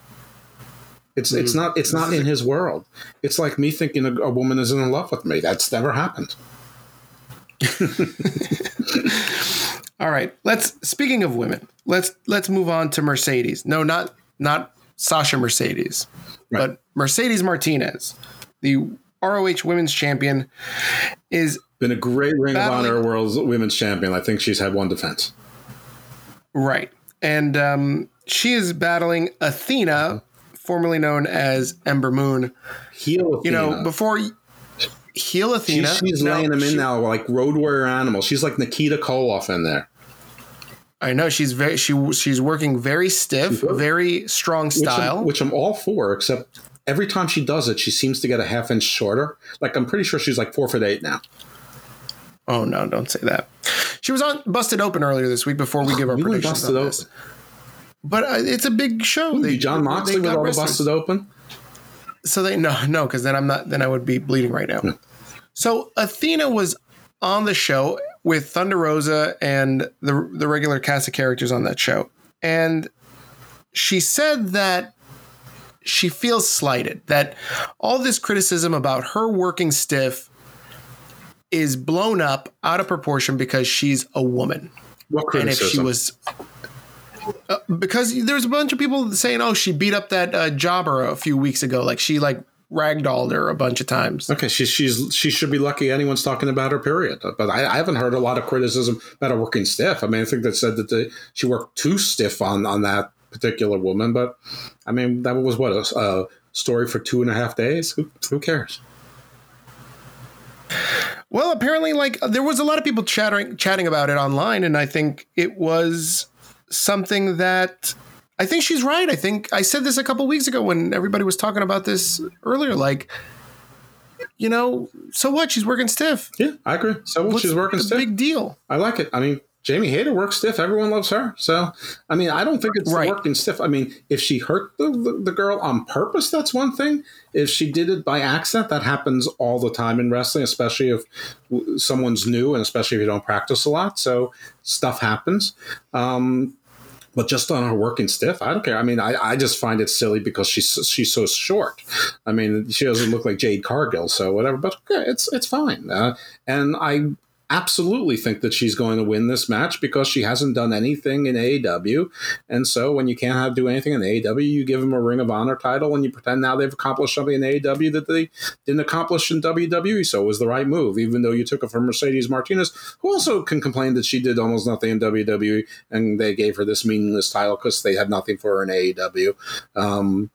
S3: It's it's
S2: Mm-hmm.
S3: not it's not in his world. It's like me thinking a, a woman is in love with me. That's never happened.
S2: All right. Let's speaking of women, let's let's move on to Mercedes. No, not not Sasha Mercedes, but Mercedes Martinez, the ROH Women's Champion, is
S3: Been a great Ring
S2: Battling-
S3: of Honor World Women's Champion. I think she's had one defense.
S2: right, and um, she is battling Athena, formerly known as Ember Moon.
S3: Heel
S2: You know, before heel Athena,
S3: She's, she's laying them in now like road warrior animal. She's like Nikita Koloff in there.
S2: I know she's very she she's working very stiff, very strong
S3: Which
S2: style.
S3: I'm, which I'm all for, except every time she does it, she seems to get a half inch shorter. Like I'm pretty sure she's like four foot eight now.
S2: Oh no, don't say that. She was on Busted Open earlier this week before we give our
S3: and
S2: predictions
S3: busted open.
S2: this. But uh, it's a big show.
S3: Jon
S2: they
S3: Moxley with all the busted open.
S2: So they no no because then I'm not then I would be bleeding right now. So Athena was on the show with Thunder Rosa and the the regular cast of characters on that show, and she said that she feels slighted that all this criticism about her working stiff is blown up out of proportion because she's a woman.
S3: What
S2: And if she
S3: criticism?
S2: was uh, because there's a bunch of people saying, "Oh, she beat up that uh, jobber a few weeks ago. Like she like ragdolled her a bunch of times."
S3: Okay, she, she's she should be lucky anyone's talking about her. Period. But I, I haven't heard a lot of criticism about her working stiff. I mean, I think that said that the, she worked too stiff on on that particular woman. But I mean, that was what a, a story for two and a half days. Who, who cares?
S2: Well, apparently, like there was a lot of people chattering chatting about it online, and I think it was something that I think she's right. I think I said this a couple weeks ago when everybody was talking about this earlier. Like, you know, so what? She's working stiff.
S3: Yeah, I agree. So
S2: What's
S3: she's working stiff.
S2: Big deal.
S3: I like it. I mean, Jamie Hayter works stiff. Everyone loves her. So, I mean, I don't think it's
S2: Right.
S3: working stiff. I mean, if she hurt the, the, the girl on purpose, that's one thing. If she did it by accident, that happens all the time in wrestling, especially if someone's new and especially if you don't practice a lot. So, stuff happens. Um, but just on her working stiff, I don't care. I mean, I, I just find it silly because she's she's so short. I mean, she doesn't look like Jade Cargill, so whatever. But it's it's fine. Uh, and I absolutely think that she's going to win this match because she hasn't done anything in AEW. And so when you can't have do anything in AEW, you give them a Ring of Honor title and you pretend now they've accomplished something in AEW that they didn't accomplish in WWE. So it was the right move, even though you took it from Mercedes Martinez, who also can complain that she did almost nothing in WWE and they gave her this meaningless title because they had nothing for her in AEW. Um,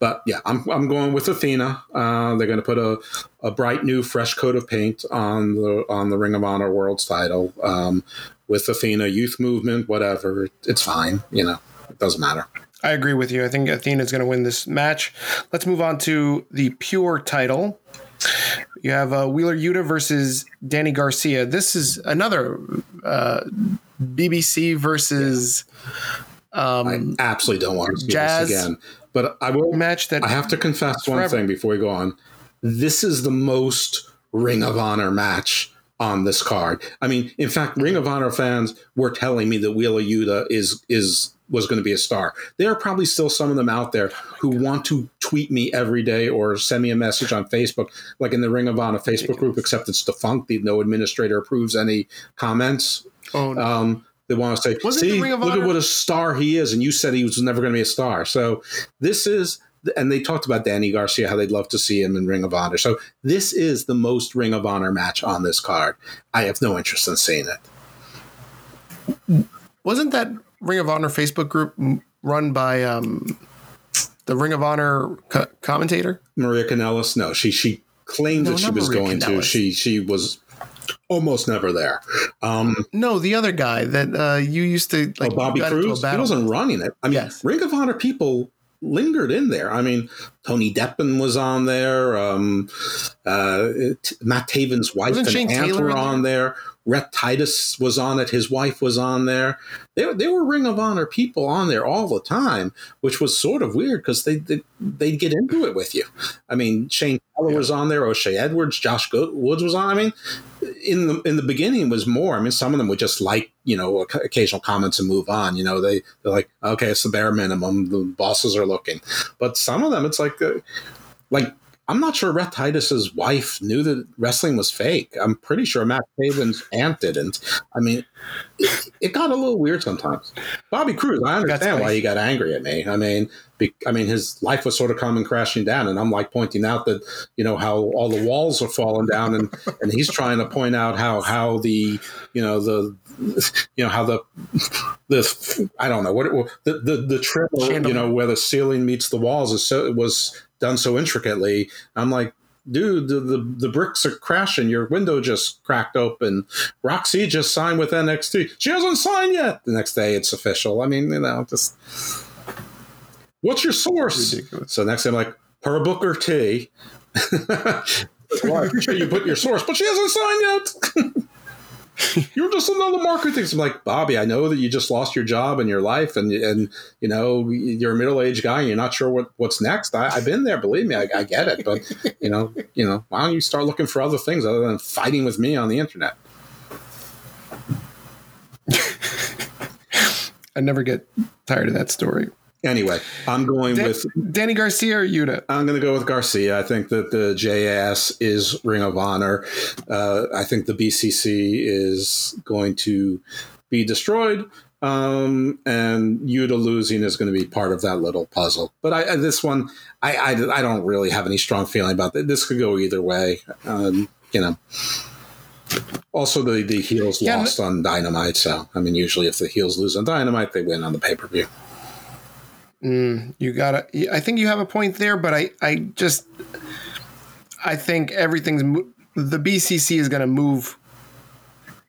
S3: but yeah, I'm, I'm going with Athena. Uh, they're going to put a, a bright new fresh coat of paint on the on the Ring of Honor World's title um, with Athena Youth Movement, whatever. It's fine, you know, it doesn't matter.
S2: I agree with you. I think Athena is going to win this match. Let's move on to the pure title. You have uh, Wheeler Yuta versus Danny Garcia. This is another uh, BCC versus um,
S3: I absolutely don't want to see
S2: Jazz
S3: this again. But I will
S2: match that
S3: I have to confess one
S2: forever.
S3: thing before we go on. This is the most Ring of Honor match on this card. I mean, in fact, Ring of Honor fans were telling me that Wheeler Yuta is is was going to be a star. There are probably still some of them out there who want to tweet me every day or send me a message on Facebook, like in the Ring of Honor Facebook group, except it's defunct. No administrator approves any comments.
S2: Oh, no.
S3: Um, they want to say,
S2: the
S3: see, look
S2: Honor-
S3: at what a star he is. And you said he was never going to be a star. So this is, and they talked about Danny Garcia, how they'd love to see him in Ring of Honor. So this is the most Ring of Honor match on this card. I have no interest in seeing it.
S2: wasn't that Ring of Honor Facebook group run by um, the Ring of Honor co- commentator?
S3: Maria Kanellis, no, she she claimed
S2: No,
S3: that she was
S2: Maria
S3: going to. She she was almost never there. Um,
S2: No, the other guy that uh, you used to like.
S3: oh, Bobby
S2: got into a
S3: Cruz, he wasn't running it. I mean,
S2: Yes.
S3: Ring of Honor people lingered in there. I mean, Tony Deppen was on there. Um, uh, Matt Taven's wife
S2: Wasn't
S3: and
S2: Shane
S3: aunt
S2: Taylor
S3: were on there. Rhett Titus was on it. His wife was on there. They, they were Ring of Honor people on there all the time, which was sort of weird because they, they they'd get into it with you. I mean, Shane Taylor was on there. O'Shea Edwards, Josh Woods was on. I mean, in the in the beginning was more. I mean, some of them would just like you know occasional comments and move on. You know, they they're like, okay, it's the bare minimum. The bosses are looking, but some of them it's like, uh, like I'm not sure Rhett Titus's wife knew that wrestling was fake. I'm pretty sure Matt Taven's aunt didn't. I mean, it, it got a little weird sometimes. Bobby Cruz, I understand why he got angry at me. I mean, be, I mean, his life was sort of coming crashing down, and I'm like pointing out that you know how all the walls are falling down, and and he's trying to point out how how the you know the you know how the the I don't know what it the the, the trim you know where the ceiling meets the walls is so it was done so intricately. I'm like, dude, the, the, the bricks are crashing. Your window just cracked open. Roxy just signed with NXT. She hasn't signed yet. The next day, it's official. I mean, you know, just what's your source? Ridiculous. So next day, I'm like, per Booker T. well, I appreciate you put your source, but she hasn't signed yet. You're just another marketing. I'm like, Bobby, I know that you just lost your job and your life, and and you know you're a middle aged guy, and you're not sure what, what's next. I, have been there, believe me, I, I get it. But you know, you know, why don't you start looking for other things other than fighting with me on the internet?
S2: I never get tired of that story.
S3: Anyway, I'm going
S2: Dan-
S3: with
S2: Danny Garcia or Yuta.
S3: I'm going to go with Garcia. I think that the JAS is Ring of Honor. Uh, I think the BCC is going to be destroyed. Um, and Yuta losing is going to be part of that little puzzle. But I, this one, I, I, I don't really have any strong feeling about it. This could go either way. Um, you know. Also, the, the heels
S2: Yeah,
S3: lost on Dynamite. So, I mean, usually if the heels lose on Dynamite, they win on the pay per view.
S2: Mm, you gotta. I think you have a point there, but I, I just, I think everything's the BCC is going to move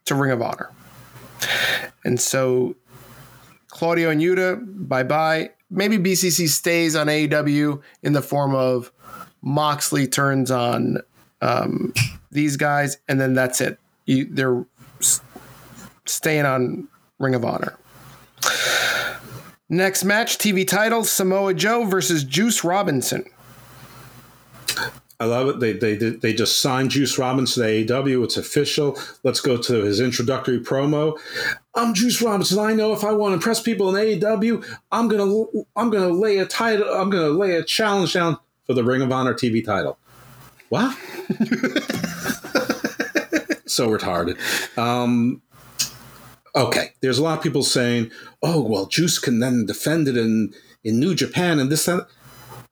S2: to Ring of Honor, and so Claudio and Yuta, bye bye. Maybe BCC stays on AEW in the form of Moxley turns on um, these guys, and then that's it. You, they're staying on Ring of Honor. Next match, TV title Samoa Joe versus Juice Robinson.
S3: I love it. They they they just signed Juice Robinson to AEW. It's official. Let's go to his introductory promo. I'm Juice Robinson. I know if I want to impress people in AEW, I'm gonna I'm gonna lay a title. I'm gonna lay a challenge down for the Ring of Honor TV title. What? so retarded. Um, okay, there's a lot of people saying, "Oh, well, Juice can then defend it in in New Japan and this that."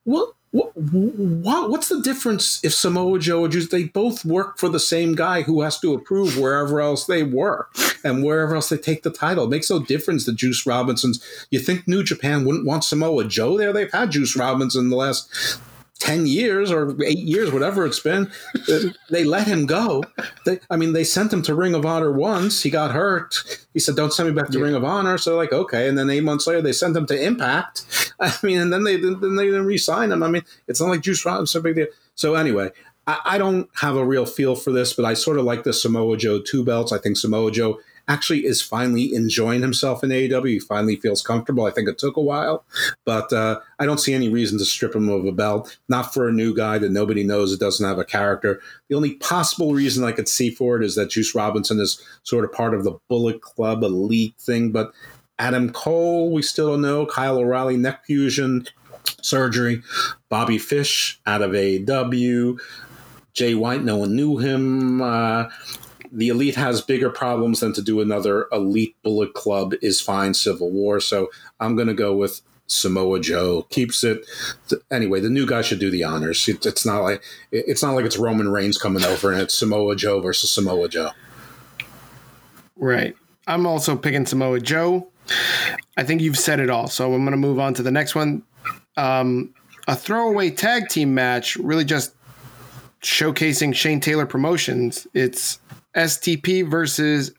S3: What? What, what, what's the difference if Samoa Joe or Juice, they both work for the same guy who has to approve wherever else they work and wherever else they take the title? It makes no difference that Juice Robinson's, you think New Japan wouldn't want Samoa Joe there? They've had Juice Robinson the last 10 years or eight years, whatever it's been. Uh, they let him go. They, I mean, they sent him to Ring of Honor once. He got hurt. He said, don't send me back to Ring of Honor. So like, okay. And then eight months later, they sent him to Impact. I mean, and then they, then they didn't re-sign him. I mean, it's not like Juice Robinson, big deal. So anyway, I, I don't have a real feel for this, but I sort of like the Samoa Joe two belts. I think Samoa Joe actually is finally enjoying himself in AEW. He finally feels comfortable. I think it took a while, but uh, I don't see any reason to strip him of a belt. Not for a new guy that nobody knows that doesn't have a character. The only possible reason I could see for it is that Juice Robinson is sort of part of the Bullet Club elite thing, but Adam Cole, we still don't know. Kyle O'Reilly, neck fusion surgery. Bobby Fish out of AEW. Jay White, no one knew him. Uh, the elite has bigger problems than to do another elite bullet club is fine civil war so i'm going to go with samoa joe keeps it anyway the new guy should do the honors it, it's not like it's not like it's roman reigns coming over and it's samoa joe versus samoa joe
S2: Right. I'm also picking Samoa Joe. I think you've said it all. So I'm going to move on to the next one. Um, a throwaway tag team match, really just showcasing Shane Taylor Promotions. It's STP versus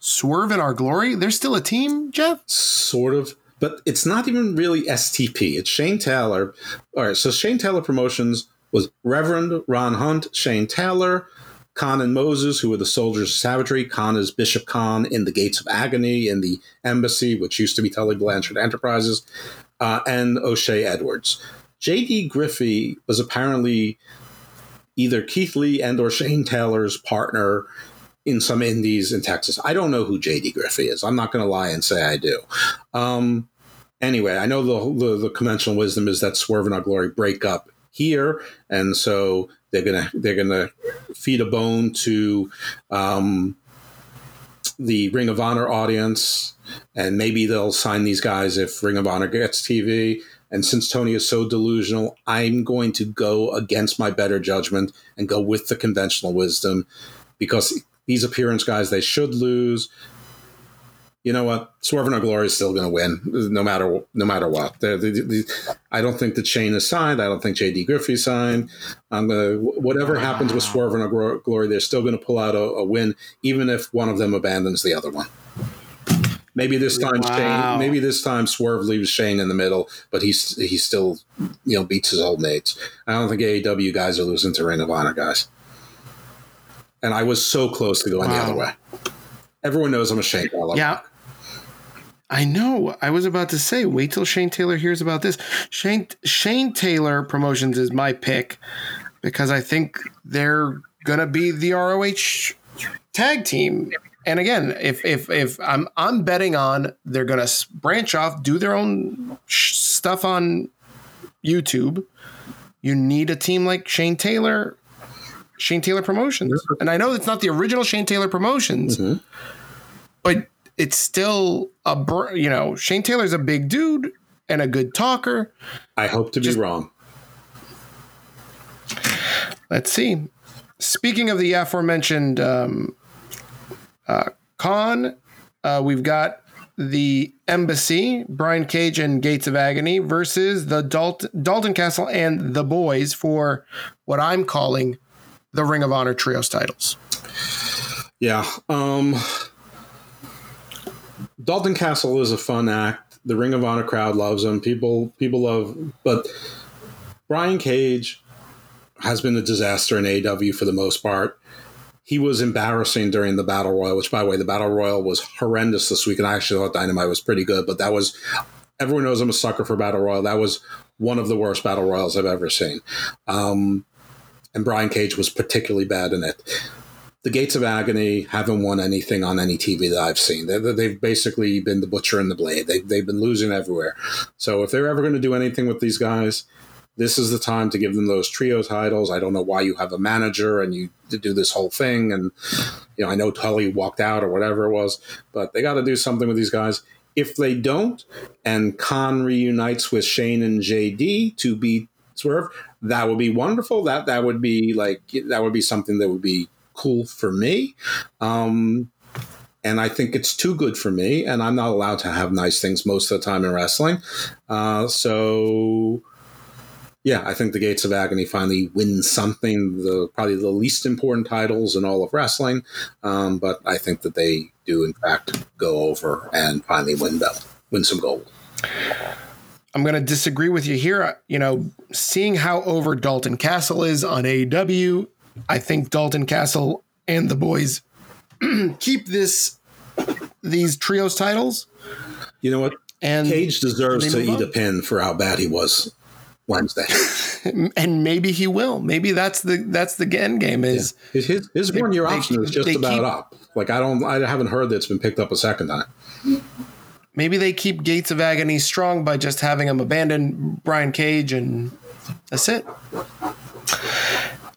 S2: Swerve in Our Glory. They're still a team, Jeff?
S3: sort of but it's not even really STP. It's Shane Taylor. All right, so Shane Taylor Promotions was Reverend Ron Hunt, Shane Taylor, Kaun and Moses, who were the soldiers of savagery. Kaun is Bishop Kaun in the Gates of Agony in the Embassy, which used to be Tully Blanchard Enterprises, uh, and O'Shea Edwards. J.D. Griffey was apparently either Keith Lee and or Shane Taylor's partner in some indies in Texas. I don't know who J.D. Griffey is. I'm not going to lie and say I do. Um, anyway, I know the, the, the conventional wisdom is that Swerve and Our Glory break up here, and so they're gonna they're gonna feed a bone to um, the Ring of Honor audience, and maybe they'll sign these guys if Ring of Honor gets TV. And since Tony is so delusional, I'm going to go against my better judgment and go with the conventional wisdom because these appearance guys they should lose. You know what? Swerve and Glory is still going to win, no matter no matter what. I don't think the chain is signed. I don't think JD Griffey signed. I'm gonna whatever happens with Swerve and Glory, they're still going to pull out a, a, win, even if one of them abandons the other one. Maybe this time, wow. Shane, maybe this time Swerve leaves Shane in the middle, but he's he still you know beats his old mates. I don't think AEW guys are losing to Ring of Honor guys and I was so close to going wow. the other way. Everyone knows I'm a Shane. I
S2: yeah. I know. I was about to say, wait till Shane Taylor hears about this. Shane Shane Taylor Promotions is my pick because I think they're gonna be the ROH tag team. And again, if if if I'm I'm betting on they're gonna branch off, do their own stuff on YouTube. You need a team like Shane Taylor Shane Taylor Promotions. And I know it's not the original Shane Taylor Promotions, mm-hmm. but it's still a you know Shane Taylor's a big dude and a good talker.
S3: I hope to Just, be wrong.
S2: Let's see. Speaking of the aforementioned um, uh, con, uh, we've got the Embassy, Brian Cage and Gates of Agony versus the Dalton, Dalton Castle and the Boys for what I'm calling the Ring of Honor Trios titles.
S3: Yeah. Um, Dalton Castle is a fun act. The Ring of Honor crowd loves him. People people love, but Brian Cage has been a disaster in AW for the most part. He was embarrassing during the Battle Royal, which, by the way, the Battle Royal was horrendous this week, and I actually thought Dynamite was pretty good. But that was everyone knows I'm a sucker for Battle Royal. That was one of the worst Battle Royals I've ever seen. Um, and Brian Cage was particularly bad in it. The Gates of Agony haven't won anything on any TV that I've seen. they have basically been the butcher and the blade. They, they've been losing everywhere. So if they're ever going to do anything with these guys, this is the time to give them those trio titles. I don't know why you have a manager and you do this whole thing. And, you know, I know Tully walked out or whatever it was, but they got to do something with these guys. If they don't, and Kaun reunites with Shane and JD to beat Swerve, that would be wonderful. That that would be like that would be something that would be cool for me. Um, and I think it's too good for me, and I'm not allowed to have nice things most of the time in wrestling. Uh, so, yeah, I think the Gates of Agony finally win something, the probably the least important titles in all of wrestling. Um, but I think that they do, in fact, go over and finally win belt, win some gold.
S2: I'm going to disagree with you here. You know, seeing how over Dalton Castle is on AEW, I think Dalton Castle and the boys keep this these trios titles.
S3: You know what? And Cage deserves to eat on. a pin for how bad he was Wednesday.
S2: and maybe he will. Maybe that's the that's the end game is
S3: yeah. his his one year option is just about keep, up. Like I don't I haven't heard that it's been picked up a second time.
S2: Maybe they keep Gates of Agony strong by just having him abandon Brian Cage, and that's it.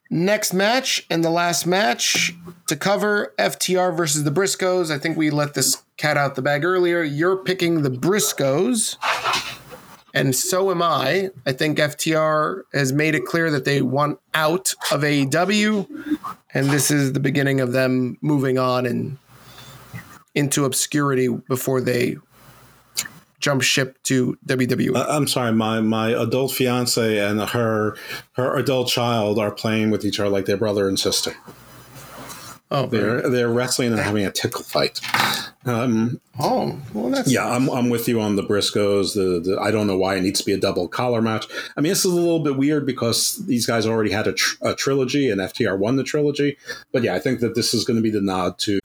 S2: Next match and the last match to cover FTR versus the Briscoes. I think we let this cat out the bag earlier. You're picking the Briscoes, and so am I. I think FTR has made it clear that they want out of AEW, and this is the beginning of them moving on and into obscurity before they jump ship to WWE.
S3: Uh, I'm sorry, my my adult fiance and her her adult child are playing with each other like they're brother and sister. Oh, they're they're wrestling and having a tickle fight. Um,
S2: oh, well, that's
S3: yeah. I'm, I'm with you on the Briscoes. The, the I don't know why it needs to be a double collar match. I mean, this is a little bit weird because these guys already had a, tr- a trilogy and FTR won the trilogy. But yeah, I think that this is going to be the nod to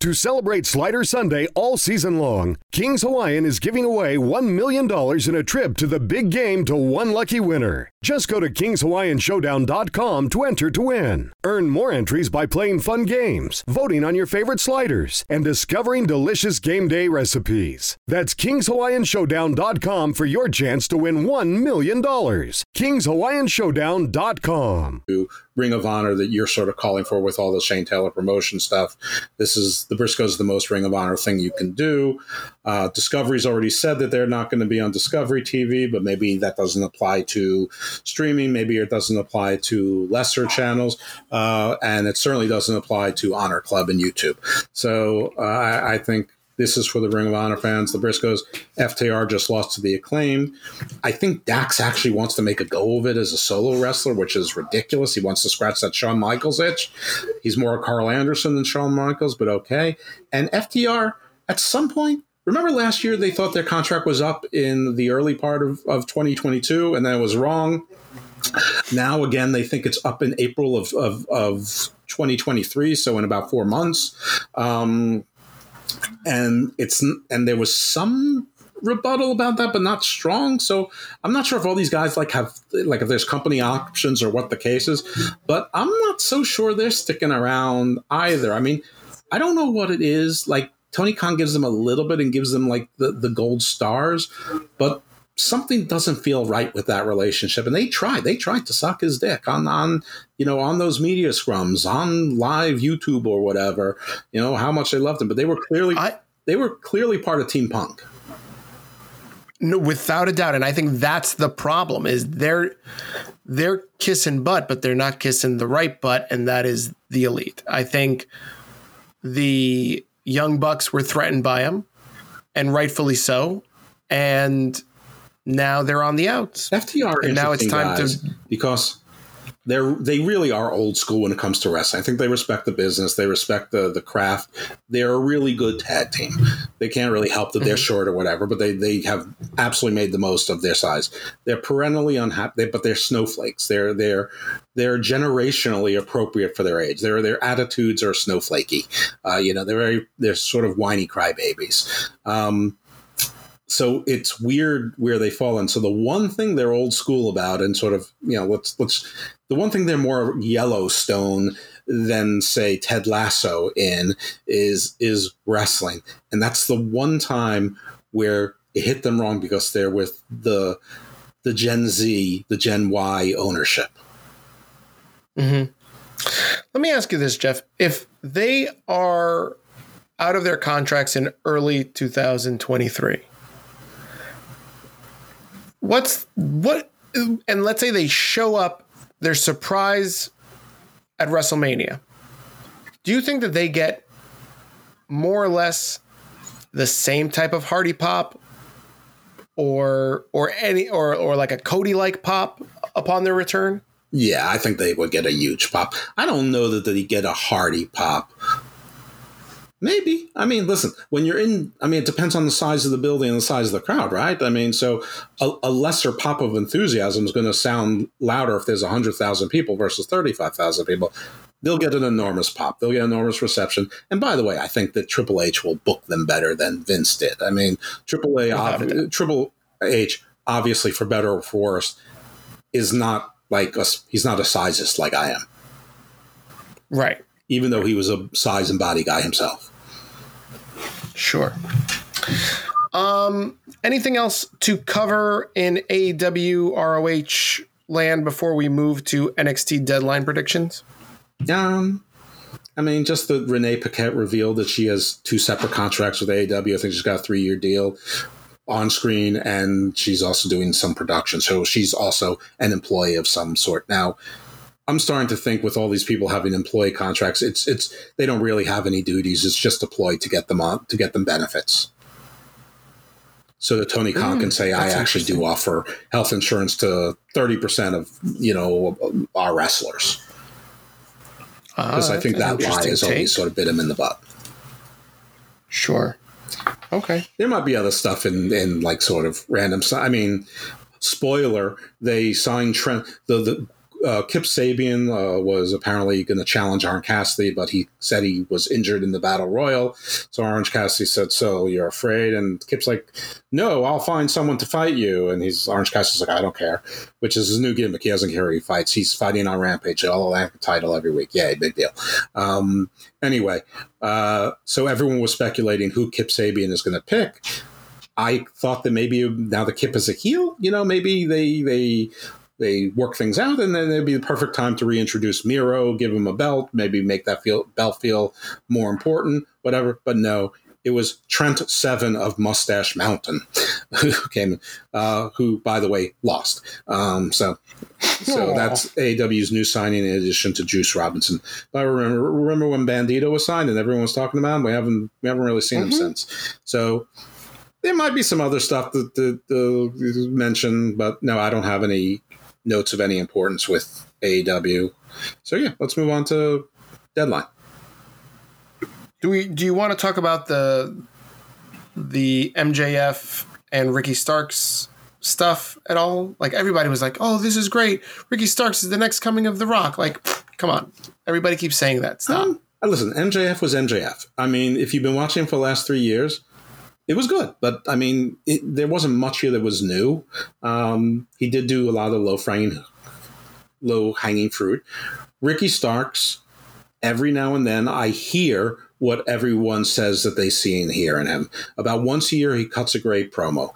S7: To celebrate Slider Sunday all season long, Kings Hawaiian is giving away $1 million in a trip to the big game to one lucky winner. Just go to KingsHawaiianShowdown.com to enter to win. Earn more entries by playing fun games, voting on your favorite sliders, and discovering delicious game day recipes. That's KingsHawaiianShowdown.com for your chance to win $1 million. KingsHawaiianShowdown.com.
S3: Ring of Honor that you're sort of calling for with all the Shane Taylor promotion stuff. This is the Briscoes the most Ring of Honor thing you can do. Uh, Discovery's already said that they're not going to be on Discovery TV, but maybe that doesn't apply to streaming. Maybe it doesn't apply to lesser channels, uh, and it certainly doesn't apply to Honor Club and YouTube. So uh, I, I think this is for the Ring of Honor fans. The Briscoes, FTR just lost to the acclaim. I think Dax actually wants to make a go of it as a solo wrestler, which is ridiculous. He wants to scratch that Shawn Michaels itch. He's more a Karl Anderson than Shawn Michaels, but okay. And FTR, at some point, remember last year they thought their contract was up in the early part of, of 2022, and that was wrong. Now, again, they think it's up in April of, of, of 2023, so in about four months. Um, and it's and there was some rebuttal about that, but not strong. So I'm not sure if all these guys like have like if there's company options or what the case is, but I'm not so sure they're sticking around either. I mean, I don't know what it is. Like Tony Khan gives them a little bit and gives them like the, the gold stars, but something doesn't feel right with that relationship. And they tried. They tried to suck his dick on on you know on those media scrums on live YouTube or whatever. You know how much they loved him, but they were clearly I, they were clearly part of Team Punk.
S2: No, without a doubt, and I think that's the problem is they're they're kissing butt, but they're not kissing the right butt, and that is the elite. I think the young bucks were threatened by him, and rightfully so. And now they're on the outs.
S3: FTR,
S2: and now it's time
S3: guys,
S2: to
S3: because they're they really are old school when it comes to wrestling. I think they respect the business, they respect the the craft. They're a really good tag team. They can't really help that they're mm-hmm. short or whatever, but they they have absolutely made the most of their size. They're perennially unhappy, but they're snowflakes. They're they're they're generationally appropriate for their age. Their their attitudes are snowflakey. Uh, you know, they're very they're sort of whiny crybabies. Um, so it's weird where they fall in. So the one thing they're old school about, and sort of you know, let's let's the one thing they're more Yellowstone than say Ted Lasso in is is wrestling, and that's the one time where it hit them wrong because they're with the the Gen Z, the Gen Y ownership.
S2: Mm-hmm. Let me ask you this, Jeff: If they are out of their contracts in early 2023 what's what and let's say they show up they're surprised at WrestleMania. Do you think that they get more or less the same type of Hardy pop or or any or or like a Cody like pop upon their return?
S3: Yeah, I think they would get a huge pop. I don't know that they get a Hardy pop Maybe. I mean, listen, when you're in, I mean, it depends on the size of the building and the size of the crowd, right? I mean, so a, a lesser pop of enthusiasm is going to sound louder if there's 100,000 people versus 35,000 people. They'll get an enormous pop. They'll get an enormous reception. And by the way, I think that Triple H will book them better than Vince did. I mean, Triple A, Triple H, obviously, for better or for worse, is not like a, he's not a sizist like I am.
S2: Right.
S3: Even though he was a size and body guy himself.
S2: Sure. Um, anything else to cover in AEW ROH land before we move to NXT deadline predictions?
S3: Um, I mean, just the Renee Paquette revealed that she has two separate contracts with AEW. I think she's got a three year deal on screen, and she's also doing some production. So she's also an employee of some sort. Now, I'm starting to think with all these people having employee contracts, it's it's they don't really have any duties. It's just deployed to get them on to get them benefits. So that Tony Khan
S2: Mm,
S3: can say, I actually do offer health insurance to 30% of, you know, our wrestlers. Because
S2: Ah,
S3: I think that lie has
S2: take.
S3: always sort of bit him in the butt.
S2: Sure. Okay.
S3: There might be other stuff in, in like sort of random. si- I mean, spoiler: they signed Trent. The the uh, Kip Sabian uh, was apparently going to challenge Orange Cassidy, but he said he was injured in the battle royal. So Orange Cassidy said, "So you're afraid?" And Kip's like, "No, I'll find someone to fight you." And he's Orange Cassidy's like, "I don't care," which is his new gimmick. He doesn't care who he fights. He's fighting on Rampage, all the title every week. Yay, big deal. Um, anyway, uh, so everyone was speculating who Kip Sabian is going to pick. I thought that maybe now the Kip is a heel, you know, maybe they they they work things out, and then it'd be the perfect time to reintroduce Miro, give him a belt, maybe make that feel belt feel more important, whatever. But no, it was Trent Seven of Mustache Mountain who came, uh, who by the way lost. Um, so. So that's AEW's new signing in addition to Juice Robinson. But I remember remember when Bandido was signed and everyone was talking about him. We haven't we haven't really seen him since. So there might be some other stuff that that uh, mentioned, but no, I don't have any notes of any importance with AEW. So yeah, let's move on to deadline.
S2: Do we? Do you want to talk about the the MJF and Ricky Starks stuff at all? Like everybody was like, "Oh, this is great. Ricky Starks is the next coming of The Rock." Like, come on, everybody keeps saying that. Stop.
S3: Um, listen, MJF was MJF. I mean, if you've been watching him for the last three years, it was good. But I mean, it, there wasn't much here that was new. Um, he did do a lot of low hanging, low hanging fruit. Ricky Starks. Every now and then, I hear what everyone says that they see and hear in him. About once a year, he cuts a great promo.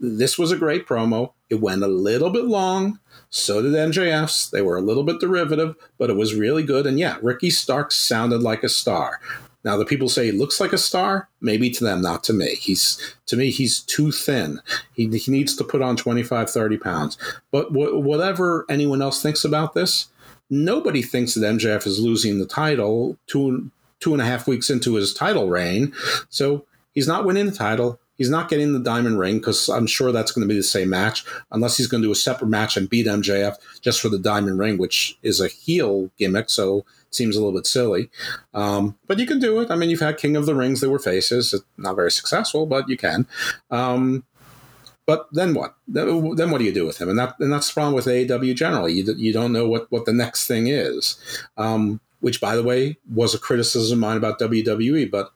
S3: This was a great promo. It went a little bit long. So did MJF's. They were a little bit derivative, but it was really good. And yeah, Ricky Starks sounded like a star. Now the people say he looks like a star. Maybe to them, not to me. He's to me, he's too thin. He, he needs to put on 25, 30 pounds. But wh- whatever anyone else thinks about this, nobody thinks that MJF is losing the title two two and a half weeks into his title reign. So he's not winning the title. He's not getting the diamond ring because I'm sure that's going to be the same match, unless he's going to do a separate match and beat MJF just for the diamond ring, which is a heel gimmick. So it seems a little bit silly. Um, but you can do it. I mean, you've had King of the Rings, they were faces. Not very successful, but you can. Um, but then what? Then then what do you do with him? And that and that's the problem with AEW generally. You, you don't know what, what the next thing is. Um, which, by the way, was a criticism of mine about WWE. But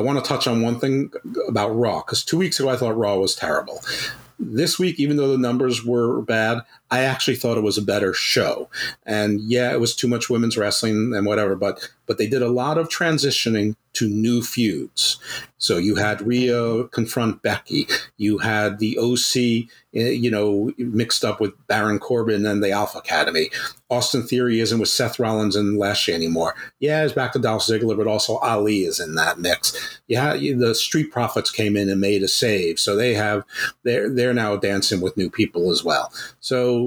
S3: I want to touch on one thing about Raw because two weeks ago I thought Raw was terrible. This week, even though the numbers were bad, I actually thought it was a better show. And yeah, it was too much women's wrestling and whatever, but but they did a lot of transitioning to new feuds. So you had Rhea confront Becky. You had the OC, eh, you know, mixed up with Baron Corbin and the Alpha Academy. Austin Theory isn't with Seth Rollins and Lashley anymore. Yeah, it's back to Dolph Ziggler, but also Ali is in that mix. Yeah, the Street Profits came in and made a save, so they have they're they're now dancing with new people as well. So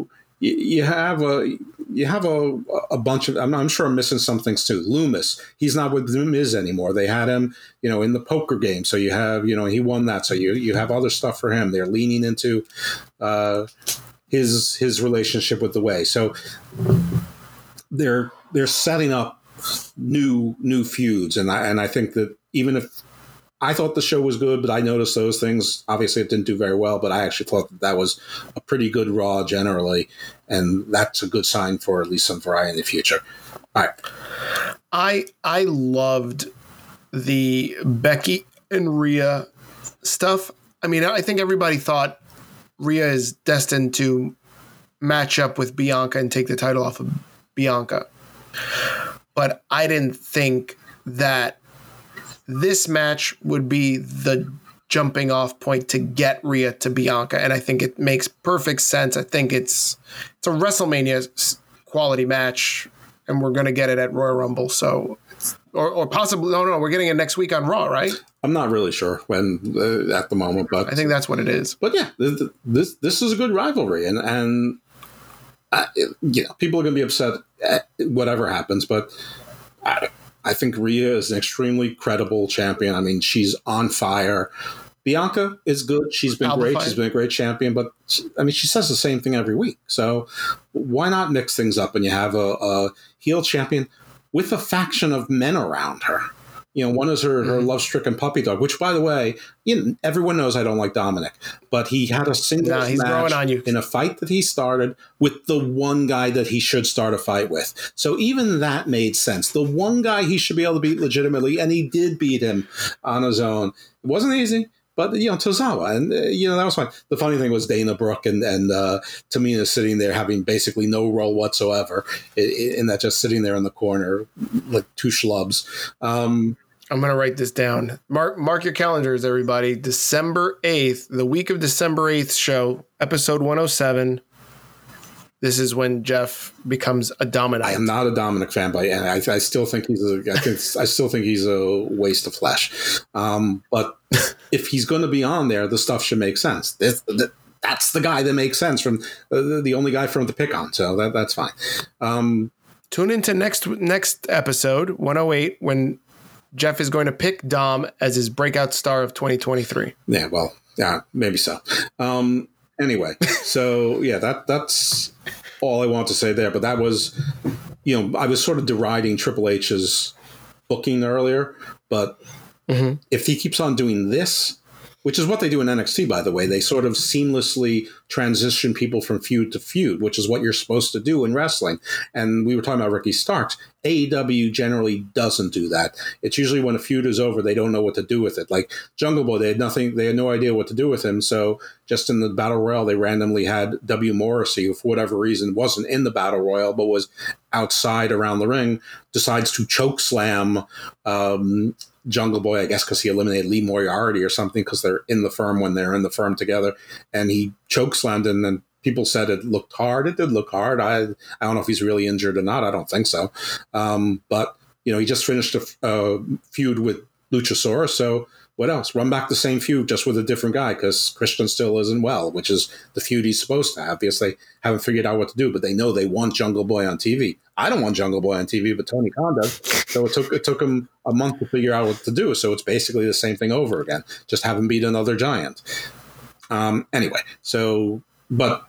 S3: you, have a you have a, a bunch of I'm, I'm sure I'm missing some things too. Lumis, he's not with the Miz anymore. They had him, you know, in the poker game. So you have, you know, he won that. So you you have other stuff for him. They're leaning into uh, his his relationship with the way. So they're they're setting up new new feuds, and I and I think that even if I thought the show was good, but I noticed those things. Obviously, it didn't do very well, but I actually thought that, that was a pretty good Raw generally, and that's a good sign for at least some variety in the future. All right.
S2: I I loved the Becky and Rhea stuff. I mean, I think everybody thought Rhea is destined to match up with Bianca and take the title off of Bianca. But I didn't think that this match would be the jumping off point to get Rhea to Bianca, and I think it makes perfect sense. I think it's it's a WrestleMania quality match, and we're gonna get it at Royal Rumble, so or, or possibly no, no, we're getting it next week on Raw, right?
S3: I'm not really sure when uh, at the moment, but
S2: I think that's what it is.
S3: But yeah, this this, this is a good rivalry, and and uh, you know people are going to be upset at whatever happens, but I, I think Rhea is an extremely credible champion. I mean, she's on fire. Bianca is good. She's been great. She's been a great champion, but I mean, she says the same thing every week. So why not mix things up and you have a, a heel champion with a faction of men around her? You know, one is her, her mm-hmm. love stricken puppy dog, which, by the way, you know, everyone knows I don't like Dominic, but he had a single nah, match in a fight that he started with the one guy that he should start a fight with. So even that made sense. The one guy he should be able to beat legitimately, and he did beat him on his own. It wasn't easy but you know Tozawa, and uh, you know that was fine. The funny thing was Dana Brooke and and uh, Tamina sitting there having basically no role whatsoever, in, that just sitting there in the corner like two schlubs. Um,
S2: I'm gonna write this down. Mark mark your calendars, everybody. December eighth, the week of December eighth show, episode 107. This is when Jeff becomes a Dominic.
S3: I am not a Dominic fan, but I, I still think he's a. I think I still think he's a waste of flesh. Um, but if he's going to be on there, the stuff should make sense. This, the, that's the guy that makes sense from uh, the only guy from the pick on. So that that's fine. Um,
S2: Tune into next next episode 108 when Jeff is going to pick Dom as his breakout star of 2023.
S3: Yeah, well, yeah, maybe so. Um, anyway, so yeah, that that's all I want to say there. But that was, you know, I was sort of deriding Triple H's booking earlier, but mm-hmm. if he keeps on doing this, which is what they do in NXT, by the way. They sort of seamlessly transition people from feud to feud, which is what you're supposed to do in wrestling. And we were talking about Ricky Starks. AEW generally doesn't do that. It's usually when a feud is over, they don't know what to do with it. Like Jungle Boy, they had nothing, they had no idea what to do with him. So just in the Battle Royal, they randomly had W. Morrissey, who for whatever reason wasn't in the Battle Royal, but was outside around the ring, decides to choke slam um, Jungle Boy, I guess, because he eliminated Lee Moriarty or something, because they're in the firm when they're in the firm together, and he choke slammed him. And people said it looked hard. It did look hard. I I don't know if he's really injured or not. I don't think so. Um, but you know, he just finished a, a feud with Luchasaurus, so what else? Run back the same feud just with a different guy because Christian still isn't well, which is the feud he's supposed to have because they haven't figured out what to do, but they know they want Jungle Boy on TV. I don't want Jungle Boy on TV, but Tony Khan does. So it took it took him a month to figure out what to do. So it's basically the same thing over again. Just have him beat another giant. Um, anyway, so but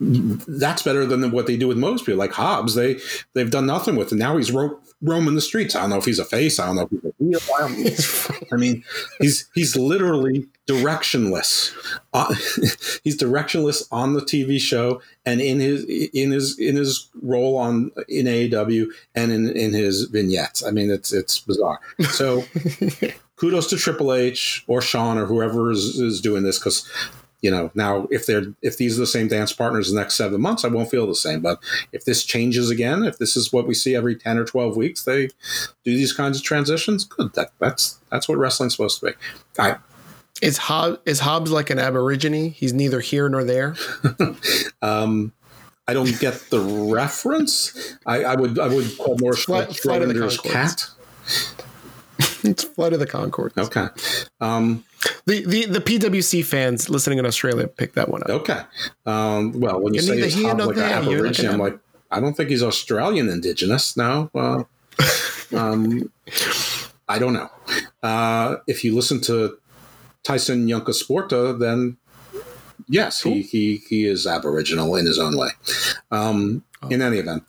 S3: that's better than what they do with most people. Like Hobbs, they they've done nothing with him. Now he's ro- roaming the streets. I don't know if he's a face. I don't know if he's a heel. I, I mean, he's he's literally directionless. Uh, he's directionless on the TV show and in his in his in his role on in AEW and in in his vignettes. I mean, it's it's bizarre. So. kudos to Triple H or Shawn or whoever is, is doing this because you know now if they're if these are the same dance partners the next seven months i won't feel the same but if this changes again if this is what we see every 10 or 12 weeks they do these kinds of transitions good that, that's that's what wrestling's supposed to be I,
S2: is Hobbs is Hobbs like an aborigine? He's neither here nor there.
S3: um, I don't get the reference. I, I, would I would call more Flight, Schrodinger's cat.
S2: it's Flight of the Conchords.
S3: Okay. Um,
S2: the, the the PWC fans listening in Australia picked that one up.
S3: Okay. Um, well, when you and say he's like an Aborigine, I'm like, I don't think he's Australian Indigenous. No. Well, um, I don't know. Uh, if you listen to Tyson Yunkasporta, then yes, cool. he, he he is Aboriginal in his own way. Um, oh. In any event,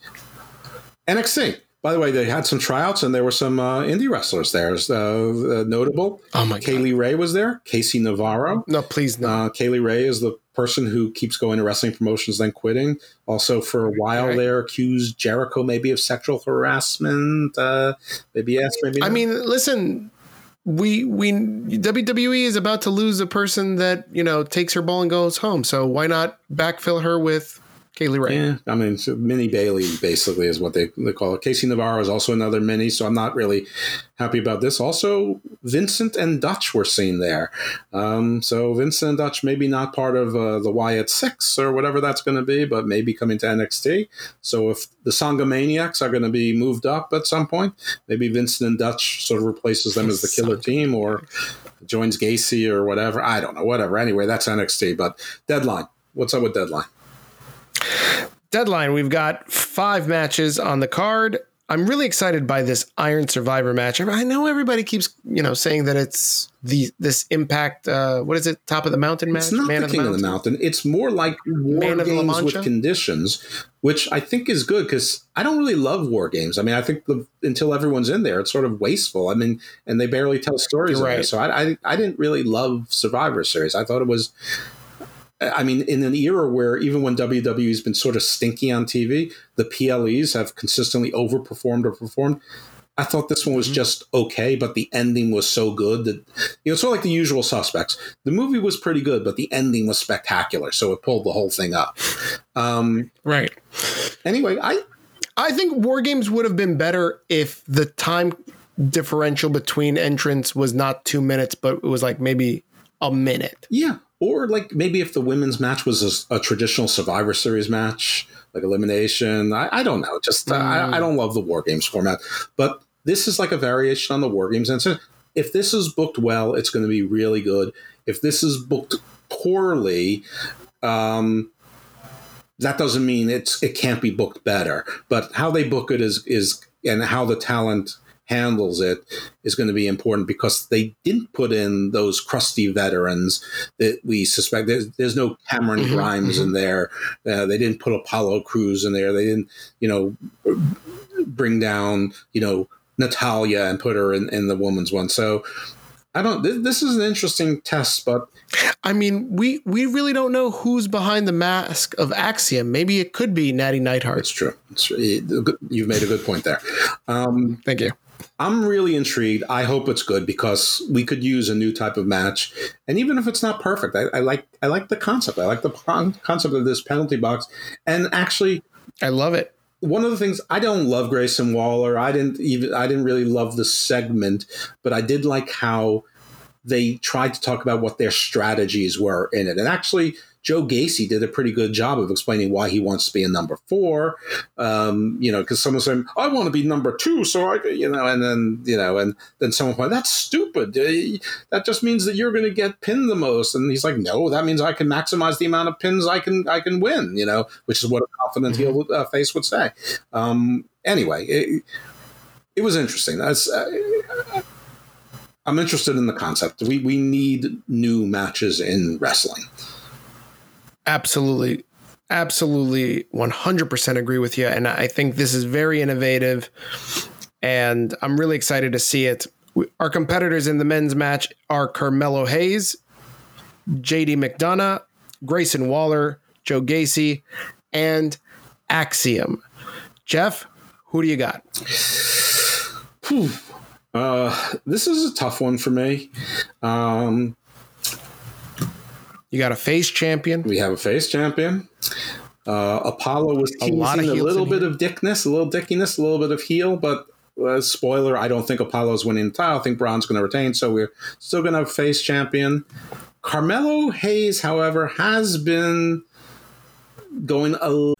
S3: NXT. By the way, they had some tryouts and there were some uh, indie wrestlers there. Uh, uh, notable.
S2: Oh my
S3: Kay Lee Ray was there. Casey Navarro.
S2: No, please no.
S3: Uh, Kay Lee Ray is the person who keeps going to wrestling promotions then quitting. Also, for a while okay. there, accused Jericho maybe of sexual harassment. Uh, maybe yes, maybe.
S2: I mean, listen, we we WWE is about to lose a person that you know takes her ball and goes home. So why not backfill her with Kay Lee Ray.
S3: Yeah, I mean, so mini Bailey basically is what they, they call it. Casey Navarro is also another mini, so I'm not really happy about this. Also, Vincent and Dutch were seen there. Um, so Vincent and Dutch maybe not part of uh, the Wyatt Six or whatever that's going to be, but maybe coming to NXT. So if the Sanga Maniacs are going to be moved up at some point, maybe Vincent and Dutch sort of replaces them as the killer team or joins Gacy or whatever. I don't know, whatever. Anyway, that's NXT. But Deadline. What's up with Deadline?
S2: Deadline, we've got five matches on the card. I'm really excited by this Iron Survivor match. I know everybody keeps, you know, saying that it's the this Impact. Uh, what is it? Top of the Mountain match.
S3: It's not Man the King of the, of the Mountain. It's more like war Man games with conditions, which I think is good because I don't really love war games. I mean, I think the, until everyone's in there, it's sort of wasteful. I mean, and they barely tell stories. Right. So I, I I didn't really love Survivor Series. I thought it was I mean, in an era where even when WWE's been sort of stinky on TV, the PLEs have consistently overperformed or performed. I thought this one was mm-hmm. just okay, but the ending was so good that you know, it's sort of like the usual suspects. The movie was pretty good, but the ending was spectacular, so it pulled the whole thing up. Um,
S2: right.
S3: Anyway, I
S2: I think War Games would have been better if the time differential between entrants was not two minutes, but it was like maybe a minute.
S3: Yeah, or like maybe if the women's match was a, a traditional Survivor Series match, like elimination. I, I don't know. Just mm. I, I, don't love the War Games format, but this is like a variation on the War Games. And so if this is booked well, it's going to be really good. If this is booked poorly, um, that doesn't mean it's it can't be booked better. But how they book it is is and how the talent handles it is going to be important because they didn't put in those crusty veterans that we suspect. There's, there's no Cameron mm-hmm, Grimes mm-hmm. in there. Uh, they didn't put Apollo Crews in there. They didn't, you know, bring down, you know, Natalya and put her in, in the woman's one. So I don't. This, this is an interesting test, but
S2: I mean, we we really don't know who's behind the mask of Axiom. Maybe it could be Natty Neidhart.
S3: It's true. It's true. You've made a good point there. Um,
S2: Thank you.
S3: I'm really intrigued. I hope it's good because we could use a new type of match. And even if it's not perfect, I, I like I like the concept. I like the concept of this penalty box. And actually,
S2: I love it.
S3: One of the things I don't love Grayson Waller. I didn't even I didn't really love the segment, but I did like how they tried to talk about what their strategies were in it. And actually, Joe Gacy did a pretty good job of explaining why he wants to be a number four. Um, you know, because someone said, "I want to be number two, so I," you know, and then you know, and then someone went, "That's stupid. Uh, that just means that you're going to get pinned the most." And he's like, "No, that means I can maximize the amount of pins I can I can win." You know, which is what a confident heel uh, face would say. Um, anyway, it, it was interesting. That's. Uh, I'm interested in the concept. We we need new matches in wrestling.
S2: Absolutely. Absolutely 100% agree with you. And I think this is very innovative. And I'm really excited to see it. Our competitors in the men's match are Carmelo Hayes, JD McDonagh, Grayson Waller, Joe Gacy, and Axiom. Jeff, who do you got?
S3: Uh, this is a tough one for me. Um,
S2: you got a face champion.
S3: We have a face champion. Uh, Apollo was teasing a, a little bit here. of dickness, a little dickiness, a little bit of heel, but uh, spoiler, I don't think Apollo's winning the title. I think Bron's going to retain, so we're still going to have face champion. Carmelo Hayes, however, has been going a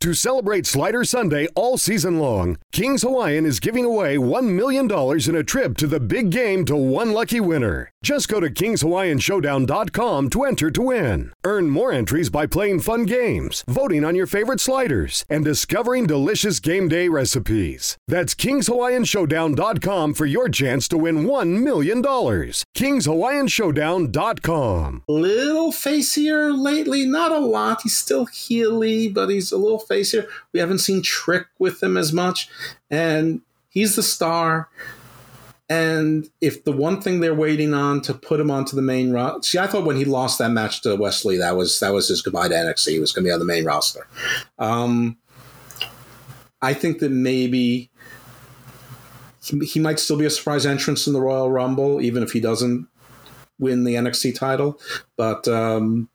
S7: To celebrate Slider Sunday all season long, Kings Hawaiian is giving away $1 million in a trip to the big game to one lucky winner. Just go to KingsHawaiianShowdown.com to enter to win. Earn more entries by playing fun games, voting on your favorite sliders, and discovering delicious game day recipes. That's KingsHawaiianShowdown.com for your chance to win $1 million. KingsHawaiianShowdown.com.
S3: Little facier lately, not a lot. He's still heely, but he's a little face here. We haven't seen Trick with him as much, and he's the star. And if the one thing they're waiting on to put him onto the main roster, see, I thought when he lost that match to Wes Lee, that was that was his goodbye to NXT. He was going to be on the main roster. Um, I think that maybe he, might still be a surprise entrance in the Royal Rumble, even if he doesn't win the NXT title. But um,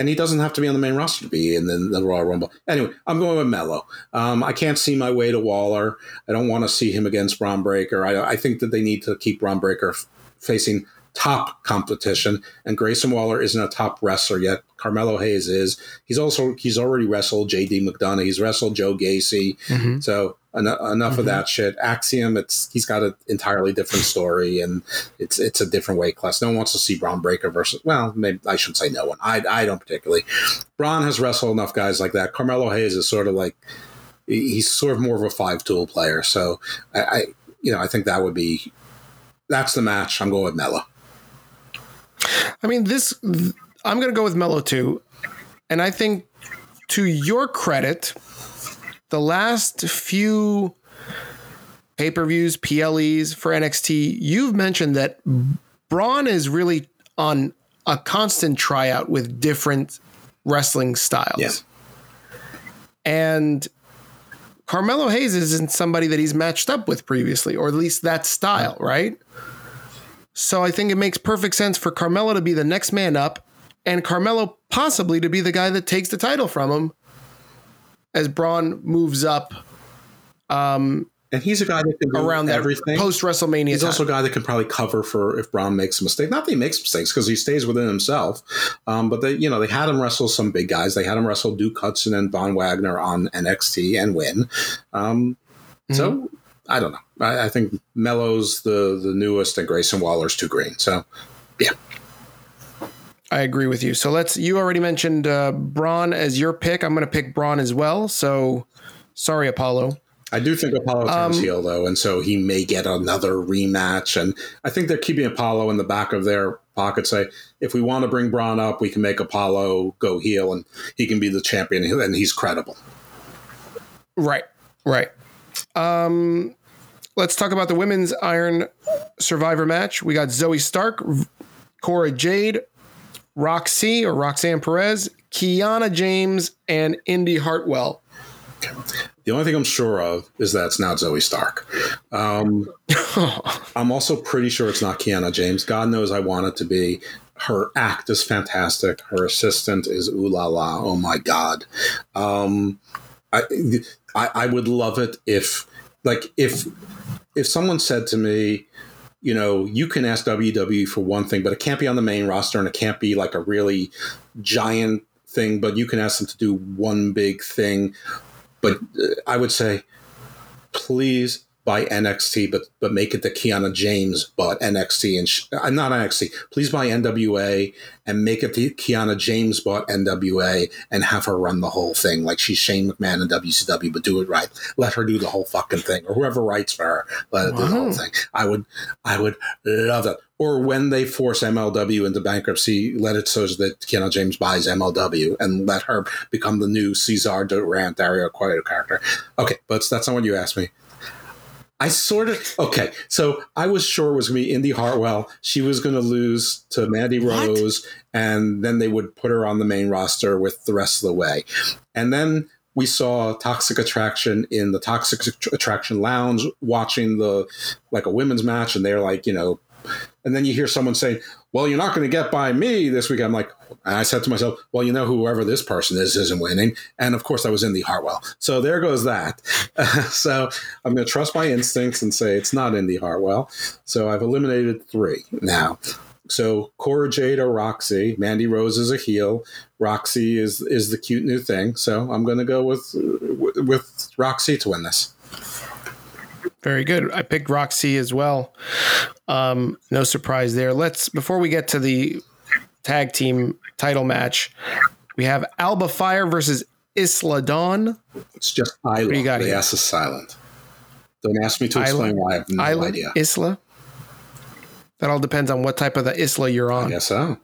S3: and he doesn't have to be on the main roster to be in the, the Royal Rumble. Anyway, I'm going with Mello. Um, I can't see my way to Waller. I don't want to see him against Bron Breakker. I, I think that they need to keep Bron Breakker f- facing top competition, and Grayson Waller isn't a top wrestler yet. Carmelo Hayes is. He's also he's already wrestled J.D. McDonagh. He's wrestled Joe Gacy.
S2: Mhm.
S3: So en- enough
S2: Mhm.
S3: of that shit. Axiom, it's he's got an entirely different story, and it's it's a different weight class. No one wants to see Bron Breakker versus. Well, maybe I shouldn't say no one. I I don't particularly. Bron has wrestled enough guys like that. Carmelo Hayes is sort of like he's sort of more of a five tool player. So I, I you know I think that would be that's the match. I'm going with Mello.
S2: I mean, this, I'm going to go with Mello too. And I think to your credit, the last few pay per views, PLEs for NXT, you've mentioned that Bron is really on a constant tryout with different wrestling styles.
S3: Yes.
S2: And Carmelo Hayes isn't somebody that he's matched up with previously, or at least that style, right? So I think it makes perfect sense for Carmelo to be the next man up and Carmelo possibly to be the guy that takes the title from him as Bron moves up um,
S3: And he's a guy that can do
S2: around
S3: everything.
S2: post WrestleMania.
S3: He's
S2: time.
S3: also a guy that can probably cover for if Bron makes a mistake. Not that he makes mistakes because he stays within himself. Um, but they, you know, they had him wrestle some big guys. They had him wrestle Duke Hudson and Von Wagner on NXT and win. Um, So I don't know. I, I think Mello's the the newest, and Grayson Waller's too green. So yeah,
S2: I agree with you. So let's. You already mentioned uh, Bron as your pick. I'm going to pick Bron as well. So sorry, Apollo.
S3: I do think Apollo turns
S2: Um,
S3: heel though, and so he may get another rematch. And I think they're keeping Apollo in the back of their pocket. Say, if we want to bring Bron up, we can make Apollo go heel, and he can be the champion, and he's credible.
S2: Right, right. Um, let's talk about the women's Iron Survivor match. We got Zoey Stark, Cora Jade, Roxy or Roxanne Perez, Kiana James, and Indi Hartwell.
S3: The only thing I'm sure of is that it's not Zoey Stark. Um, I'm also pretty sure it's not Kiana James. God knows I want it to be. Her act is fantastic. Her assistant is ooh la la. Oh my god. Um, I, I I would love it if like if if someone said to me, you know, you can ask WWE for one thing, but it can't be on the main roster and it can't be like a really giant thing, but you can ask them to do one big thing. But uh, I would say, please buy NXT, but but make it the Kiana James, but NXT and sh- uh, not NXT. Please buy NWA and make it the Kiana James, but NWA, and have her run the whole thing like she's Shane McMahon in WCW, but do it right. Let her do the whole fucking thing, or whoever writes for her, let her do the whole thing. I would, I would love it. Or when they force MLW into bankruptcy, let it so that Kiana James buys MLW and let her become the new Cesar Duran Dario Cueto character. Okay, but that's not what you asked me. I sort of okay. So I was sure it was going to be Indi Hartwell. She was going to lose to Mandy Rose, and then they would put her on the main roster with the rest of the way. And then we saw Toxic Attraction in the Toxic Attraction Lounge watching the like a women's match, and they're like, you know, and then you hear someone say, "Well, you're not going to get by me this week." I'm like, I said to myself, "Well, you know, whoever this person is isn't winning." And of course, I was in the Hartwell. So there goes that. so I'm going to trust my instincts and say it's not Indi Hartwell. So I've eliminated three now. so Cora Jade or Roxy. Mandy Rose is a heel. Roxy is is the cute new thing. So I'm going to go with with Roxy to win this.
S2: Very good. I picked Roxy as well. Um, no surprise there. Let's before we get to the tag team title match, we have Alba Fire versus Isla Dawn.
S3: It's just Isla.
S2: What do you got
S3: the
S2: here?
S3: S is silent. Don't ask me to
S2: Isla-
S3: explain why. I have no
S2: Isla,
S3: idea.
S2: Isla. That all depends on what type of the Isla you're on.
S3: I guess so.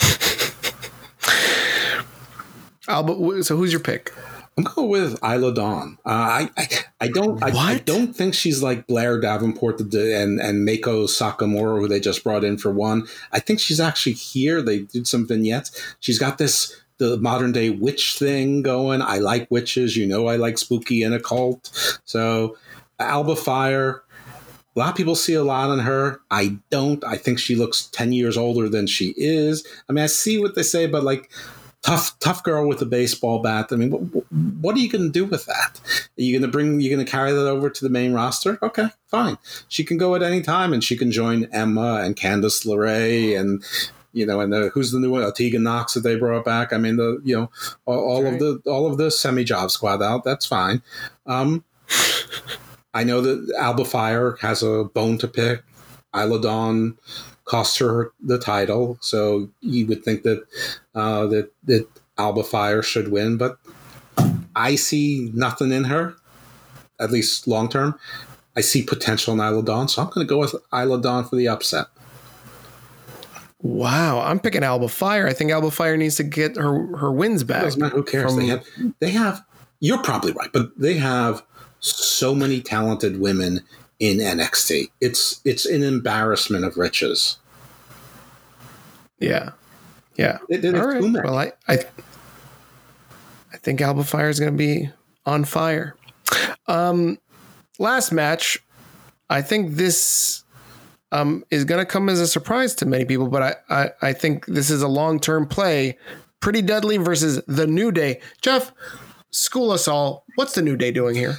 S2: Alba. So who's your pick?
S3: I'm going with Isla Dawn. Uh, I, I I don't I, I don't think she's like Blair Davenport and and Meiko Satomura who they just brought in for one. I think she's actually here. They did some vignettes. She's got this the modern day witch thing going. I like witches. You know I like spooky and occult. So Alba Fire. A lot of people see a lot in her. I don't. I think she looks 10 years older than she is. I mean, I see what they say, but like tough tough girl with a baseball bat. I mean, what, what are you going to do with that? Are you going to bring? You're going to carry that over to the main roster? Okay, fine. She can go at any time, and she can join Emma and Candice LeRae and. You know, and the, who's the new one? Tegan Knox that they brought back. I mean, the you know all, all of the all of the semi job squad out. That's fine. Um, I know that Alba Fire has a bone to pick. Isla Dawn cost her the title, so you would think that uh, that that Alba Fire should win, but I see nothing in her, at least long term. I see potential in Isla Dawn, so I'm going to go with Isla Dawn for the upset.
S2: Wow, I'm picking Alba Fire. I think Alba Fire needs to get her her wins back.
S3: Who cares?
S2: from-
S3: They have, they have. You're probably right, but they have so many talented women in NXT. It's it's an embarrassment of riches.
S2: yeah, yeah.
S3: It
S2: All right. Well, I I, I think Alba Fire is going to be on fire. Um, last match, I think this um is going to come as a surprise to many people, but I I, I think this is a long term play. Pretty Deadly versus the New Day. Jeff, school us all. What's the New Day doing here?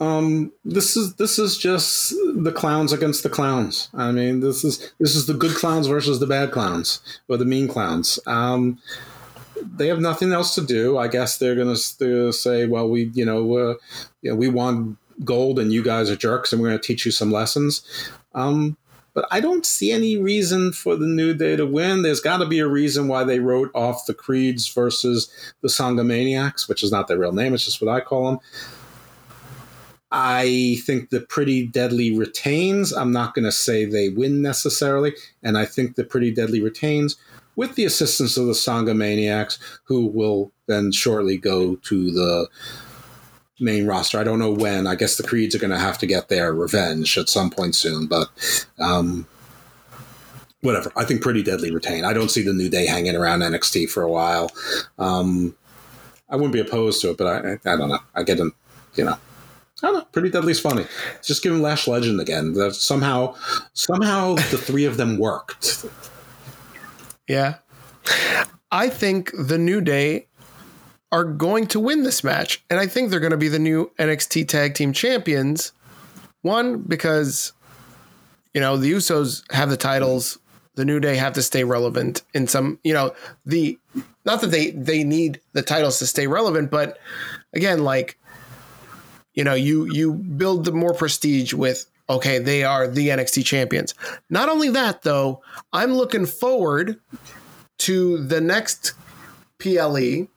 S3: Um, this is this is just the clowns against the clowns. I mean, this is this is the good clowns versus the bad clowns or the mean clowns. Um, they have nothing else to do. I guess they're gonna, say, well, we you know, uh, you know, we want gold and you guys are jerks, and we're gonna teach you some lessons. Um, but I don't see any reason for the New Day to win. There's got to be a reason why they wrote off the Creeds versus the Sanga Maniacs, which is not their real name. It's just what I call them. I think the Pretty Deadly retains. I'm not going to say they win necessarily. And I think the Pretty Deadly retains with the assistance of the Sanga Maniacs, who will then shortly go to the main roster. I don't know when. I guess the Creeds are going to have to get their revenge at some point soon. But um, whatever. I think Pretty Deadly retain. I don't see the New Day hanging around NXT for a while. Um, I wouldn't be opposed to it, but I, I, I don't know. I get them, you know. I don't know. Pretty Deadly's funny. Just give him Lash Legend again. That somehow, somehow the three of them worked.
S2: Yeah. I think the New Day are going to win this match. And I think they're going to be the new NXT Tag Team Champions. One, because, you know, the Usos have the titles. The New Day have to stay relevant in some, you know, the, not that they, they need the titles to stay relevant, but again, like, you know, you, you build the more prestige with, okay, they are the NXT champions. Not only that, though, I'm looking forward to the next PLE.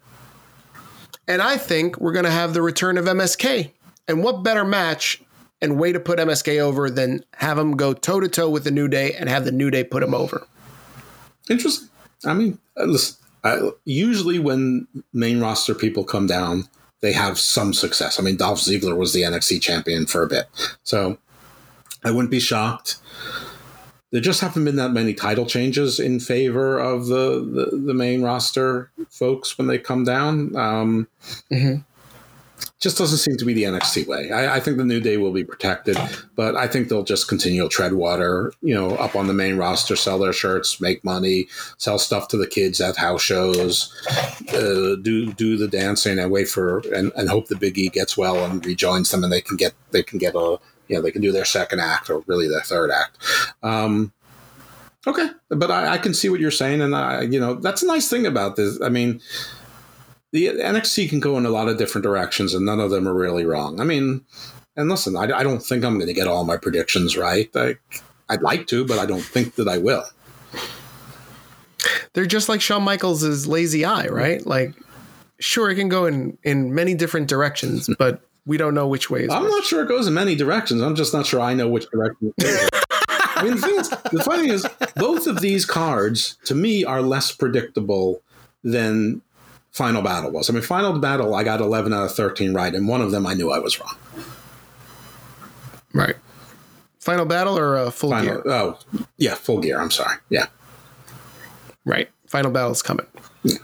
S2: And I think we're going to have the return of MSK. And what better match and way to put MSK over than have him go toe to toe with the New Day and have the New Day put him over?
S3: Interesting. I mean, uh, listen, I, usually when main roster people come down, they have some success. I mean, Dolph Ziggler was the NXT champion for a bit. So I wouldn't be shocked. There just haven't been that many title changes in favor of the, the, the main roster folks when they come down. Um, Just doesn't seem to be the NXT way. I, I think the New Day will be protected, but I think they'll just continue to tread water, you know, up on the main roster, sell their shirts, make money, sell stuff to the kids at house shows, uh, do do the dancing, and wait for and, and hope the Big E gets well and rejoins them, and they can get they can get a you know they can do their second act or really their third act. Um, Okay, but I, I, can see what you're saying, and I, you know, that's a nice thing about this. I mean, the NXT can go in a lot of different directions, and none of them are really wrong. I mean, and listen, I, I don't think I'm going to get all my predictions right. I, I'd like to, but I don't think that I will.
S2: They're just like Shawn Michaels' lazy eye, right? Mm-hmm. Like, sure, it can go in in many different directions, but we don't know which way.
S3: I'm
S2: which.
S3: not sure it goes in many directions. I'm just not sure I know which direction. I mean, the thing is, the funny thing is, both of these cards to me are less predictable than Final Battle was. I mean, Final Battle, I got 11 out of 13 right, and one of them I knew I was wrong.
S2: Right. Final Battle or uh, Full
S3: Final,
S2: Gear?
S3: Oh, yeah, Full Gear. I'm sorry. Yeah.
S2: Right. Final Battle's coming. Yeah.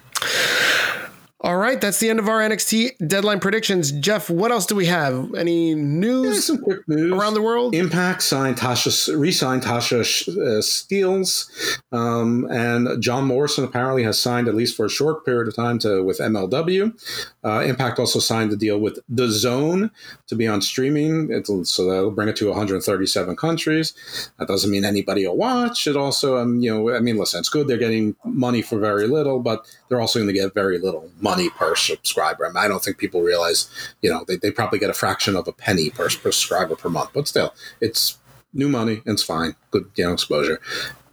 S2: All right, that's the end of our NXT deadline predictions. Jeff, what else do we have? Any news? Yeah,
S3: some quick news
S2: around the world.
S3: Impact signed Tasha, re-signed Tasha uh, Steelz, um, and John Morrison apparently has signed at least for a short period of time to with MLW. Uh, Impact also signed the deal with the Zone to be on streaming, It'll, so that'll bring it to 137 countries. That doesn't mean anybody will watch. It also, um, you know, I mean, listen, it's good they're getting money for very little, but they're also going to get very little money per subscriber. I, mean, I don't think people realize, you know, they, they probably get a fraction of a penny per, subscriber per month, but still, it's new money. And it's fine. Good, you know, exposure.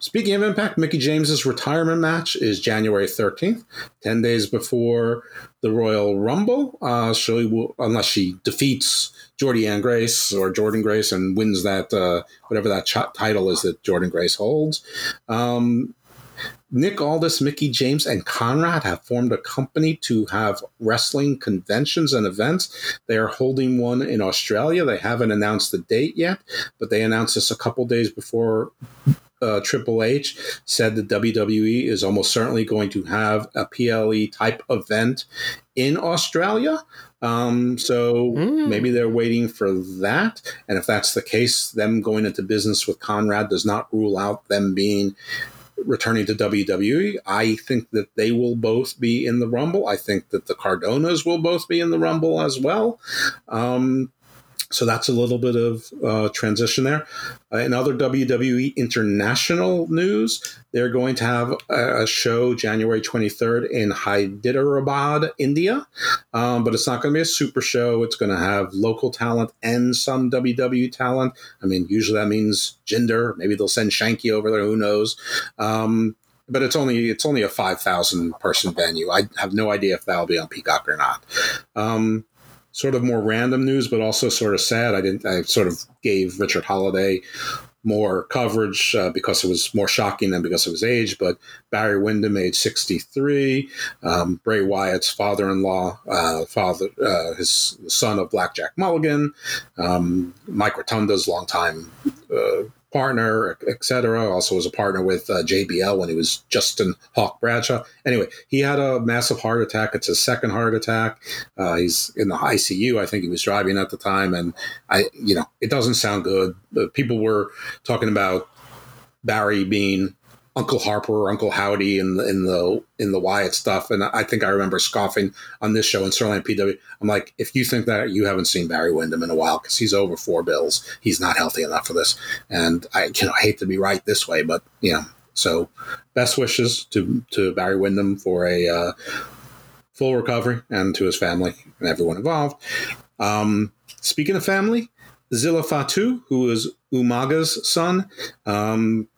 S3: Speaking of Impact, Mickie James's retirement match is January 13th, 10 days before the Royal Rumble. Uh, she will, unless she defeats Jordy Ann Grace or Jordynne Grace and wins that, uh, whatever that ch- title is that Jordynne Grace holds. Um, Nick Aldis, Mickie James, and Conrad have formed a company to have wrestling conventions and events. They are holding one in Australia. They haven't announced the date yet, but they announced this a couple days before uh, Triple H said the WWE is almost certainly going to have a PLE type event in Australia. Um, so mm. maybe they're waiting for that. And if that's the case, them going into business with Conrad does not rule out them being returning to WWE. I think that they will both be in the Rumble. I think that the Cardonas will both be in the Rumble as well. Um, so that's a little bit of uh, transition there. Uh, in other WWE international news, they're going to have a, show January 23rd in Hyderabad, India. Um, but it's not going to be a super show. It's going to have local talent and some WWE talent. I mean, usually that means Jinder. Maybe they'll send Shanky over there. Who knows? Um, but it's only it's only a five thousand person venue. I have no idea if that'll be on Peacock or not. Um, sort of more random news, but also sort of sad. I didn't. I sort of gave Richard Holliday more coverage uh, because it was more shocking than because of his age. But Barry Windham, age 63, um, Bray Wyatt's father-in-law, uh, father, uh, his son of Blackjack Mulligan, um, Mike Rotunda's longtime uh, partner, etc. Also was a partner with uh, JBL when he was Justin Hawk Bradshaw. Anyway, he had a massive heart attack. It's his second heart attack. Uh, he's in the ICU. I think he was driving at the time, and I, you know, it doesn't sound good. People were talking about Barry being Uncle Harper or Uncle Howdy in the in the in the Wyatt stuff. And I think I remember scoffing on this show and certainly on PW. I'm like, if you think that you haven't seen Barry Windham in a while because he's over four bills, he's not healthy enough for this. And I you know I hate to be right this way, but you know, so best wishes to to Barry Windham for a uh, full recovery and to his family and everyone involved. Um, speaking of family, Zilla Fatu, who is Umaga's son, um,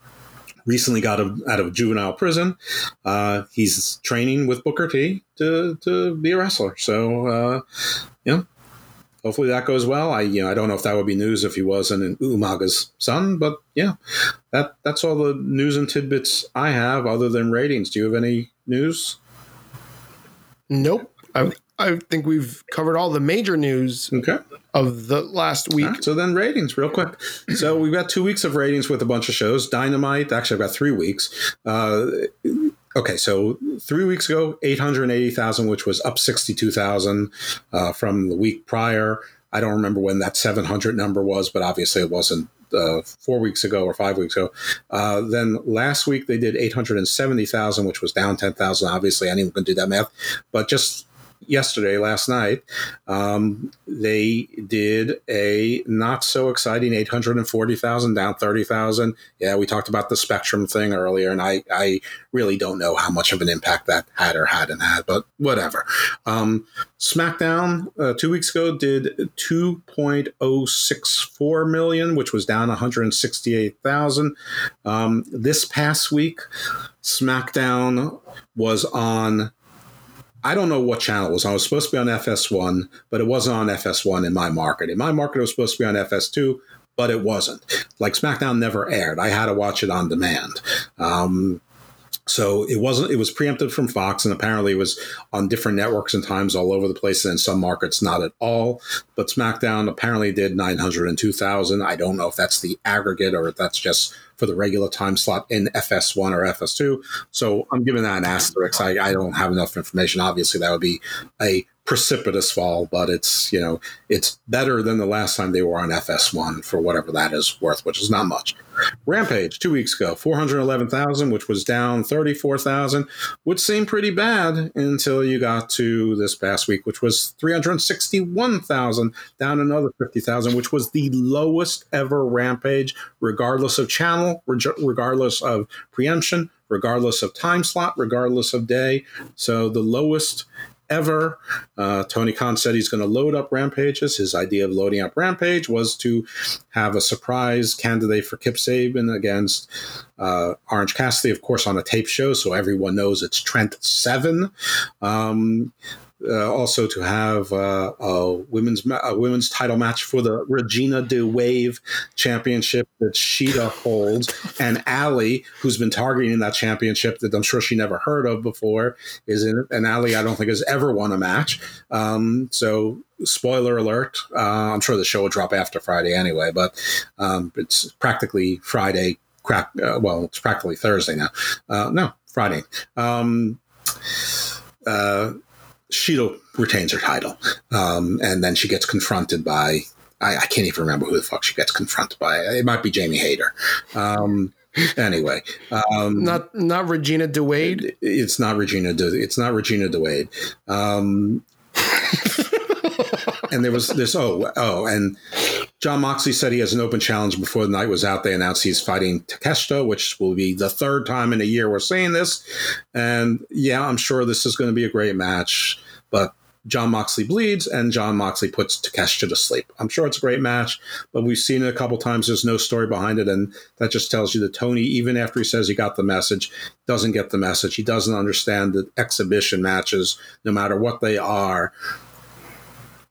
S3: recently got out of juvenile prison. Uh, he's training with Booker T to, to be a wrestler. So, uh, know, hopefully that goes well. I, you know, I don't know if that would be news if he wasn't an Umaga's son, but yeah, that, that's all the news and tidbits I have other than ratings. Do you have any news?
S2: Nope. I, I think we've covered all the major news.
S3: Okay
S2: of the last week.
S3: Right, so then ratings, real quick. So we've got two weeks of ratings with a bunch of shows. Dynamite, actually, I've got three weeks. Uh, okay, so three weeks ago, 880,000, which was up 62,000 uh, from the week prior. I don't remember when that 700 number was, but obviously it wasn't uh, four weeks ago or five weeks ago. Uh, then last week they did 870,000, which was down 10,000. Obviously, anyone can do that math. But just yesterday, last night, um, they did a not so exciting 840,000 down 30,000. Yeah, we talked about the Spectrum thing earlier, and I, I really don't know how much of an impact that had or hadn't had, but whatever. Um, SmackDown uh, two weeks ago did 2.064 million, which was down 168,000. Um, this past week, SmackDown was on I don't know what channel it was on. It was supposed to be on FS1, but it wasn't on FS1 in my market. In my market, it was supposed to be on FS2, but it wasn't. Like SmackDown never aired. I had to watch it on demand. Um, so it wasn't. It was preempted from Fox, and apparently it was on different networks and times all over the place. And in some markets, not at all. But SmackDown apparently did nine hundred and two thousand. I don't know if that's the aggregate or if that's just for the regular time slot in FS1 or FS2. So I'm giving that an asterisk. I, I don't have enough information. Obviously, that would be a precipitous fall, but it's you know it's better than the last time they were on FS1 for whatever that is worth, which is not much. Rampage two weeks ago, four hundred eleven thousand, which was down thirty four thousand, which seemed pretty bad until you got to this past week, which was three hundred sixty one thousand, down another fifty thousand, which was the lowest ever Rampage, regardless of channel, regardless of preemption, regardless of time slot, regardless of day. So the lowest ever. Uh, Tony Khan said he's going to load up rampages. His idea of loading up rampage was to have a surprise candidate for Kip Sabian against uh, Orange Cassidy, of course, on a tape show, so everyone knows it's Trent Seven. Um, uh, also to have uh, a women's a women's title match for the Regina de Wave Championship that Shida holds, and Allie, who's been targeting that championship that I'm sure she never heard of before, is in it. And Allie, I don't think has ever won a match. Um, so spoiler alert uh, i'm sure the show will drop after friday anyway but um, it's practically friday crack uh, well it's practically thursday now uh, no friday um, Shida retains her title, um, and then she gets confronted by I, I, can't even remember who the fuck she gets confronted by. It might be Jamie Hayter. Um, anyway, um,
S2: not not Regina DeWade.
S3: It, it's not Regina. De, it's not Regina DeWade. And there was this. Oh, oh, and Jon Moxley said he has an open challenge before the night was out. They announced he's fighting Takeshita, which will be the third time in a year we're saying this. And yeah, I'm sure this is going to be a great match, but Jon Moxley bleeds and Jon Moxley puts Takeshita to sleep. I'm sure it's a great match, but we've seen it a couple times. There's no story behind it. And that just tells you that Tony, even after he says he got the message, doesn't get the message. He doesn't understand that exhibition matches, no matter what they are,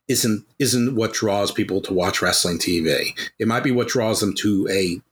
S3: isn't isn't what draws people to watch wrestling TV. It might be what draws them to a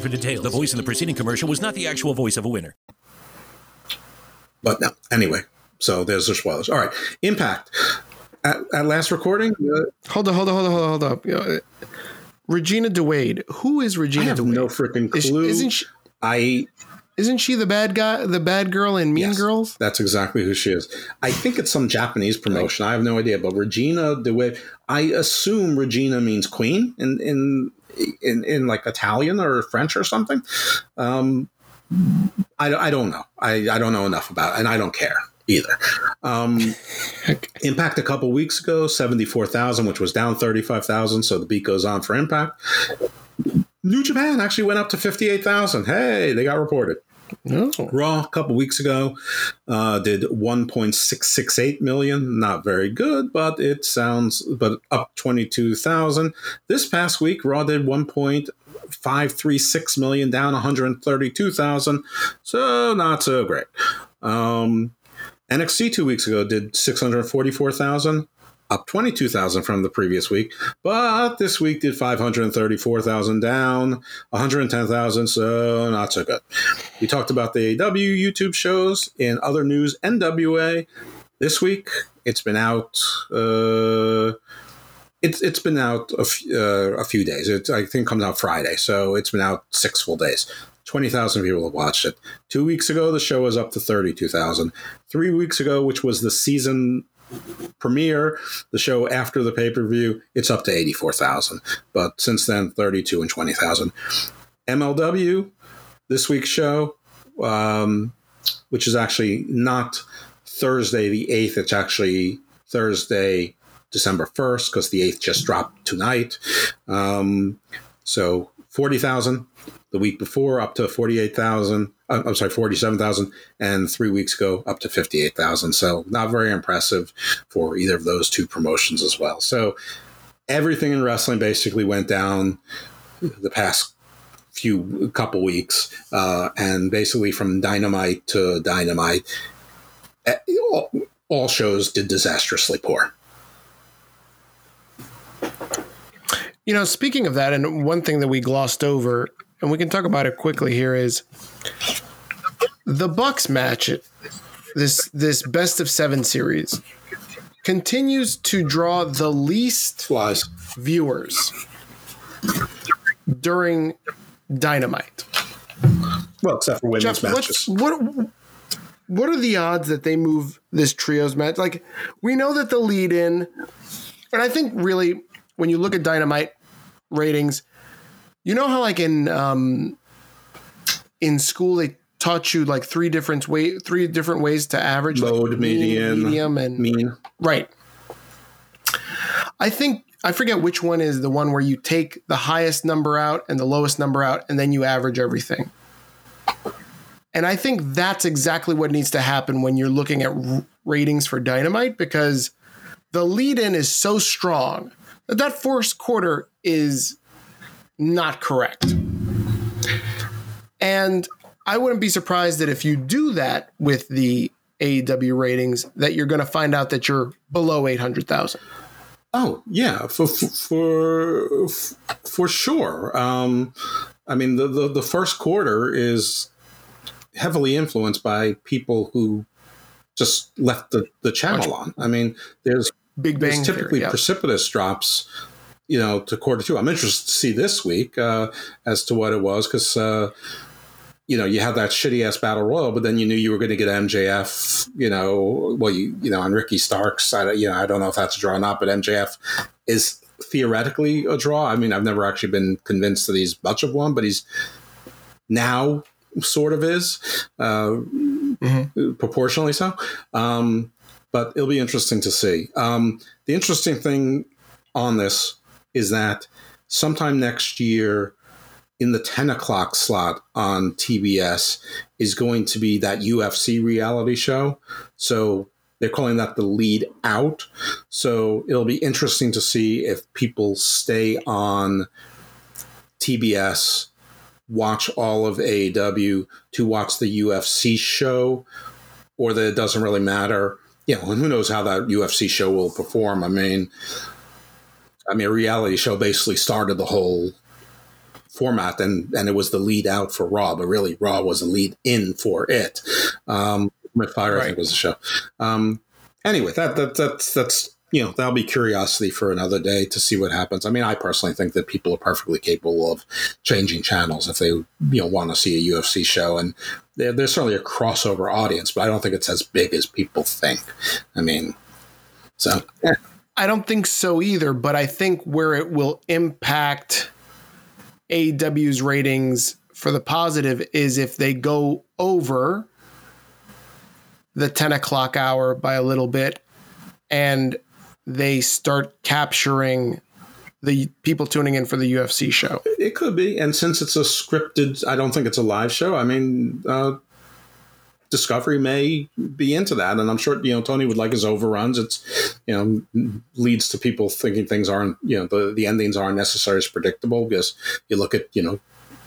S8: for details. The voice in the preceding commercial was not the actual voice of a winner.
S3: But no, anyway, so there's the spoilers. All right, Impact. At, at last recording, uh,
S2: hold on, hold on, hold on, hold on, hold up. Regina DeWade. Who is Regina? I
S3: have
S2: DeWade?
S3: no freaking clue.
S2: Is, isn't she?
S3: I
S2: isn't she the bad guy, the bad girl in Mean yes, Girls?
S3: That's exactly who she is. I think it's some Japanese promotion. I have no idea, but Regina DeWade. I assume Regina means queen in in in, in like Italian or French or something. Um, I, I don't know. I, I don't know enough about it, and I don't care either. Um, Impact a couple weeks ago, 74,000, which was down 35,000. So the beat goes on for Impact. New Japan actually went up to 58,000. Hey, they got reported. Raw a couple weeks ago uh, did 1.668 million. Not very good, but it sounds but up 22,000. This past week, Raw did 1.536 million, down 132,000. So not so great. Um, NXT two weeks ago did 644,000 up 22,000 from the previous week, but this week did 534,000 down, 110,000, so not so good. We talked about the AW YouTube shows. In other news, NWA this week It's been out. Uh, it's it's been out a, f- uh, a few days. It I think comes out Friday, so it's been out six full days. Twenty thousand people have watched it. Two weeks ago, the show was up to thirty-two thousand. Three weeks ago, which was the season premiere, the show after the pay per view, it's up to eighty-four thousand. But since then, thirty-two and twenty thousand. MLW, this week's show, um, which is actually not Thursday the eighth. It's actually Thursday December 1st because the 8th just dropped tonight. Um, so 40,000 the week before up to 48,000. I'm sorry, 47,000. And three weeks ago up to 58,000. So not very impressive for either of those two promotions as well. So everything in wrestling basically went down the past few couple weeks. Uh, and basically from dynamite to dynamite, eh, all, all shows did disastrously poor.
S2: You know, speaking of that, and one thing that we glossed over, and we can talk about it quickly here, is the Bucks match. This this best of seven series continues to draw the least
S3: Flies.
S2: viewers during Dynamite.
S3: Well, except for women's
S2: Jeff,
S3: matches.
S2: what what are the odds that they move this trios match? Like we know that the lead in, and I think really when you look at Dynamite ratings, you know how like in um, in school they taught you like three different way three different ways to average
S3: Load,
S2: like
S3: median,
S2: medium, and
S3: mean.
S2: Right. I think I forget which one is the one where you take the highest number out and the lowest number out, and then you average everything. And I think that's exactly what needs to happen when you're looking at r- ratings for Dynamite because the lead in is so strong that that first quarter is not correct. And I wouldn't be surprised that if you do that with the AEW ratings, that you're going to find out that you're below 800,000.
S3: Oh yeah, for for for sure. Um, I mean, the, the the first quarter is heavily influenced by people who just left the, the channel on. I mean, there's
S2: Big Bang there's
S3: typically
S2: Theory, yeah.
S3: precipitous drops, you know, to quarter two. I'm interested to see this week uh, as to what it was because. Uh, you know, you had that shitty ass battle royal, but then you knew you were going to get MJF. You know, well, you you know, on Ricky Starks. I you know, I don't know if that's a draw or not, but MJF is theoretically a draw. I mean, I've never actually been convinced that he's much of one, but he's now sort of is, uh, proportionally so. Um, but it'll be interesting to see. Um, the interesting thing on this is that sometime next year in the 10 o'clock slot on TBS is going to be that UFC reality show. So they're calling that the lead out. So it'll be interesting to see if people stay on TBS, watch all of AEW to watch the UFC show, or that it doesn't really matter. You know, and who knows how that UFC show will perform. I mean, I mean, a reality show basically started the whole format and and it was the lead out for Raw, but really Raw was the lead in for it. Um Rick Fire, I think was the show. Um anyway, that that that's that's you know, that'll be curiosity for another day to see what happens. I mean, I personally think that people are perfectly capable of changing channels if they, you know, want to see a UFC show. And there, there's certainly a crossover audience, but I don't think it's as big as people think. I mean, so yeah.
S2: I don't think so either, but I think where it will impact AEW's ratings for the positive is if they go over the 10 o'clock hour by a little bit and they start capturing the people tuning in for the UFC show.
S3: It could be, and since it's a scripted, I don't think it's a live show. I mean, uh, Discovery may be into that, and I'm sure you know Tony would like his overruns. It's you know leads to people thinking things aren't you know the the endings aren't necessarily as predictable because you look at you know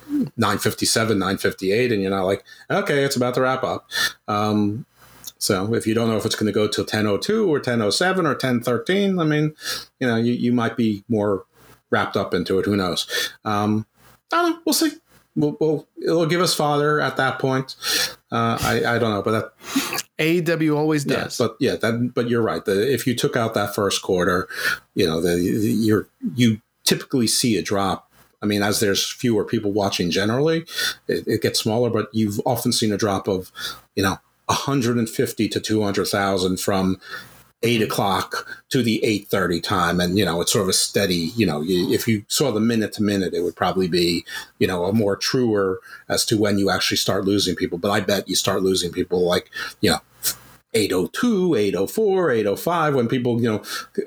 S3: 957 958 and you're not like okay it's about to wrap up. Um, so if you don't know if it's going to go to 1002 or 1007 or 1013 i mean you know you, you might be more wrapped up into it who knows? Um, i don't know we'll see. We'll, we'll it'll give us father at that point Uh, I, I don't know, but that
S2: AEW always does.
S3: Yeah, but yeah, that. But you're right. The, if you took out that first quarter, you know, the, the you're you typically see a drop. I mean, as there's fewer people watching generally, it, it gets smaller. But you've often seen a drop of, you know, 150 to 200,000 from eight o'clock to the eight thirty time, and you know it's sort of a steady. You know, if you saw the minute to minute, it would probably be you know a more truer as to when you actually start losing people. But I bet you start losing people like you know 802, 804, 805, when people, you know,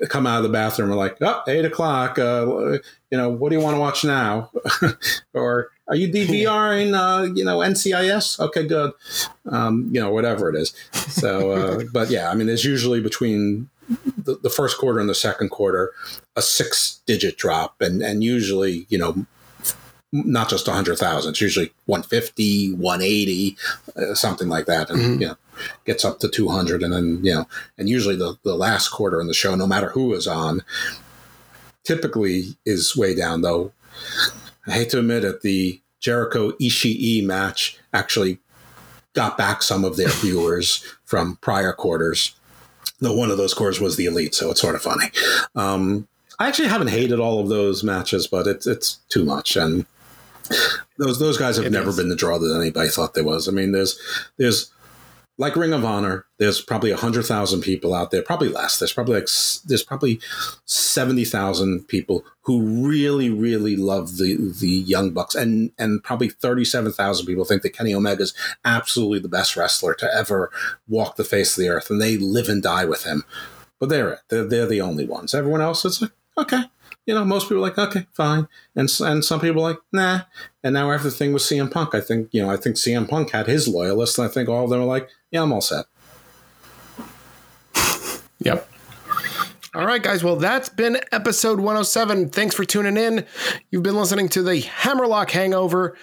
S3: come out of the bathroom are like, oh, eight o'clock, uh, you know, what do you want to watch now? or are you DVRing, uh, you know, NCIS? Okay, good. Um, you know, whatever it is. So, uh, but yeah, I mean, there's usually between the, the first quarter and the second quarter, a six digit drop. And, and usually, you know, not just 100,000, it's usually 150, 180, uh, something like that. And, mm-hmm. you know, gets up to 200 and then you know and usually the, the last quarter in the show no matter who is on typically is way down though i hate to admit it the jericho ishii match actually got back some of their viewers from prior quarters though one of those quarters was the elite so it's sort of funny um, i actually haven't hated all of those matches but it's it's too much and those those guys have it never is. been the draw that anybody thought there was. I mean, there's there's like Ring of Honor, there's probably hundred thousand people out there, probably less. There's probably like there's probably seventy thousand people who really, really love the the Young Bucks, and and probably thirty seven thousand people think that Kenny Omega is absolutely the best wrestler to ever walk the face of the earth, and they live and die with him. But they're it. They're, they're the only ones. Everyone else, it's like okay, you know, most people are like, okay, fine, and and some people are like, nah. And now after the thing with CM Punk, I think you know, I think CM Punk had his loyalists, and I think all of them are like, yeah, I'm all set.
S2: Yep. All right, guys. Well, that's been episode 107. Thanks for tuning in. You've been listening to the Hammerlock Hangover.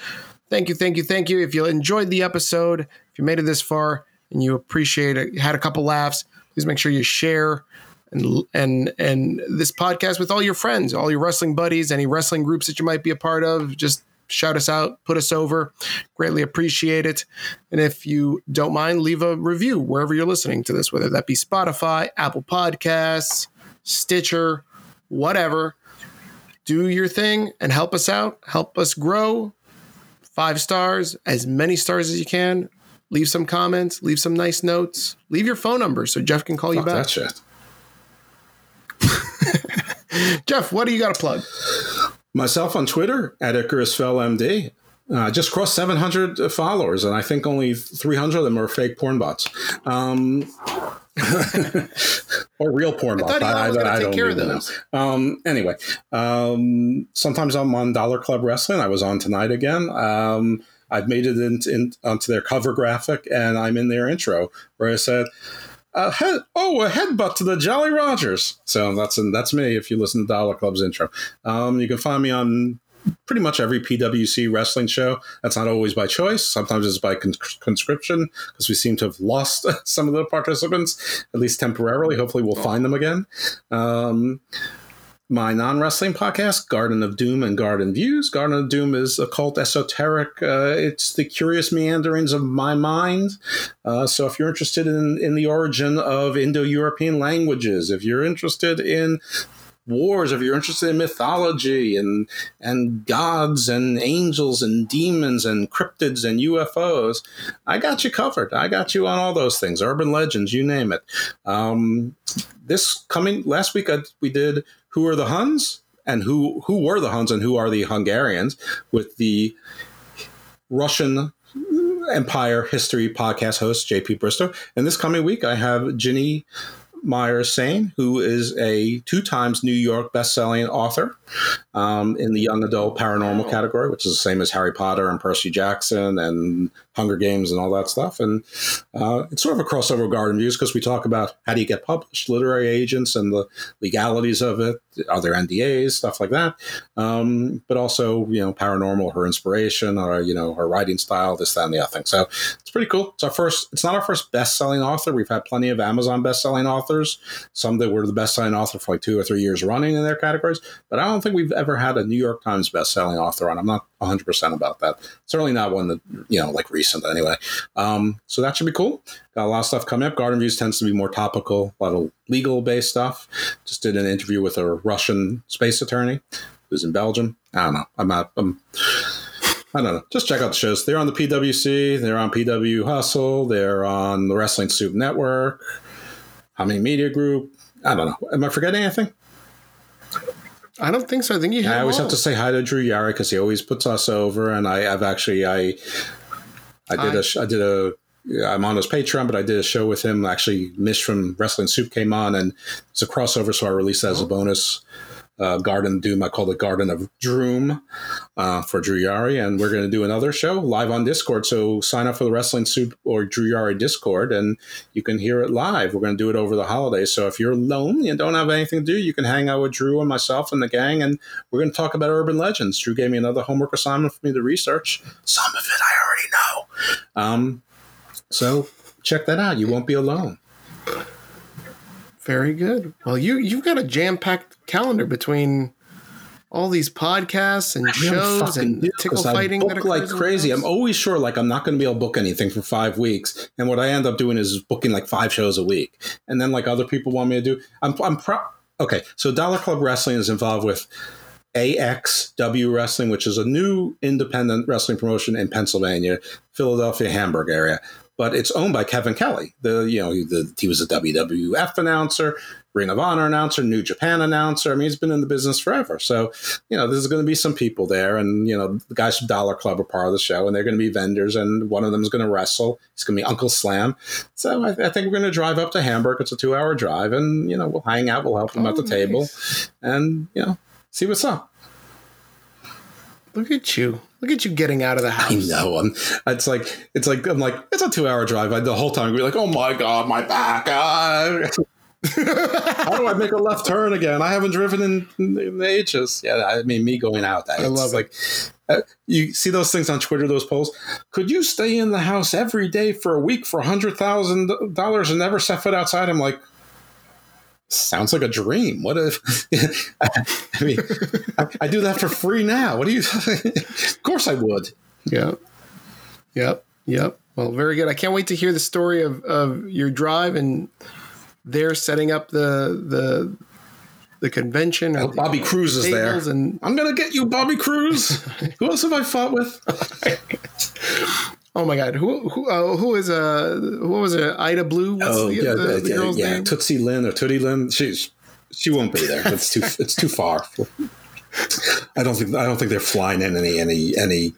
S2: Thank you, thank you, thank you. If you enjoyed the episode, if you made it this far and you appreciate it, had a couple laughs, please make sure you share and and and this podcast with all your friends, all your wrestling buddies, any wrestling groups that you might be a part of. Just shout us out, put us over. Greatly appreciate it. And if you don't mind, leave a review wherever you're listening to this, whether that be Spotify, Apple Podcasts, Stitcher, whatever. Do your thing and help us out, help us grow. Five stars, as many stars as you can. Leave some comments, leave some nice notes, leave your phone number so Jeff can call Fuck you back. That shit. Jeff, what do you got to plug?
S3: Myself on Twitter at IcarusFellMD. Uh, just crossed 700 followers, and I think only 300 of them are fake porn bots. Um, or real porn bots. I, I, I, I don't care know. Um, anyway, um, sometimes I'm on Dollar Club Wrestling. I was on tonight again. Um, I've made it in, in, onto their cover graphic, and I'm in their intro where I said, a head, oh, a headbutt to the Jolly Rogers. So that's that's me. If you listen to Dollar Club's intro, um, you can find me on pretty much every PWC wrestling show. That's not always by choice. Sometimes it's by con- conscription because we seem to have lost some of the participants, at least temporarily. Hopefully, we'll find them again. Um, my non wrestling podcast, Garden of Doom and Garden Views. Garden of Doom is occult esoteric. Uh, it's the curious meanderings of my mind. Uh, so if you're interested in, in the origin of Indo European languages, if you're interested in wars, if you're interested in mythology and and gods and angels and demons and cryptids and UFOs, I got you covered. I got you on all those things, urban legends, you name it. Um, this coming last week, I, we did who are the Huns and who who were the Huns and who are the Hungarians with the Russian Empire History podcast host JP Bristow. And this coming week, I have Ginny Myers Sain, who is a two times New York best-selling author um, in the young adult paranormal category, which is the same as Harry Potter and Percy Jackson and Hunger Games and all that stuff. And uh, it's sort of a crossover garden views because we talk about how do you get published, literary agents, and the legalities of it, are there NDAs, stuff like that. Um, but also, you know, paranormal, her inspiration, or you know, her writing style, this, that, and the other thing. So it's pretty cool. It's our first. It's not our first best-selling author. We've had plenty of Amazon best-selling authors. Some that were the best-selling author for like two or three years running in their categories. But I don't think we've ever had a New York Times best-selling author on. I'm not 100 percent about that. Certainly not one that you know, like recent anyway. Um, so that should be cool. Got a lot of stuff coming up. Garden Views tends to be more topical, a lot of legal based stuff. Just did an interview with a Russian space attorney who's in Belgium. I don't know. I'm not. I'm, I don't know. Just check out the shows. They're on the PWC. They're on PW Hustle. They're on the Wrestling Soup Network. Humming Media Group. I don't know. Am I forgetting anything?
S2: I don't think so. I think you.
S3: I always have to say hi to Drew Yari because he always puts us over, and I, have actually I I did hi. a I did a I'm on his Patreon, but I did a show with him. Actually, Mish from Wrestling Soup came on, and it's a crossover, so I released that as a oh. bonus. Uh, Garden Doom, I call it Garden of Droom uh, for Drew Yari, and we're going to do another show live on Discord. So sign up for the Wrestling Soup or Drew Yari Discord, and you can hear it live. We're going to do it over the holidays. So if you're lonely and don't have anything to do, you can hang out with Drew and myself and the gang, and we're going to talk about urban legends. Drew gave me another homework assignment for me to research. Some of it I already know. Um, so check that out. You won't be alone.
S2: Very good. Well, you you've got a jam packed calendar between all these podcasts and shows and tickle fighting
S3: book like crazy. I'm always sure like I'm not going to be able to book anything for five weeks, and what I end up doing is booking like five shows a week, and then like other people want me to do. I'm I'm pro- okay. So Dollar Club Wrestling is involved with. AXW Wrestling, which is a new independent wrestling promotion in Pennsylvania, Philadelphia, Hamburg area but it's owned by Kevin Kelly. The you know he, the, he was a WWF announcer, Ring of Honor announcer, New Japan announcer. I mean, he's been in the business forever. So you know, there's going to be some people there, and you know, the guys from Dollar Club are part of the show, and they're going to be vendors, and one of them is going to wrestle. It's going to be Uncle Slam. So I, I think we're going to drive up to Hamburg. It's a two-hour drive, and you know, we'll hang out. We'll help them oh, at the nice. table, and you know, see what's up.
S2: Look at you. Look at you getting out of the house.
S3: I know. I'm, it's like it's like I'm like it's a two hour drive. I, the whole time we're like, oh my god, my back. Ah. How do I make a left turn again? I haven't driven in, in ages. Yeah, I mean, me going out. I love like uh, you see those things on Twitter. Those polls. Could you stay in the house every day for a week for a hundred thousand dollars and never set foot outside? I'm like, sounds like a dream. What if I mean I, I, do that for free now? What do you of course I would.
S2: Yep. Yep. Yep. Well, very good. I can't wait to hear the story of, of your drive and they're setting up the the the convention.
S3: Oh, Bobby Cruise is there. And I'm gonna get you, Bobby Cruise. Who else have I fought with?
S2: Oh my God! Who who uh, who is uh who was it? Ida Blue? What's
S3: oh the, yeah, the, the yeah, girl's yeah. Name? Tootsie Lynn or Tootie Lynn. She's she won't be there. It's too it's too far. I don't think I don't think they're flying in any any any.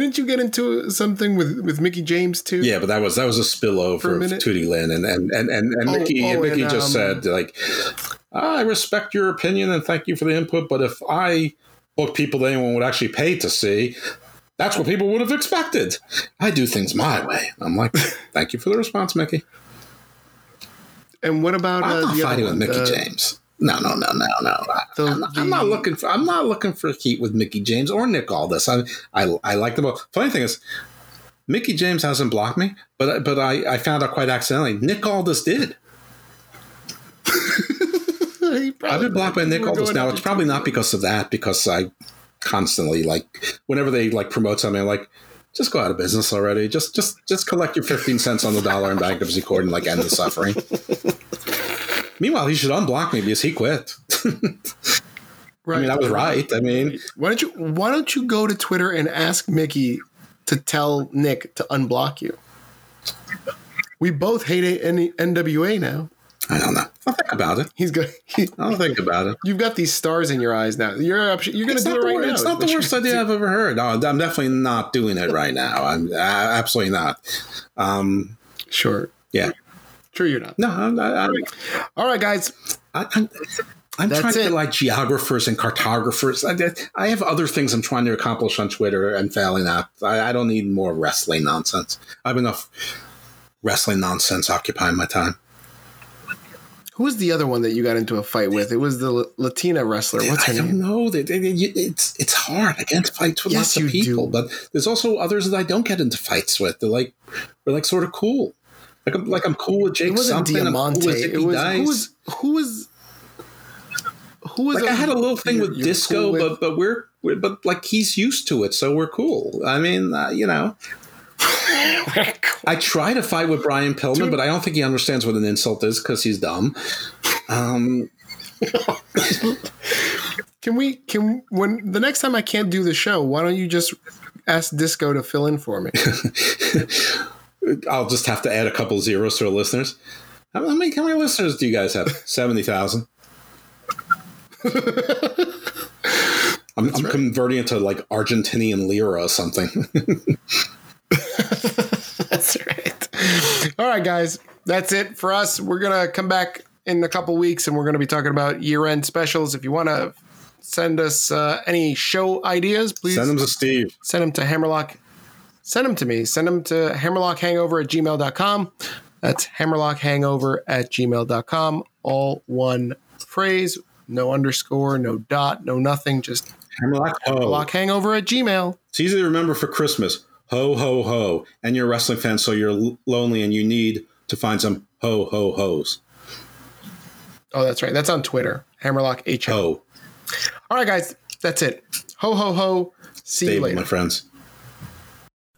S2: Didn't you get into something with, with Mickie James too?
S3: Yeah, but that was that was a spillover of Tootie Lynn and and and and, and oh, Mickie oh, and Mickie and, just um, said like, I respect your opinion and thank you for the input, but if I book people that anyone would actually pay to see, that's what people would have expected. I do things my way. I'm like, thank you for the response, Mickie.
S2: And what about
S3: I'm uh, not fighting with Mickie James? No, no, no, no, no. The, I'm, not, I'm, not, looking for. I'm not looking for heat with Mickie James or Nick Aldis. I, I, I like them both. Funny thing is, Mickie James hasn't blocked me, but but I, I found out quite accidentally. Nick Aldis did. I've been blocked by Nick Aldis now. It's probably not because of that, because I constantly like whenever they like promote something I'm like just go out of business already just just just collect your 15 cents on the dollar in bankruptcy court and like end the suffering meanwhile he should unblock me because he quit right. i mean i was right i mean
S2: why don't you why don't you go to twitter and ask Mickie to tell nick to unblock you we both hate nwa now
S3: I don't know. I'll think about it.
S2: He's good.
S3: He, I'll think about it.
S2: You've got these stars in your eyes now. You're you're going to do it right
S3: now. It's not the worst idea I've ever heard. No, I'm definitely not doing it right now. I'm uh, absolutely not. Um,
S2: sure.
S3: Yeah.
S2: Sure, you're not.
S3: No, I'm not. I'm,
S2: All right, guys.
S3: I, I'm, I'm trying to get like geographers and cartographers. I, I, have other things I'm trying to accomplish on Twitter and failing at. I, I don't need more wrestling nonsense. I have enough wrestling nonsense occupying my time.
S2: Who was the other one that you got into a fight with? It was the L- Latina wrestler. What's her
S3: I don't know. It's it's hard. I get into fights with
S2: Yes,
S3: lots of people,
S2: do.
S3: but there's also others that I don't get into fights with. They're like they're like sort of cool. Like I'm like I'm cool with Jake
S2: It wasn't
S3: something. I'm cool with
S2: It was
S3: Dice.
S2: who was who was who was.
S3: like I had a little thing
S2: you're-
S3: with
S2: you're
S3: disco,
S2: cool with-
S3: but but we're, we're but like he's used to it, so we're cool. I mean, uh, you know. I try to fight with Brian Pillman, but I don't think he understands what an insult is because he's dumb. Um,
S2: Can we? Can when the next time I can't do the show, why don't you just ask Disco to fill in for me?
S3: I'll just have to add a couple zeros to our listeners. How many, how many listeners do you guys have? 70,000. I'm, I'm converting it to like Argentinian lira or something.
S2: That's right. All right, guys. That's it for us. We're gonna come back in a couple weeks, and we're gonna be talking about year-end specials. If you want to send us uh, any show ideas, please
S3: Send them to Steve.
S2: send them to Hammerlock. Send them to me. Send them to hammerlockhangover at gmail.com. That's hammerlockhangover at gmail.com. All one phrase, no underscore, no dot, no nothing, just
S3: Hammerlock Ho.
S2: hammerlockhangover at gmail.
S3: It's easy to remember for Christmas. Ho, ho, ho. And you're a wrestling fan, so you're lonely and you need to find some ho, ho, ho's.
S2: Oh, that's right. That's on Twitter. Hammerlock H.
S3: Ho.
S2: All right, guys. That's it. Ho, ho, ho. See you later.
S3: my friends.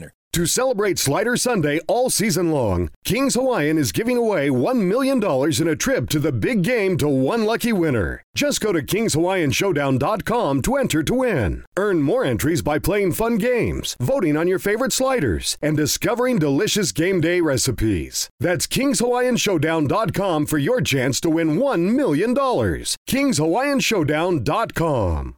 S8: winner.
S7: To celebrate Slider Sunday all season long, Kings Hawaiian is giving away $1 million in a trip to the big game to one lucky winner. Just go to KingsHawaiianShowdown.com to enter to win. Earn more entries by playing fun games, voting on your favorite sliders, and discovering delicious game day recipes. That's KingsHawaiianShowdown.com for your chance to win $1 million. KingsHawaiianShowdown.com.